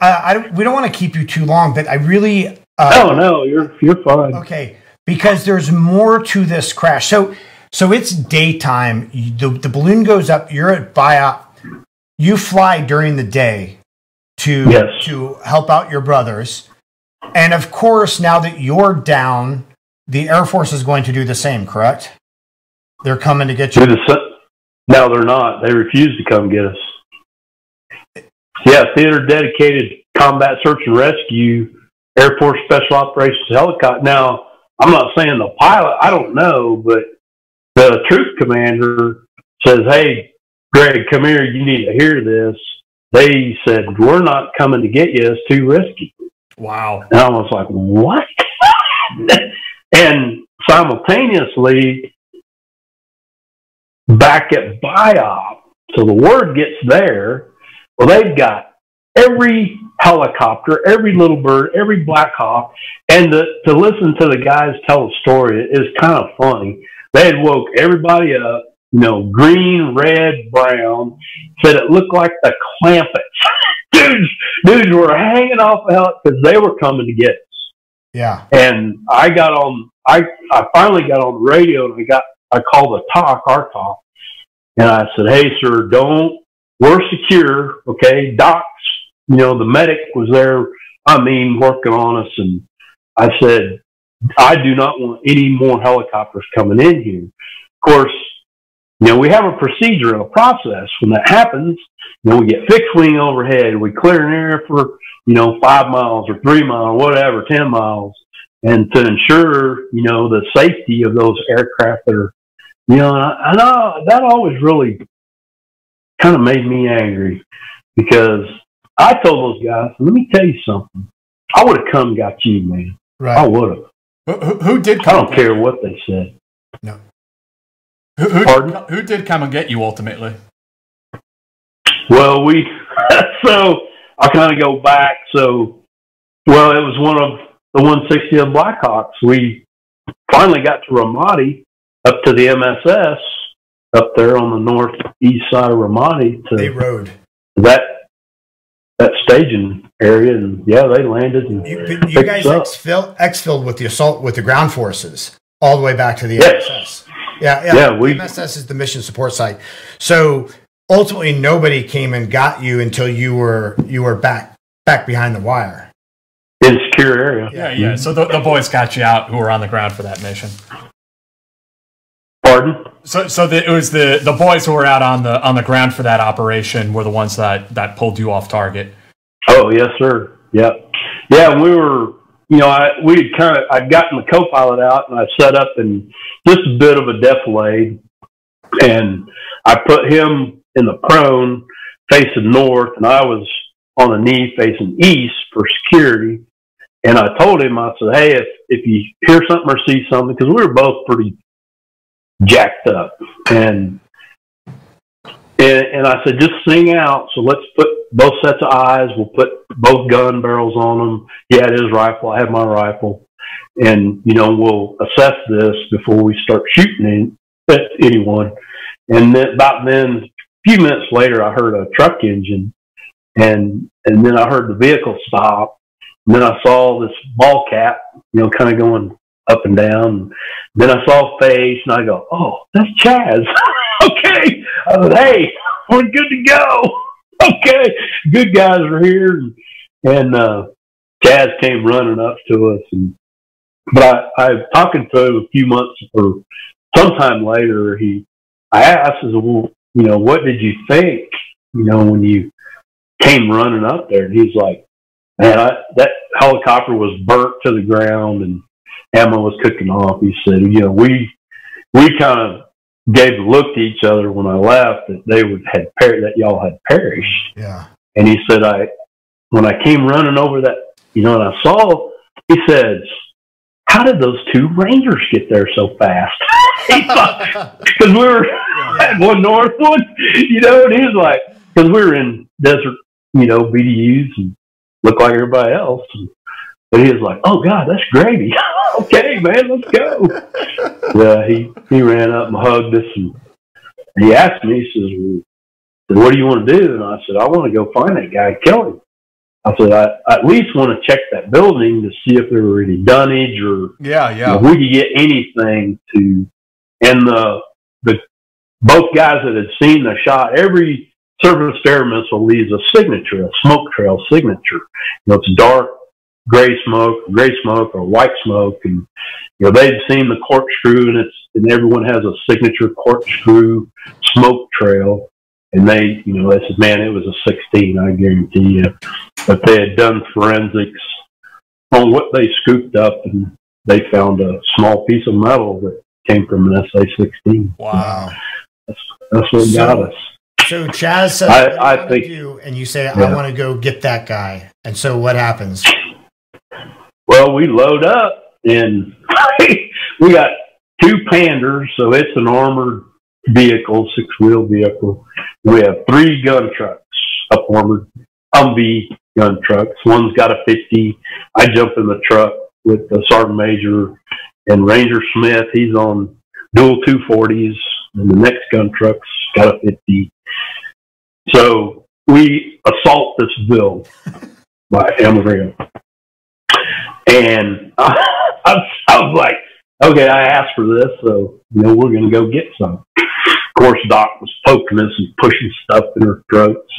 I, I don't- we don't want to keep you too long, but I really uh, Oh no, you're you're fine. Okay, because there's more to this crash. So, so it's daytime. You- The, the balloon goes up. You're at BIAP. You fly during the day to Yes. to help out your brothers, and of course, now that you're down, the Air Force is going to do the same. Correct? They're coming to get you. no, they're not. They refuse to come get us. Yeah, theater dedicated combat search and rescue, Air Force Special Operations helicopter. Now, I'm not saying the pilot. I don't know, but the troop commander says, "Hey, Greg, come here. You need to hear this." They said, "We're not coming to get you. It's too risky." Wow. And I was like, what? [LAUGHS] and simultaneously, back at BIAP, so the word gets there. Well, they've got every helicopter, every little bird, every Black Hawk, and to, to listen to the guys tell a story is kind of funny. They had woke everybody up, you know, green, red, brown, said it looked like the Clampetts. [LAUGHS] dudes, dudes were hanging off the hell because they were coming to get us. Yeah. And I got on, I, I finally got on the radio and I got, I called the TOC, our TOC, and I said, Hey, sir, don't, we're secure. Okay. Docs, you know, the medic was there. I mean, working on us. And I said, I do not want any more helicopters coming in here. Of course, you know, we have a procedure and a process. When that happens, you know, we get fixed wing overhead. We clear an area for, you know, five miles or three miles, whatever, 10 miles. And to ensure, you know, the safety of those aircraft that are, you know, and I, I know that always really kind of made me angry because I told those guys, let me tell you something. I would have come and got you, man. Right. I would have. Who, who, who did? I don't care what they said. No. Who, who, Pardon? who did come and get you ultimately? Well, we [LAUGHS] so I kind of go back. So, well, it was one of the 160 of Blackhawks. We finally got to Ramadi up to the MSS up there on the northeast side of Ramadi They to rode. that that staging area, and yeah, they landed. And You, you guys us up. exfil- exfilled with the assault with the ground forces all the way back to the Yes. MSS. Yeah, yeah. Yeah, we- the MSS is the mission support site. So ultimately, nobody came and got you until you were you were back back behind the wire. in secure area. Yeah, yeah. So the, the boys got you out who were on the ground for that mission. Pardon? So, so the, it was the, the boys who were out on the on the ground for that operation were the ones that, that pulled you off target. Oh yes, sir. Yep. Yeah, we were. You know, I we had kind of I'd gotten the co-pilot out and I set up in just a bit of a defilade, and I put him in the prone facing north, and I was on a knee facing east for security. And I told him, I said, "Hey, if if you hear something or see something, because we were both pretty jacked up, and and, and I said, just sing out. So let's put both sets of eyes. We'll put both gun barrels on them. He had his rifle. I had my rifle. And, you know, we'll assess this before we start shooting in, at anyone. And then, about then, a few minutes later, I heard a truck engine. And, and then I heard the vehicle stop. And then I saw this ball cap, you know, kind of going up and down. Then I saw a face, and I go, "Oh, that's Chaz." [LAUGHS] okay, I said, "Hey, we're good to go." [LAUGHS] okay, good guys are here, and, and uh, Chaz came running up to us, and but I, I was talking to him a few months or sometime later. He, I asked, said, "Well, you know, what did you think? You know, when you came running up there?" And he's like, "Man, I, that helicopter was burnt to the ground, and." Ammo was cooking off. He said, you know, we we kind of gave a look to each other when I left that they would had per- that y'all had perished. Yeah. And he said, I when I came running over that, you know, and I saw, he says, how did those two Rangers get there so fast? [LAUGHS] Because [LAUGHS] we were at [LAUGHS] one north one, you know, and he was like, because we were in desert, you know, BDUs and looked like everybody else. And, but he was like, "Oh God, that's gravy." [LAUGHS] okay, man, let's go. yeah, he he ran up and hugged us, and he asked me, he says, well, "What do you want to do?" And I said, "I want to go find that guy, kill him." I said, I, I at least want to check that building to see if there were any dunnage or Yeah, know, if we could get anything to. And the the both guys that had seen the shot, every surface air missile leaves a signature, a smoke trail signature. You know, it's dark gray smoke, gray smoke, or white smoke, and you know they've seen the corkscrew, and it's and everyone has a signature corkscrew smoke trail. And they, you know, they said, "Man, it was a 16, I guarantee you." But they had done forensics on what they scooped up, and they found a small piece of metal that came from an SA-16. Wow. Wow. That's what So- got us. So Chaz says, I- you I think- do? and you say, I want to go get that guy. And so what happens? Well, we load up and [LAUGHS] we got two Pandurs, so it's an armored vehicle, six wheel vehicle. We have three gun trucks, up armored Humvee gun trucks. One's got a 50. I jump in the truck with the Sergeant Major and Ranger Smith. He's on dual 240s, and the next gun truck's got a 50. So we assault this bill by Amarillo. And I, [LAUGHS] I, I was like, okay, I asked for this, so you know we're going to go get some. Of course, Doc was poking us and pushing stuff in her throats.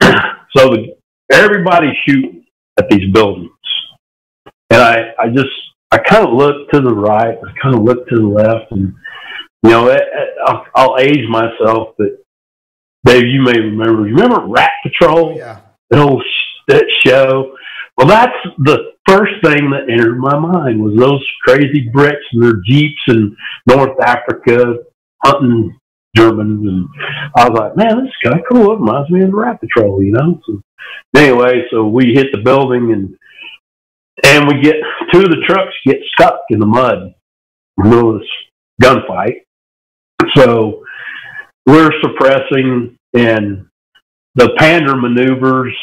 [CLEARS THROAT] so the, everybody shoot at these buildings, and I, I just, I kind of looked to the right, I kind of looked to the left, and you know, I'll, I'll age myself, but Dave, you may remember. You remember Rat Patrol? Yeah. That old that show. Well, that's the first thing that entered my mind was those crazy Brits and their jeeps in North Africa hunting Germans, and I was like, man, this is kind of cool. It reminds me of the Rat Patrol, you know. So anyway, so we hit the building and and we get two of the trucks get stuck in the mud in the middle of this gunfight. So we're suppressing and the Pandur maneuvers.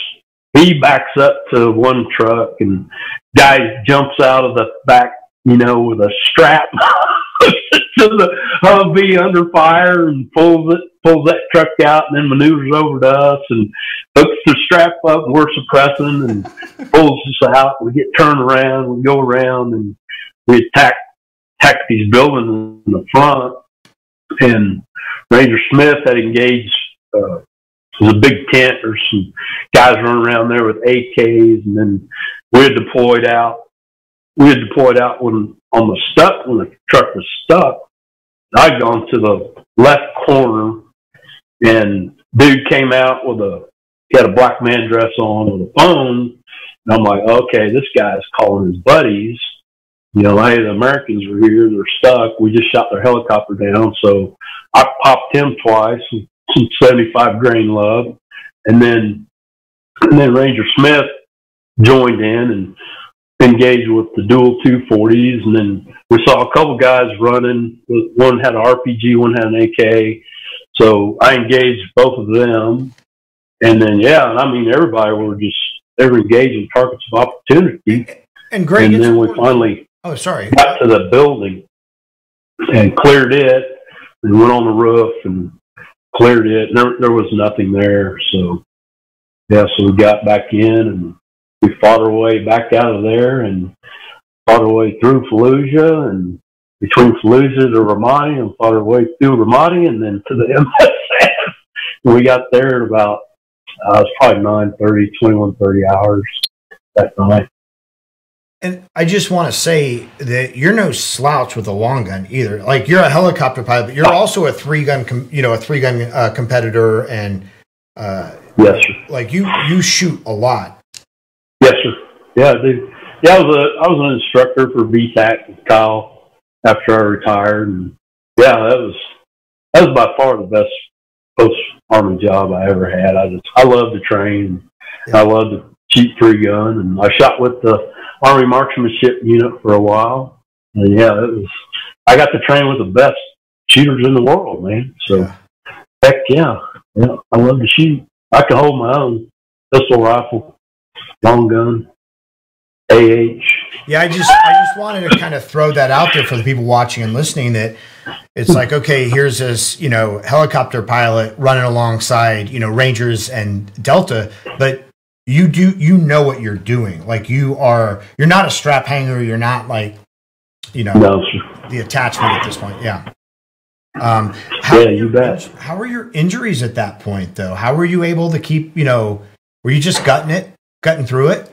He backs up to one truck and guy jumps out of the back, you know, with a strap [LAUGHS] to the Humvee under fire and pulls it, pulls that truck out and then maneuvers over to us and hooks the strap up. And we're suppressing and pulls us out. We get turned around, we go around and we attack, attack these buildings in the front. And Ranger Smith had engaged, uh, was a big tent. There's some guys running around there with AKs, and then we had deployed out. We had deployed out when on the stuck when the truck was stuck. I'd gone to the left corner, and dude came out with a he had a black man dress on with a phone, and I'm like, okay, this guy's calling his buddies. You know, hey, the Americans are here. They're stuck. We just shot their helicopter down, so I popped him twice, some 75 grain love, and then and then Ranger Smith joined in and engaged with the dual 240s, and then we saw a couple guys running. One had an RPG, one had an AK. So I engaged both of them, and then yeah, I mean everybody were just they were engaging targets of opportunity. And Greg, and then we finally Oh, sorry. got to the building and cleared it and went on the roof and cleared it. There, there was nothing there. So, yeah, so we got back in and we fought our way back out of there and fought our way through Fallujah and between Fallujah to Ramadi and fought our way through Ramadi and then to the [LAUGHS] MSS. We got there at about, uh, it was probably 9.30, 21.30 hours that night. And I just want to say that you're no slouch with a long gun either. Like you're a helicopter pilot, but you're also a three gun, com- you know, a three gun uh, competitor, and uh, Yes, sir. like you you shoot a lot. Yes, sir. Yeah, I. Yeah, I was a I was an instructor for VTAC with Kyle after I retired, and yeah, that was that was by far the best post army job I ever had. I just I love to train. I love to shoot three gun, and I shot with the Army Marksmanship Unit for a while. And yeah, it was. I got to train with the best shooters in the world, man. So Yeah. heck yeah, yeah, I love to shoot. I can hold my own pistol rifle, long gun, AH. Yeah, I just I just wanted to kind of throw that out there for the people watching and listening that it's like okay, here's this you know helicopter pilot running alongside you know Rangers and Delta, but you do you know what you're doing. Like you are you're not a strap hanger. You're not like you know No, the attachment at this point. Yeah. Um, how Yeah, you bet. How were your injuries at that point, though? How were you able to keep? You know, were you just gutting it, gutting through it?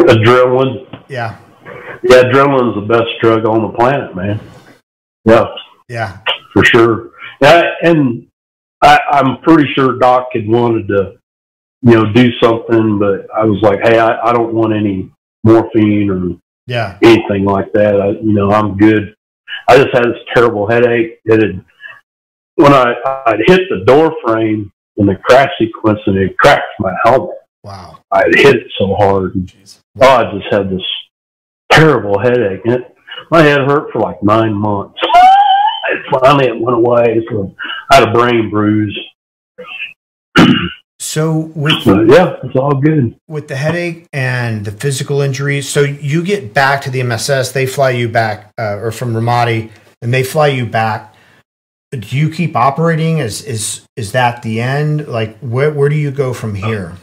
Adrenaline. Yeah, Yeah, adrenaline's the best drug on the planet, man. Yeah, yeah, for sure. Yeah, and I, I'm pretty sure Doc had wanted to, you know, do something, but I was like, hey, I, I don't want any morphine or yeah. anything like that. I, you know, I'm good. I just had this terrible headache. It had, when I I'd hit the door frame in the crash sequence and it cracked my helmet. Wow. I had hit it so hard. And, oh, I just had this terrible headache. And it, my head hurt for like nine months. [LAUGHS] finally, it went away. So I had a brain bruise. [CLEARS THROAT] So with But yeah, it's all good. with the headache and the physical injuries, so you get back to the MSS, they fly you back, uh, or from Ramadi, and they fly you back. Do you keep operating? Is is is that the end? Like where where do you go from here?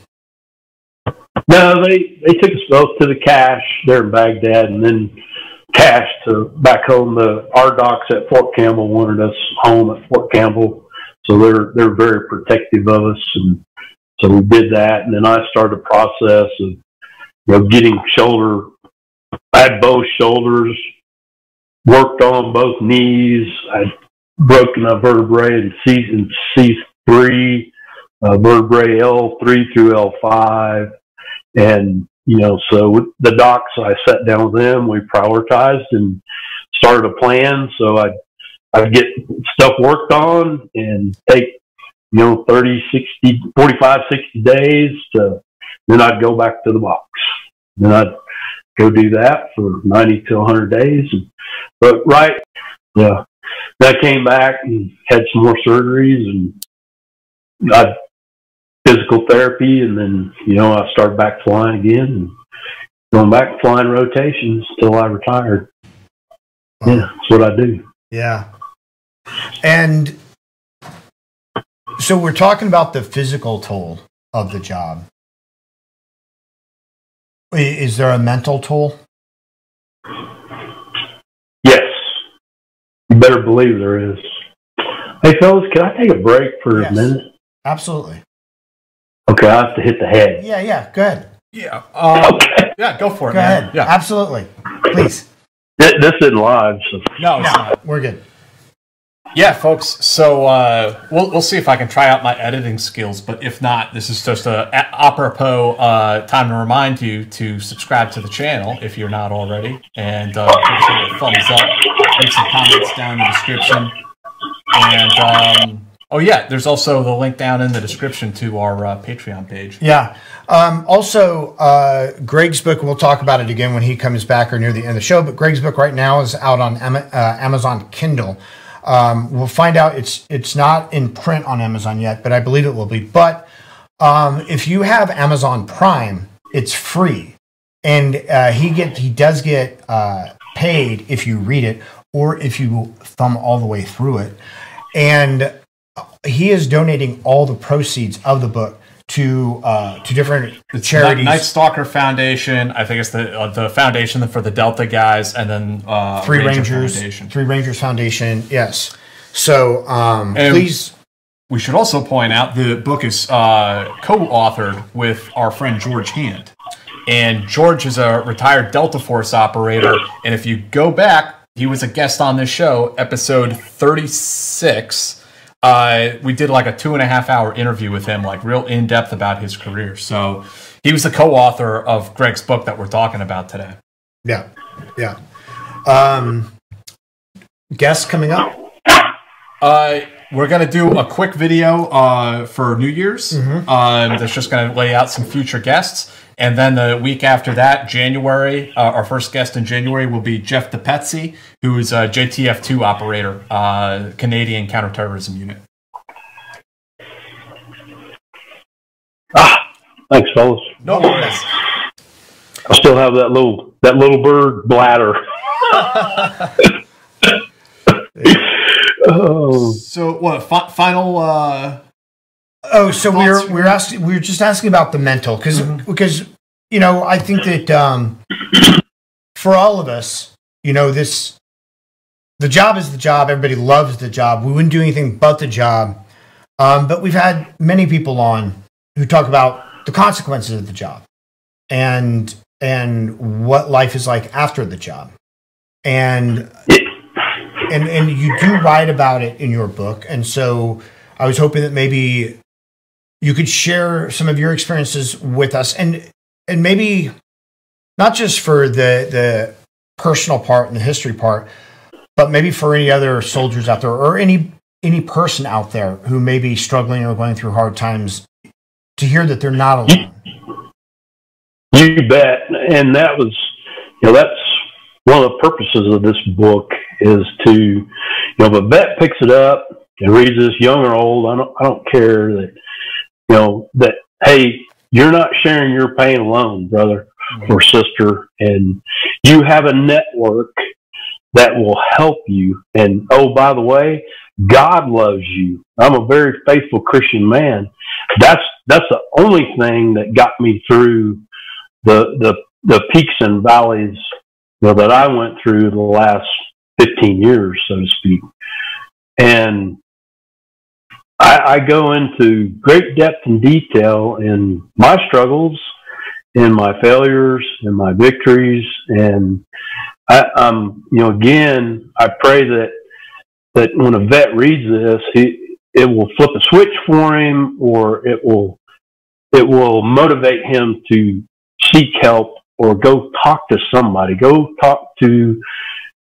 No, they they took us both to the CSH there in Baghdad, and then CSH to back home. The our docs at Fort Campbell wanted us home at Fort Campbell, so they're they're very protective of us, and so we did that. And then I started a process of you know getting shoulder. I had both shoulders, worked on both knees. I broken a vertebrae in season C three, uh, vertebrae L three through L five, and you know, so the docs I sat down with them, we prioritized and started a plan. So I I'd get stuff worked on and take you know 30, 60, 45, 60 days to then I'd go back to the box. Then I'd go do that for 90 to 100 days. But right, yeah, then I came back and had some more surgeries and I physical therapy, and then you know I started back flying again and going back flying rotations till I retired. Yeah, that's what I do. Yeah, and so we're talking about the physical toll of the job. Is there a mental toll? Yes. You better believe there is. Hey, fellas, can I take a break for yes. a minute? Absolutely. Okay, I have to hit the head. Yeah, yeah, go ahead. Yeah. Um, okay. Yeah, go for it. Go man. ahead. Yeah. Absolutely. Please. This, this isn't live, so. No, no. We're good. Yeah, folks. So uh, we'll we'll see if I can try out my editing skills. But if not, this is just a, a apropos uh, time to remind you to subscribe to the channel if you're not already, and uh, give us a thumbs up, leave some comments down in the description, and um, oh yeah, there's also the link down in the description to our uh, Patreon page. Yeah. Um, also, uh, Greg's book. We'll talk about it again when he comes back or near the end of the show. But Greg's book right now is out on uh, Amazon Kindle. Um, we'll find out. It's it's not in print on Amazon yet, but I believe it will be. But um, if you have Amazon Prime, it's free, and uh, he get he does get uh, paid if you read it or if you thumb all the way through it, and he is donating all the proceeds of the book to uh, to different it's charities. Night Stalker Foundation. I think it's the uh, the foundation for the Delta guys, and then uh, Three Ranger Rangers Foundation. Three Rangers Foundation. Yes. So um, please. We should also point out the book is uh, co-authored with our friend George Hand, and George is a retired Delta Force operator. And if you go back, he was a guest on this show, episode thirty-six uh, we did like a two and a half hour interview with him, like real in depth about his career. So he was the co author of Greg's book that we're talking about today. Yeah. Yeah. Um, guests coming up? Uh, we're going to do a quick video uh, for New Year's mm-hmm. um, that's just going to lay out some future guests. And then the week after that, January, uh, our first guest in January will be Jeff DePetsy, who is a JTF2 operator, uh, Canadian Counterterrorism Unit. Ah, thanks, fellas. No worries. I still have that little that little bird bladder. [LAUGHS] [LAUGHS] oh. So what? Fi- final uh, Oh, so we are we are asking we are just asking about the mental because mm-hmm. because you know I think that um, for all of us, you know this the job is the job. Everybody loves the job. We wouldn't do anything but the job. Um, but we've had many people on who talk about the consequences of the job and and what life is like after the job. And and and you do write about it in your book. And so I was hoping that maybe you could share some of your experiences with us. And and maybe not just for the the personal part and the history part but maybe for any other soldiers out there or any any person out there who may be struggling or going through hard times to hear that they're not alone. You bet. And that was you know that's one of the purposes of this book is to you know if a vet picks it up and reads this young or old i don't i don't care that you know, that, hey, you're not sharing your pain alone, brother mm-hmm. or sister, and you have a network that will help you. And oh, by the way, God loves you. I'm a very faithful Christian man. That's that's the only thing that got me through the the the peaks and valleys you know, that I went through the last 15 years, so to speak. And I, I go into great depth and detail in my struggles, in my failures, in my victories, and I, um, you know, again, I pray that that when a vet reads this, he, it will flip a switch for him, or it will it will motivate him to seek help or go talk to somebody. Go talk to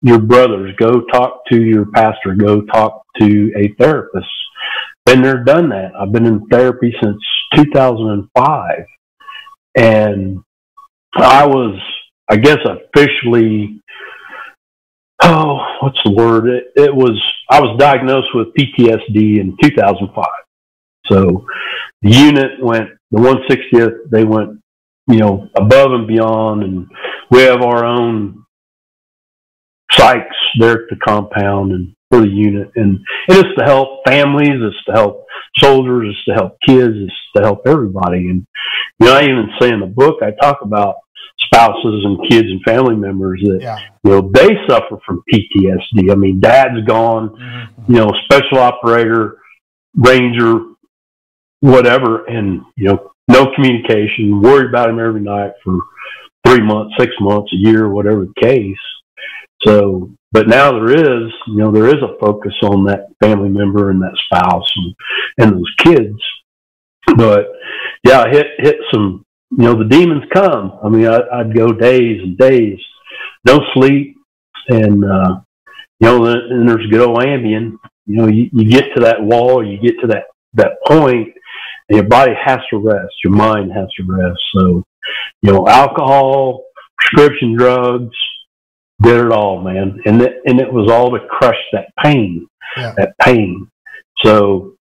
your brothers. Go talk to your pastor. Go talk to a therapist. Been there, done that. I've been in therapy since 2005, and I was, I guess, officially. Oh, what's the word? It, it was. I was diagnosed with PTSD in 2005. So the unit went the 160th. They went, you know, above and beyond, and we have our own psychs there at the compound and for the unit. And, and it's to help families, it's to help soldiers, it's to help kids, it's to help everybody. And, you know, I even say in the book, I talk about spouses and kids and family members that, yeah. you know, they suffer from PTSD. I mean, dad's gone, mm-hmm. you know, special operator, ranger, whatever, and, you know, no communication, worry about him every night for three months, six months, a year, whatever the case. So, but now there is, you know, there is a focus on that family member and that spouse and, and those kids. But yeah, hit hit some, you know, the demons come. I mean, I, I'd go days and days, no sleep, and uh, you know, and there's good old Ambien. You know, you, you get to that wall, you get to that that point, and your body has to rest, your mind has to rest. So, you know, alcohol, prescription drugs, did it all, man. And it, and it was all to crush that pain, yeah. that pain. So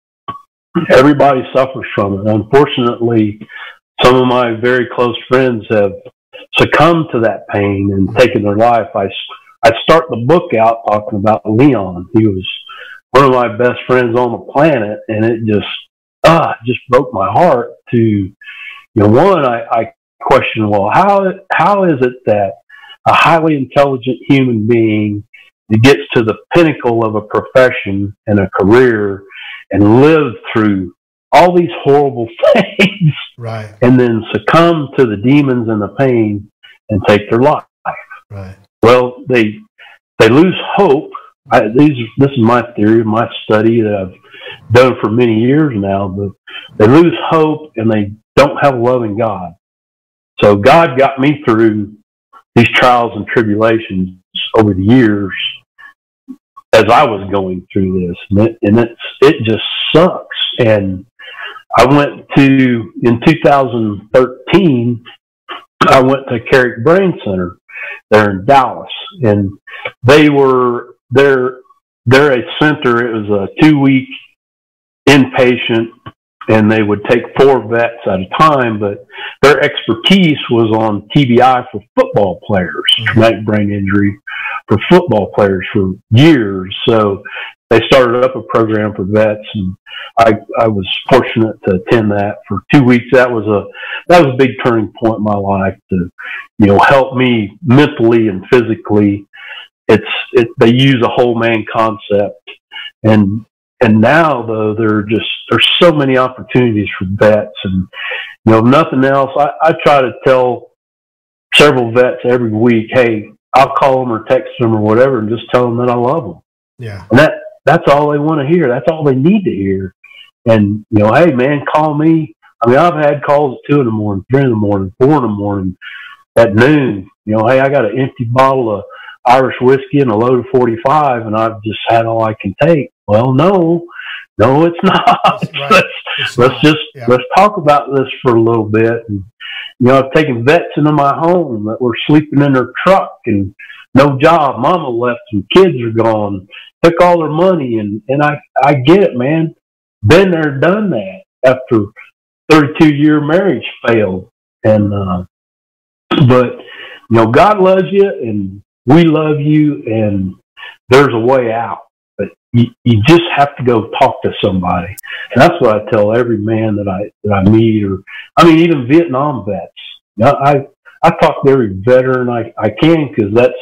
everybody suffers from it. Unfortunately, some of my very close friends have succumbed to that pain and taken their life. I, I start the book out talking about Leon. He was one of my best friends on the planet, and it just, ah, just broke my heart to, you know, one, I, I question, well, how, how is it that a highly intelligent human being that gets to the pinnacle of a profession and a career and lives through all these horrible [LAUGHS] things right. and then succumb to the demons and the pain and take their life. Right. Well they they lose hope. I, these this is my theory my study that i've done for many years now but they lose hope and they don't have love in god. So god got me through these trials and tribulations over the years as I was going through this, and, it, and it's it just sucks. And I went to in 2013. I went to Carrick Brain Center there in Dallas, and they were they're they're a center. It was a two week inpatient and they would take four vets at a time, but their expertise was on TBI for football players, mm-hmm. traumatic brain injury for football players for years. So they started up a program for vets, and I, I was fortunate to attend that for two weeks. That was a that was a big turning point in my life to, you know, help me mentally and physically. It's it, they use a whole man concept, and and now though there are just there's so many opportunities for vets and you know nothing else. I, I try to tell several vets every week hey i'll call them or text them or whatever and just tell them that i love them yeah. And that that's all they want to hear. That's all they need to hear. And you know hey man call me. I mean i've had calls at two in the morning three in the morning four in the morning at noon. You know hey i got an empty bottle of irish whiskey and a load of 45 and i've just had all i can take well, no, no, it's [LAUGHS] not. Right. let's it's let's not. just yeah. let's talk about this for a little bit. And you know, I've taken vets into my home that were sleeping in their truck and no job. Mama left and kids are gone. Took all their money and and I I get it, man. Been there, done that. After 32 year marriage failed, and uh, [CLEARS THROAT] but you know, God loves you and we love you, and there's a way out But you, you just have to go talk to somebody. And that's what I tell every man that I that I meet, or I mean, even Vietnam vets. I I talk to every veteran I, I can because that's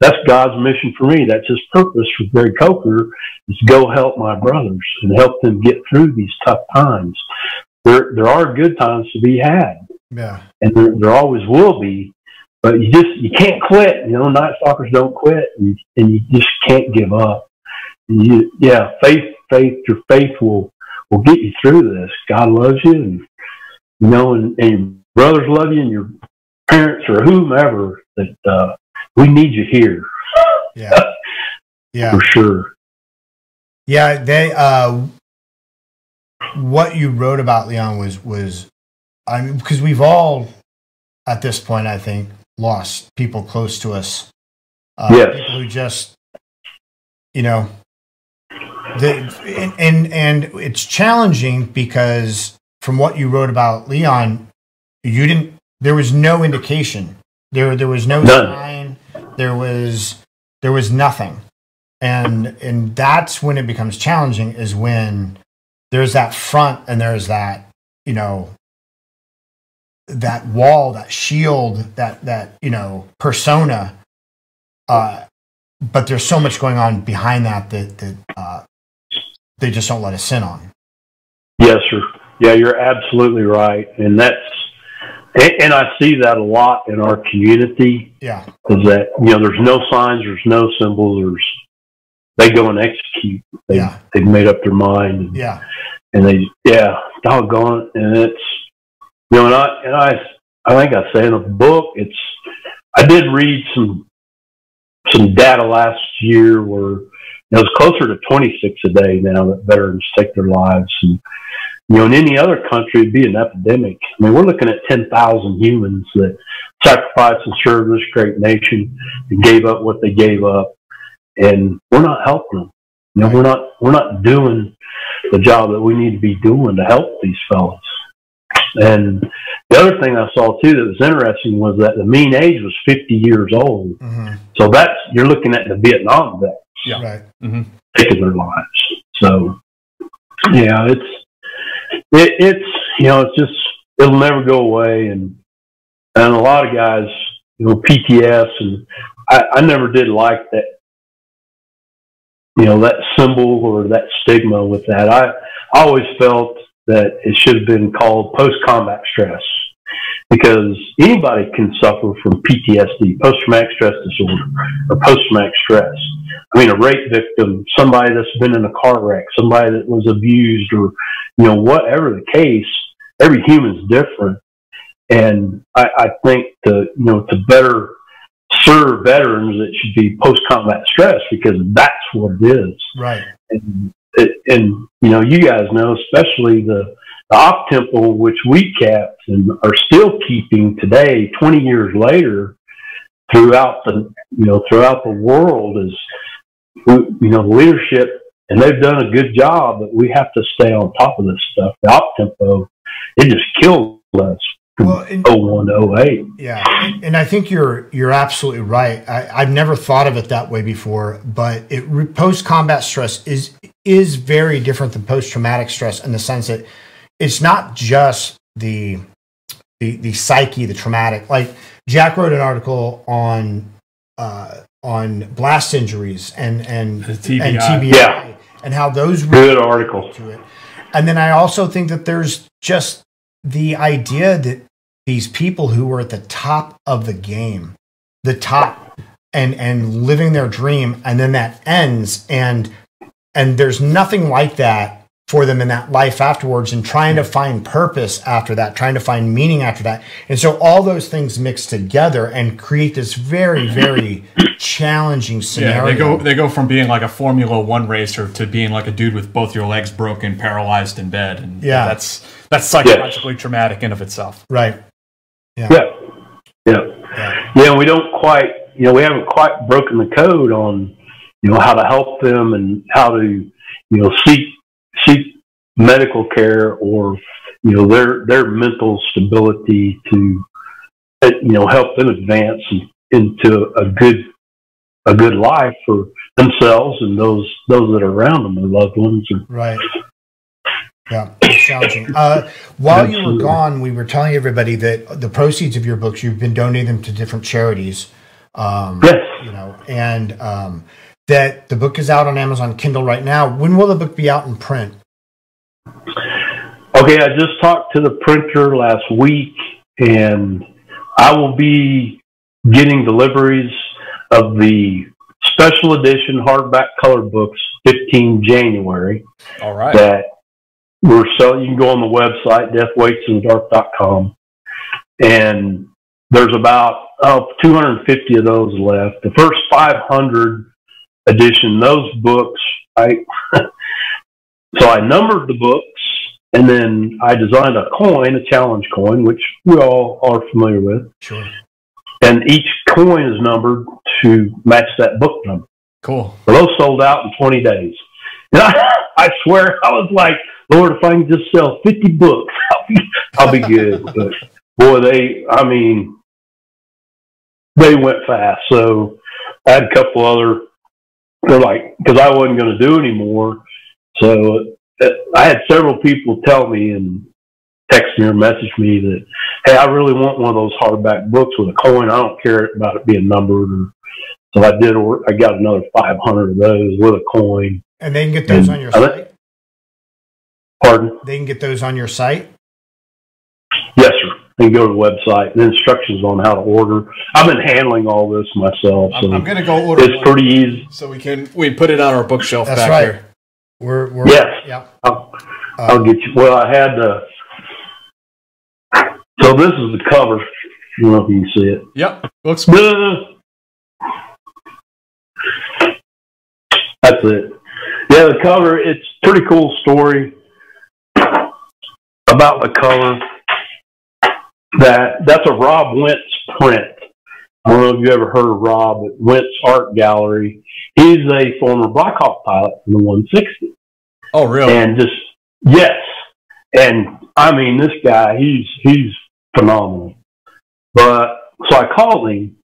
that's God's mission for me. That's His purpose for Greg Coker is go help my brothers and help them get through these tough times. There there are good times to be had, yeah, and there, there always will be. But you just you can't quit. You know, night stalkers don't quit, and, and you just can't give up And you, yeah, faith, faith, your faith will will get you through this. God loves you, and you know, and, and your brothers love you, and your parents or whomever. That uh, we need you here. Yeah, yeah, for sure. Yeah, they. Uh, what you wrote about Leon was was, I mean, because we've all, at this point, I think, lost people close to us. Uh, yes. People who just, you know, the, and, and and it's challenging because from what you wrote about Leon, you didn't. There was no indication. There there was no None. sign. There was there was nothing, and and that's when it becomes challenging. Is when there's that front and there's that you know that wall, that shield, that that you know persona. Uh, but there's so much going on behind that that that uh, they just don't let us in on. Yes, sir. Yeah, you're absolutely right, and that's and, and I see that a lot in our community. Yeah, is that you know there's no signs, there's no symbols, there's they go and execute. They Yeah. they've made up their mind. And, yeah, and they yeah, doggone and it's you know, and I and I I think I say in a book, it's I did read some some data last year where know, it's closer to 26 a day now that veterans take their lives, and you know, in any other country, it'd be an epidemic. I mean, we're looking at 10,000 humans that sacrificed and served this great nation and gave up what they gave up, and we're not helping them. You know, we're not we're not doing the job that we need to be doing to help these fellas. And the other thing I saw too that was interesting was that the mean age was 50 years old. Mhm. So that's you're looking at the Vietnam vets Yeah. right. hmm taking their lives. So yeah, it's it, it's you know it's just it'll never go away, and and a lot of guys you know PTS and I, I never did like that you know that symbol or that stigma with that. I, I always felt that it should have been called post combat stress because anybody can suffer from PTSD, post traumatic stress disorder, or post traumatic stress. I mean, a rape victim, somebody that's been in a car wreck, somebody that was abused, or you know, whatever the case. Every human's different, and I, I think to you know to better serve veterans, it should be post combat stress because that's what it is Right. and, it, and you know, you guys know, especially the, the op tempo, which we kept and are still keeping today, 20 years later, throughout the, you know, throughout the world is, you know, leadership, and they've done a good job, but we have to stay on top of this stuff. The op tempo, it just killed us Well, and- 01 to 08. Yeah, and, and I think you're you're absolutely right. I, I've never thought of it that way before, but it post combat stress is is very different than post traumatic stress in the sense that it's not just the the the psyche, the traumatic. Like Jack wrote an article on uh, on blast injuries and and The TBI. and TBI Yeah. and how those Good article. to it. And then I also think that there's just the idea that these people who were at the top of the game, the top and and living their dream and then that ends and and there's nothing like that for them in that life afterwards and trying to find purpose after that, trying to find meaning after that. And so all those things mix together and create this very, very challenging scenario. [LAUGHS] Yeah, they go they go from being like a Formula One racer to being like a dude with both your legs broken, paralyzed in bed, and Yeah. that's that's psychologically traumatic in of itself. right. Yeah. Yeah. Yeah, we don't quite, you know, we haven't quite broken the code on, you know, how to help them and how to, you know, seek seek medical care or, you know, their their mental stability to, uh, you know, help them advance into a good a good life for themselves and those those that are around them, their loved ones. Right. Yeah, it's challenging. Uh, while you were gone, we were telling everybody that the proceeds of your books, you've been donating them to different charities. Um, yes. You know, and um, that the book is out on Amazon Kindle right now. When will the book be out in print? Okay, I just talked to the printer last week, and I will be getting deliveries of the special edition hardback color books, 15 January. All right. That we're selling. You can go on the website, deathwaitsinthedark.com, and there's about oh, 250 of those left. The first 500 edition, those books, I [LAUGHS] so I numbered the books, and then I designed a coin, a challenge coin, which we all are familiar with. Sure. And each coin is numbered to match that book number. Cool. So those sold out in 20 days. [LAUGHS] And I, I swear, I was like, Lord, if I can just sell 50 books, [LAUGHS] I'll be, I'll be good. but boy, they, I mean, they went fast. So I had a couple other, they're like, because I wasn't going to do anymore. So uh, I had several people tell me and text me or message me that, hey, I really want one of those hardback books with a coin. I don't care about it being numbered. Or, so I did. Or I got another 500 of those with a coin. And they can get those And on your site. Pardon? They can get those on your site. Yes, sir. And go to the website. The instructions on how to order. I've been handling all this myself, so I'm, I'm gonna go order it's one pretty easy. so we can we put it on our bookshelf That's back right. here. We're, we're Yes. Yeah. I'll, I'll get you. Well, I had the. So this is the cover. I don't know if you can see it. Yep. Looks Duh. That's it. Yeah, the cover, it's a pretty cool story about the color. That that's a Rob Wentz print. I don't know if you ever heard of Rob at Wentz Art Gallery. He's a former Blackhawk pilot from the 160 Oh really? and just yes and i mean this guy he's he's phenomenal but so i called him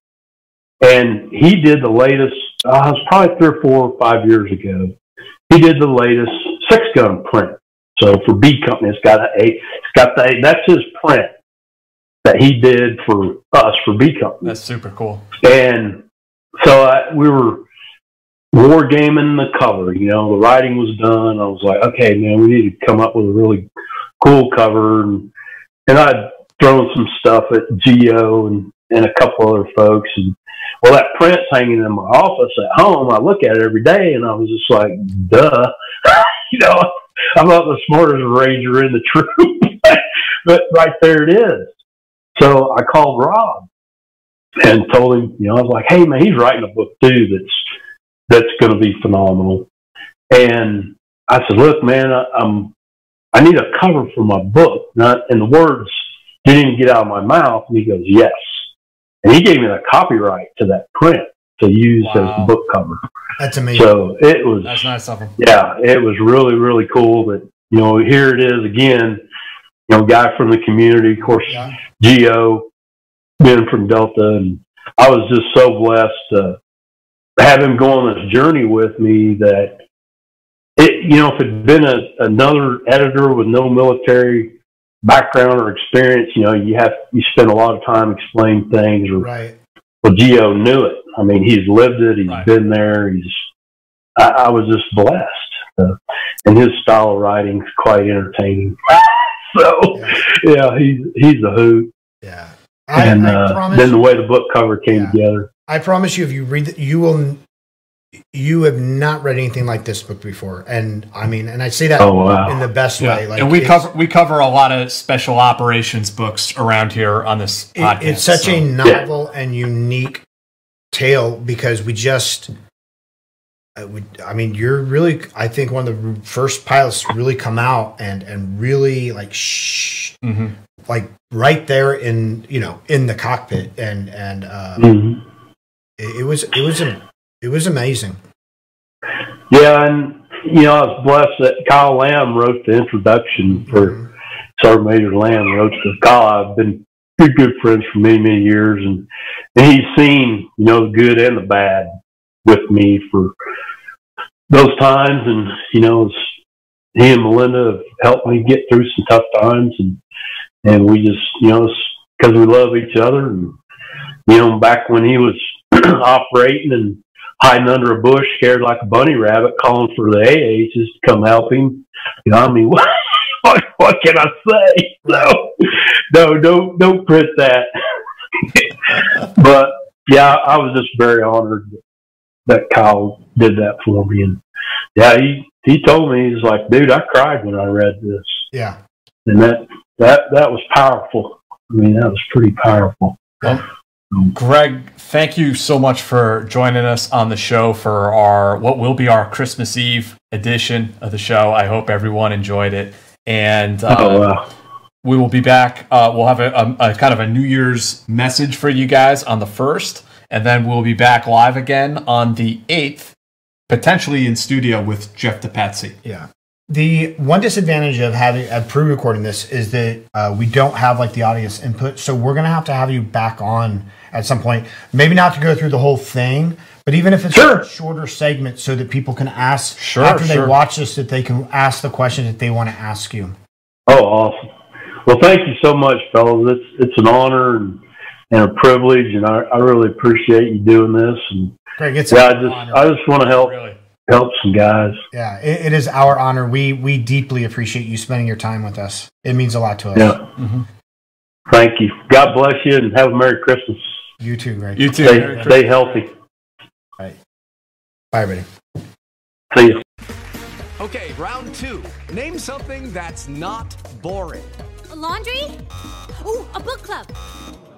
and he did the latest uh, it was probably three or four or five years ago he did the latest six gun print so for b company it's got a it's got the that's his print that he did for us for b company That's super cool. and so I, we were war gaming the cover. You know, the writing was done. I was like, okay, man, we need to come up with a really cool cover. And, and I'd thrown some stuff at Geo and, and a couple other folks. And well, that print's hanging in my office at home. I look at it every day and I was just like, duh. [LAUGHS] you know, I'm not the smartest ranger in the troop, [LAUGHS] but right there it is. So I called Rob and told him, you know, I was like, hey man, he's writing a book too that's that's going to be phenomenal. And I said, look, man, I, I'm I need a cover for my book, not and the words didn't even get out of my mouth. And he goes, yes, and he gave me the copyright to that print to use as the book cover. That's amazing. So it was That's nice of him. yeah, it was really, really cool that, you know, here it is again, you know, guy from the community, of course, Yeah. Geo, being from Delta. And I was just so blessed to have him go on this journey with me that it, you know, if it had been a, another editor with no military background or experience, you know, you have, you spend a lot of time explaining things or Right. well, Geo knew it. I mean, he's lived it. He's Right. been there. He's. I, I was just blessed, uh, and his style of writing is quite entertaining. [LAUGHS] so, Yeah. yeah, he's he's a hoot. Yeah. I, and I uh, promise. then the way the book cover came Yeah. together. I promise you, if you read, it, you will. You have not read anything like this book before, and I mean, and I say that Oh, wow. in the best way. Like and we cover we cover a lot of special operations books around here on this it- podcast. it's such so- a novel and unique tale because we just. I would. I mean, you're really. I think one of the first pilots to really come out and and really like shh, Mhm. like right there in you know in the cockpit and and uh, Mhm. it, it was it was a, it was amazing. Yeah, and you know, I was blessed that Kyle Lamb wrote the introduction for Mhm. Sergeant Major Lamb wrote to Kyle. I've been good, good friends for many, many years, and, and he's seen, you know, the good and the bad with me for those times. And, you know, he and Melinda have helped me get through some tough times. And, and we just, you know, because we love each other. And, you know, back when he was [CLEARS THROAT] operating and hiding under a bush, scared like a bunny rabbit, calling for the AAs to come help him. You know, I mean, [LAUGHS] what, what, what can I say? No, no, don't, don't print that. [LAUGHS] but yeah, I was just very honored that Kyle did that for me. And yeah, he he told me he's like, dude, I cried when I read this. Yeah. And that that that was powerful. I mean, that was pretty powerful. Well, Greg, thank you so much for joining us on the show for our what will be our Christmas Eve edition of the show. I hope everyone enjoyed it, and uh, oh, wow. we will be back. Uh, we'll have a, a, a, kind of a New Year's message for you guys on the first, and then we'll be back live again on the eighth, potentially in studio with Jeff DePatsy. Yeah. The one disadvantage of having a pre-recording this is that uh, we don't have like the audience input, so we're gonna have to have you back on at some point. Maybe not to go through the whole thing, but even if it's sure. a shorter segment, so that people can ask sure, after sure. they watch this, that they can ask the question that they want to ask you. Oh, awesome! Well, thank you so much, fellas. It's it's an honor and, and a privilege, and I, I really appreciate you doing this. And Greg, it's yeah, I just honor. I just want to help. Really help some guys. Yeah, it, it is our honor. We we deeply appreciate you spending your time with us. It means a lot to us. Yeah. Mm-hmm. Thank you. God bless you, and have a Merry Christmas. You too, Greg. You too. Stay, stay healthy. All right. Bye, everybody. See you. Okay, round two. Name something that's not boring. A laundry? Ooh, a book club.